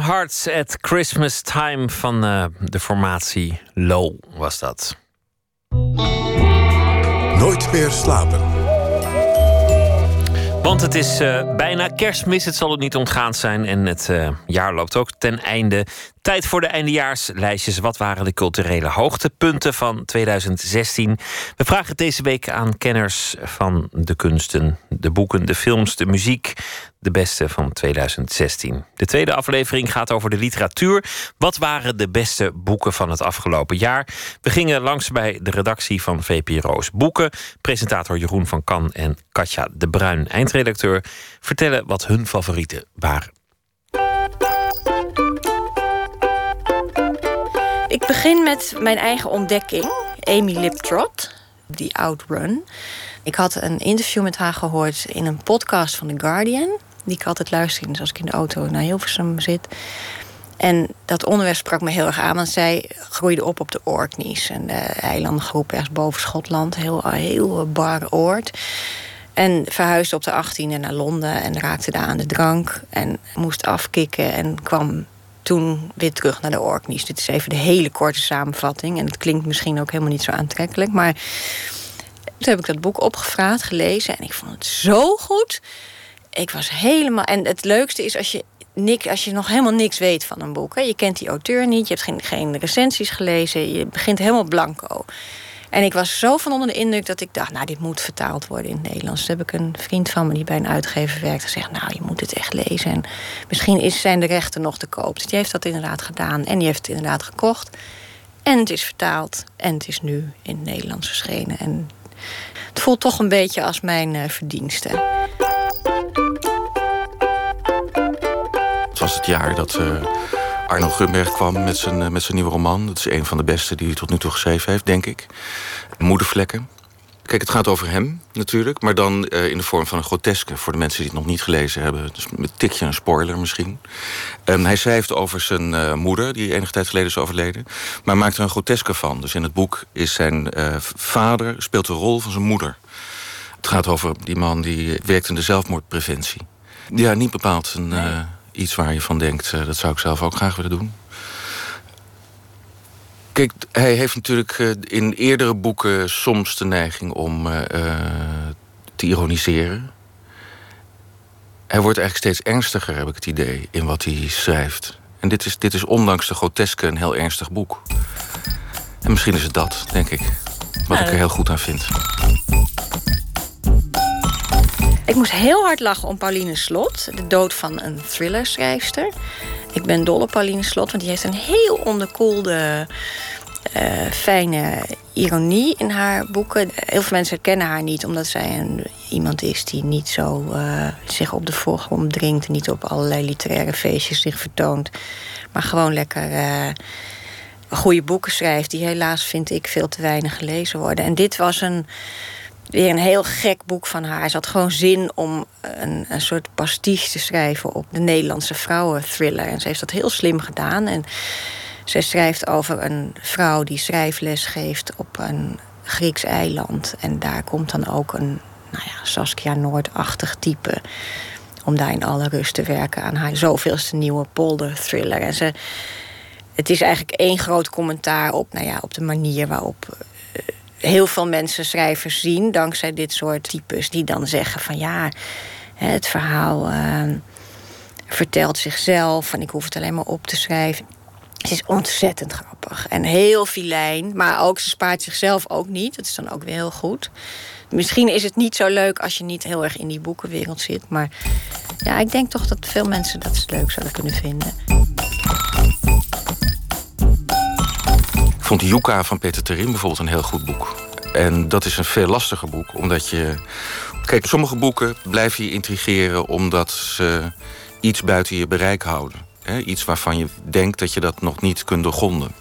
Hearts at Christmas Time van uh, de formatie Low was dat. Nooit meer slapen. Want het is uh, bijna kerstmis, het zal het niet ontgaan zijn. En het uh, jaar loopt ook ten einde. Tijd voor de eindejaarslijstjes. Wat waren de culturele hoogtepunten van 2016? We vragen het deze week aan kenners van de kunsten, de boeken, de films, de muziek. De beste van 2016. De tweede aflevering gaat over de literatuur. Wat waren de beste boeken van het afgelopen jaar? We gingen langs bij de redactie van VPRO's Boeken. Presentator Jeroen van Kan en Katja de Bruin, eindredacteur, vertellen wat hun favorieten waren. Ik begin met mijn eigen ontdekking, Amy Liptrot, die Outrun. Ik had een interview met haar gehoord in een podcast van The Guardian, die ik altijd luister als ik in de auto naar Hilversum zit. En dat onderwerp sprak me heel erg aan, want zij groeide op op de Orkneys, een eilandengroep ergens boven Schotland, heel, heel bar oord. En verhuisde op de 18e naar Londen en raakte daar aan de drank en moest afkicken en kwam toen weer terug naar de Orkneys. Dit is even de hele korte samenvatting. En het klinkt misschien ook helemaal niet zo aantrekkelijk. Maar toen heb ik dat boek opgevraagd, gelezen. En ik vond het zo goed. Ik was helemaal... En het leukste is als je, niks, als je nog helemaal niks weet van een boek. Hè. Je kent die auteur niet, je hebt geen, geen recensies gelezen. Je begint helemaal blanco. En ik was zo van onder de indruk dat ik dacht, nou, dit moet vertaald worden in het Nederlands. Toen heb ik een vriend van me die bij een uitgever werkt gezegd, nou, je moet het echt lezen. En misschien is, zijn de rechten nog te koop. Dus die heeft dat inderdaad gedaan. En die heeft het inderdaad gekocht. En het is vertaald. En het is nu in het Nederlands verschenen. En het voelt toch een beetje als mijn uh, verdienste. Het jaar dat uh, Arno Grunberg kwam met zijn, uh, met zijn nieuwe roman. Dat is een van de beste die hij tot nu toe geschreven heeft, denk ik. Moedervlekken. Kijk, het gaat over hem natuurlijk, maar dan uh, in de vorm van een groteske... voor de mensen die het nog niet gelezen hebben. Dus met een tikje een spoiler misschien. Um, hij schrijft over zijn uh, moeder, die enige tijd geleden is overleden... maar maakt er een groteske van. Dus in het boek is zijn uh, vader, speelt de rol van zijn moeder. Het gaat over die man die werkt in de zelfmoordpreventie. Ja, niet bepaald een, nee. Iets waar je van denkt... dat zou ik zelf ook graag willen doen. Kijk, hij heeft natuurlijk uh, in eerdere boeken soms de neiging om uh, te ironiseren. Hij wordt eigenlijk steeds ernstiger, heb ik het idee, in wat hij schrijft. En dit is, dit is ondanks de groteske een heel ernstig boek. En misschien is het dat, denk ik, wat ik er heel goed aan vind. Ik moest heel hard lachen om Pauline Slot, de dood van een thrillerschrijfster. Ik ben dol op Pauline Slot, want die heeft een heel onderkoelde, uh, fijne ironie in haar boeken. Heel veel mensen kennen haar niet, omdat zij een, iemand is die niet zo uh, zich op de voorgrond dringt, niet op allerlei literaire feestjes zich vertoont, maar gewoon lekker. Uh, goede boeken schrijft, die helaas, vind ik, veel te weinig gelezen worden. En dit was een weer een heel gek boek van haar. Ze had gewoon zin om een, een soort pastiche te schrijven op de Nederlandse vrouwen-thriller. En ze heeft dat heel slim gedaan. En zij schrijft over een vrouw die schrijfles geeft op een Grieks eiland. En daar komt dan ook een nou ja, Saskia Noord-achtig type. Om daar in alle rust te werken aan haar zoveelste nieuwe polder-thriller. En ze, het is eigenlijk één groot commentaar op, nou ja, op de manier waarop heel veel mensen schrijvers zien, dankzij dit soort types, die dan zeggen van ja, het verhaal uh, vertelt zichzelf en ik hoef het alleen maar op te schrijven. Het is ontzettend grappig en heel filijn, maar ook ze spaart zichzelf ook niet. Dat is dan ook weer heel goed. Misschien is het niet zo leuk als je niet heel erg in die boekenwereld zit, maar ja, ik denk toch dat veel mensen dat leuk zouden kunnen vinden. Vond Yuka van Peter Terin bijvoorbeeld een heel goed boek. En dat is een veel lastiger boek, omdat je... Kijk, sommige boeken blijven je intrigeren... omdat ze iets buiten je bereik houden. Hè? Iets waarvan je denkt dat je dat nog niet kunt doorgronden.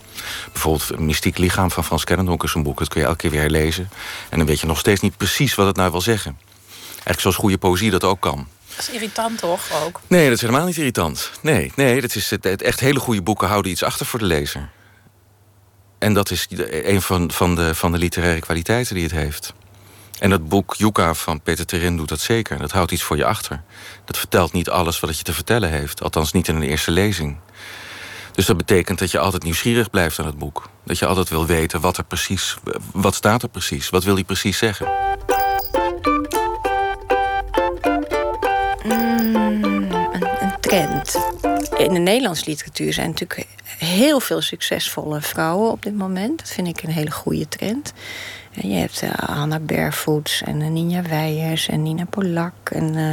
Bijvoorbeeld een Mystiek Lichaam van Frans Kennendonk is een boek. Dat kun je elke keer weer herlezen. En dan weet je nog steeds niet precies wat het nou wil zeggen. Eigenlijk zoals goede poëzie dat ook kan. Dat is irritant toch ook? Nee, dat is helemaal niet irritant. Nee, nee dat is het echt hele goede boeken houden iets achter voor de lezer. En dat is een van, van, de, van de literaire kwaliteiten die het heeft. En dat boek Yuka van Peter Terin doet dat zeker. Dat houdt iets voor je achter. Dat vertelt niet alles wat het je te vertellen heeft. Althans niet in een eerste lezing. Dus dat betekent dat je altijd nieuwsgierig blijft aan het boek. Dat je altijd wil weten wat er precies... Wat staat er precies? Wat wil hij precies zeggen? Mm, een, een trend. In de Nederlandse literatuur zijn natuurlijk heel veel succesvolle vrouwen op dit moment. Dat vind ik een hele goede trend. Je hebt uh, Hanna Barefoots en uh, Nina Weijers en Nina Polak en uh,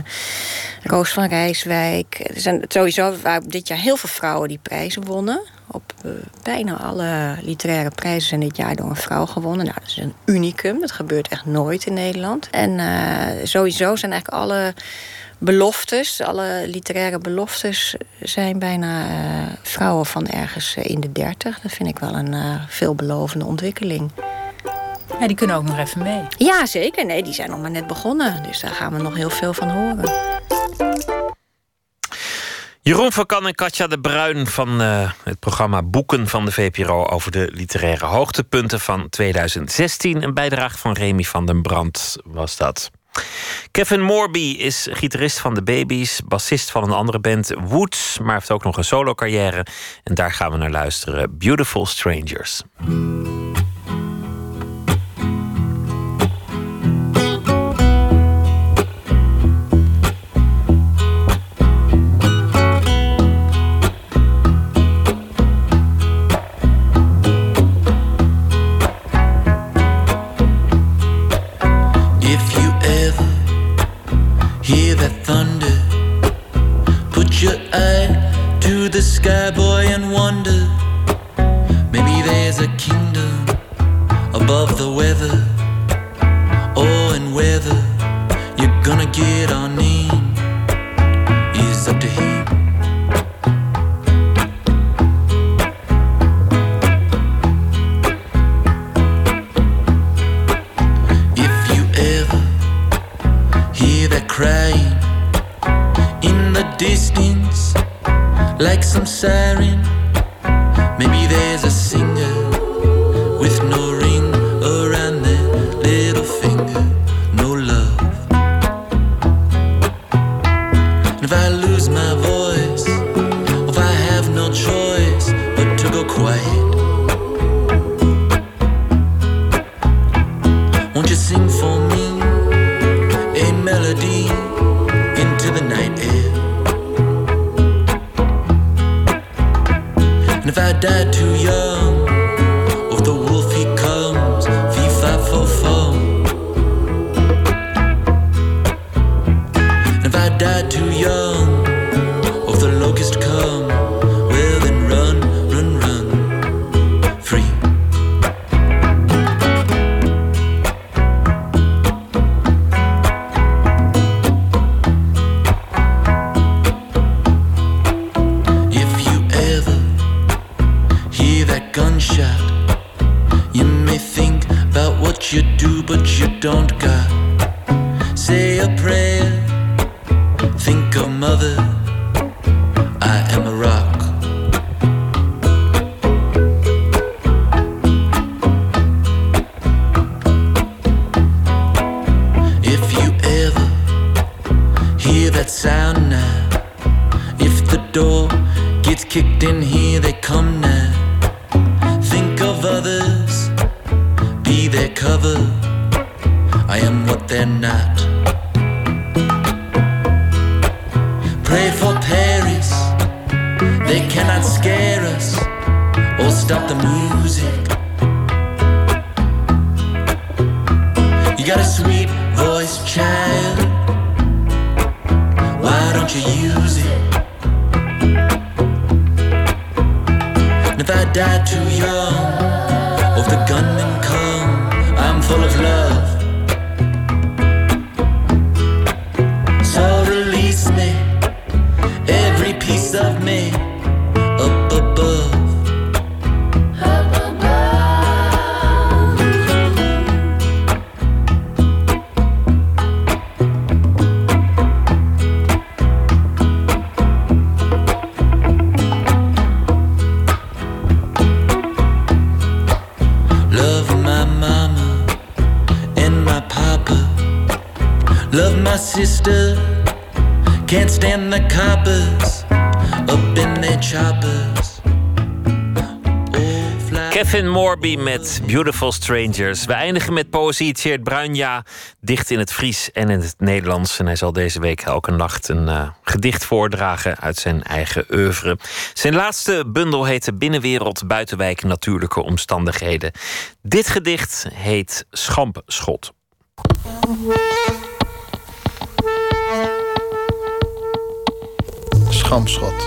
Roos van Rijswijk. Er zijn sowieso dit jaar heel veel vrouwen die prijzen wonnen. Op bijna alle literaire prijzen zijn dit jaar door een vrouw gewonnen. Nou, dat is een unicum. Dat gebeurt echt nooit in Nederland. En sowieso zijn eigenlijk alle beloftes, alle literaire beloftes, zijn bijna vrouwen van ergens in de dertig. Dat vind ik wel een veelbelovende ontwikkeling. Ja, die kunnen ook nog even mee. Ja, zeker. Nee, die zijn nog maar net begonnen. Dus daar gaan we nog heel veel van horen. Jeroen van Kan en Katja de Bruin van uh, het programma Boeken van de VPRO... over de literaire hoogtepunten van 2016. Een bijdrage van Remy van den Brand was dat. Kevin Morby is gitarist van de Babies, bassist van een andere band, Woods... maar heeft ook nog een solo carrière. En daar gaan we naar luisteren. Beautiful Strangers. Above the weather. Oh, and whether you're gonna get on in is up to him. If you ever hear that crying in the distance, like some siren. Maybe there's a singer Met Beautiful Strangers. We eindigen met poëzie Tjeerd Bruinja, dicht in het Fries en in het Nederlands. En hij zal deze week elke nacht een uh, gedicht voordragen uit zijn eigen oeuvre. Zijn laatste bundel heette Binnenwereld, Buitenwijk, Natuurlijke Omstandigheden. Dit gedicht heet Schampschot. Schampschot.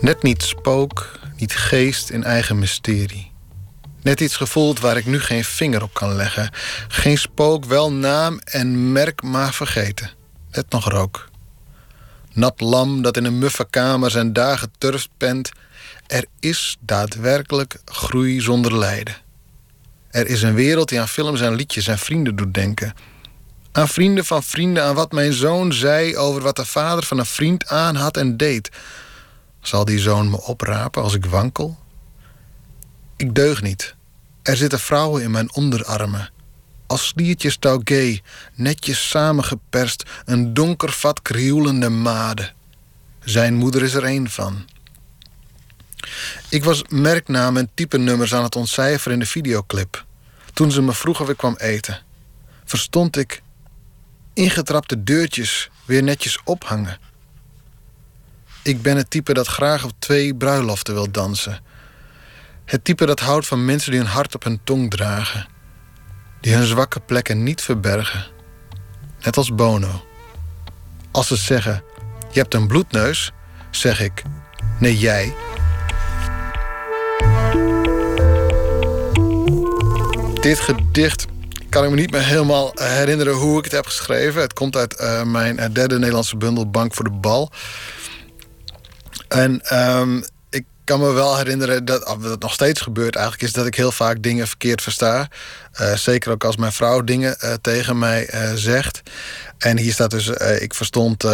Net niet spook, geest in eigen mysterie. Net iets gevoeld waar ik nu geen vinger op kan leggen. Geen spook, wel naam en merk, maar vergeten. Net nog rook. Nat lam dat in een muffe kamer zijn dagen turft pent. Er is daadwerkelijk groei zonder lijden. Er is een wereld die aan films en liedjes en vrienden doet denken. Aan vrienden van vrienden, aan wat mijn zoon zei over wat de vader van een vriend aan had en deed. Zal die zoon me oprapen als ik wankel? Ik deug niet. Er zitten vrouwen in mijn onderarmen. Als sliertjes taugé, netjes samengeperst, een donker vat krioelende made. Zijn moeder is er één van. Ik was merknamen en typenummers aan het ontcijferen in de videoclip. Toen ze me vroeg of ik kwam eten, verstond ik ingetrapte deurtjes weer netjes ophangen. Ik ben het type dat graag op twee bruiloften wil dansen. Het type dat houdt van mensen die hun hart op hun tong dragen. Die hun zwakke plekken niet verbergen. Net als Bono. Als ze zeggen, je hebt een bloedneus, zeg ik, nee jij. Dit gedicht kan ik me niet meer helemaal herinneren hoe ik het heb geschreven. Het komt uit uh, mijn derde Nederlandse bundel Bank voor de Bal. En um, ik kan me wel herinneren dat wat oh, nog steeds gebeurt eigenlijk... is dat ik heel vaak dingen verkeerd versta. Uh, zeker ook als mijn vrouw dingen uh, tegen mij uh, zegt. En hier staat dus, ik verstond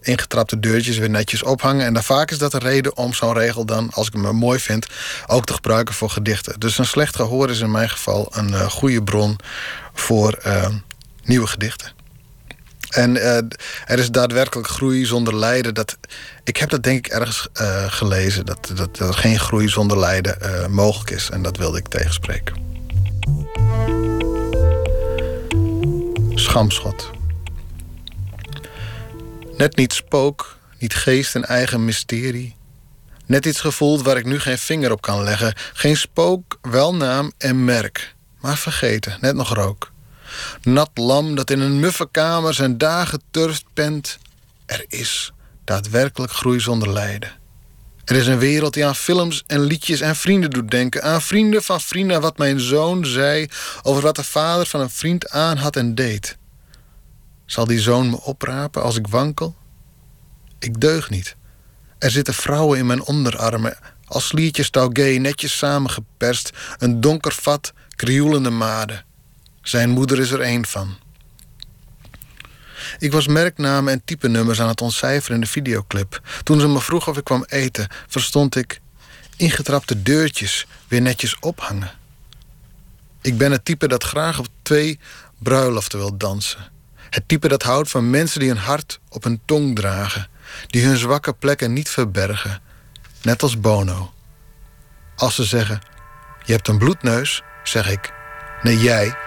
ingetrapte deurtjes weer netjes ophangen. En dan vaak is dat een reden om zo'n regel dan, als ik hem mooi vind... ook te gebruiken voor gedichten. Dus een slecht gehoor is in mijn geval een goede bron voor nieuwe gedichten. En uh, er is daadwerkelijk groei zonder lijden. Dat, ik heb dat denk ik ergens uh, gelezen. Dat, dat, geen groei zonder lijden uh, mogelijk is. En dat wilde ik tegenspreken. Schamschot. Net niet spook, niet geest en eigen mysterie. Net iets gevoeld waar ik nu geen vinger op kan leggen. Geen spook, wel naam en merk. Maar vergeten, net nog rook. Nat lam dat in een muffe kamer zijn dagen turft pent. Er is daadwerkelijk groei zonder lijden. Er is een wereld die aan films en liedjes en vrienden doet denken. Aan vrienden van vrienden wat mijn zoon zei over wat de vader van een vriend aan had en deed. Zal die zoon me oprapen als ik wankel? Ik deug niet. Er zitten vrouwen in mijn onderarmen, als sliertjes taugé netjes samengeperst, een donker vat, krioelende maden. Zijn moeder is er één van. Ik was merknamen en typenummers aan het ontcijferen in de videoclip. Toen ze me vroeg of ik kwam eten, verstond ik ingetrapte deurtjes weer netjes ophangen. Ik ben het type dat graag op twee bruiloften wil dansen. Het type dat houdt van mensen die een hart op hun tong dragen, die hun zwakke plekken niet verbergen, net als Bono. Als ze zeggen: Je hebt een bloedneus, zeg ik: Nee, jij.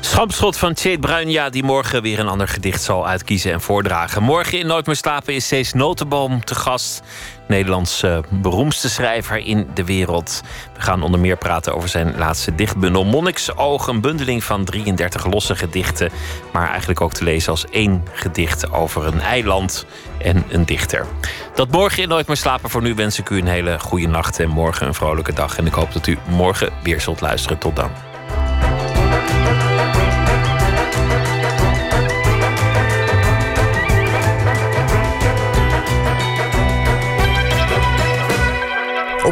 Schampschot van Tjeet Bruinja, die morgen weer een ander gedicht zal uitkiezen en voordragen. Morgen in Nooit meer slapen is Cees Notenboom te gast. Nederlands uh, beroemdste schrijver in de wereld. We gaan onder meer praten over zijn laatste dichtbundel Monniksoog. Een bundeling van 33 losse gedichten. Maar eigenlijk ook te lezen als één gedicht over een eiland en een dichter. Dat morgen in Nooit meer slapen. Voor nu wens ik u een hele goede nacht en morgen een vrolijke dag. En ik hoop dat u morgen weer zult luisteren. Tot dan.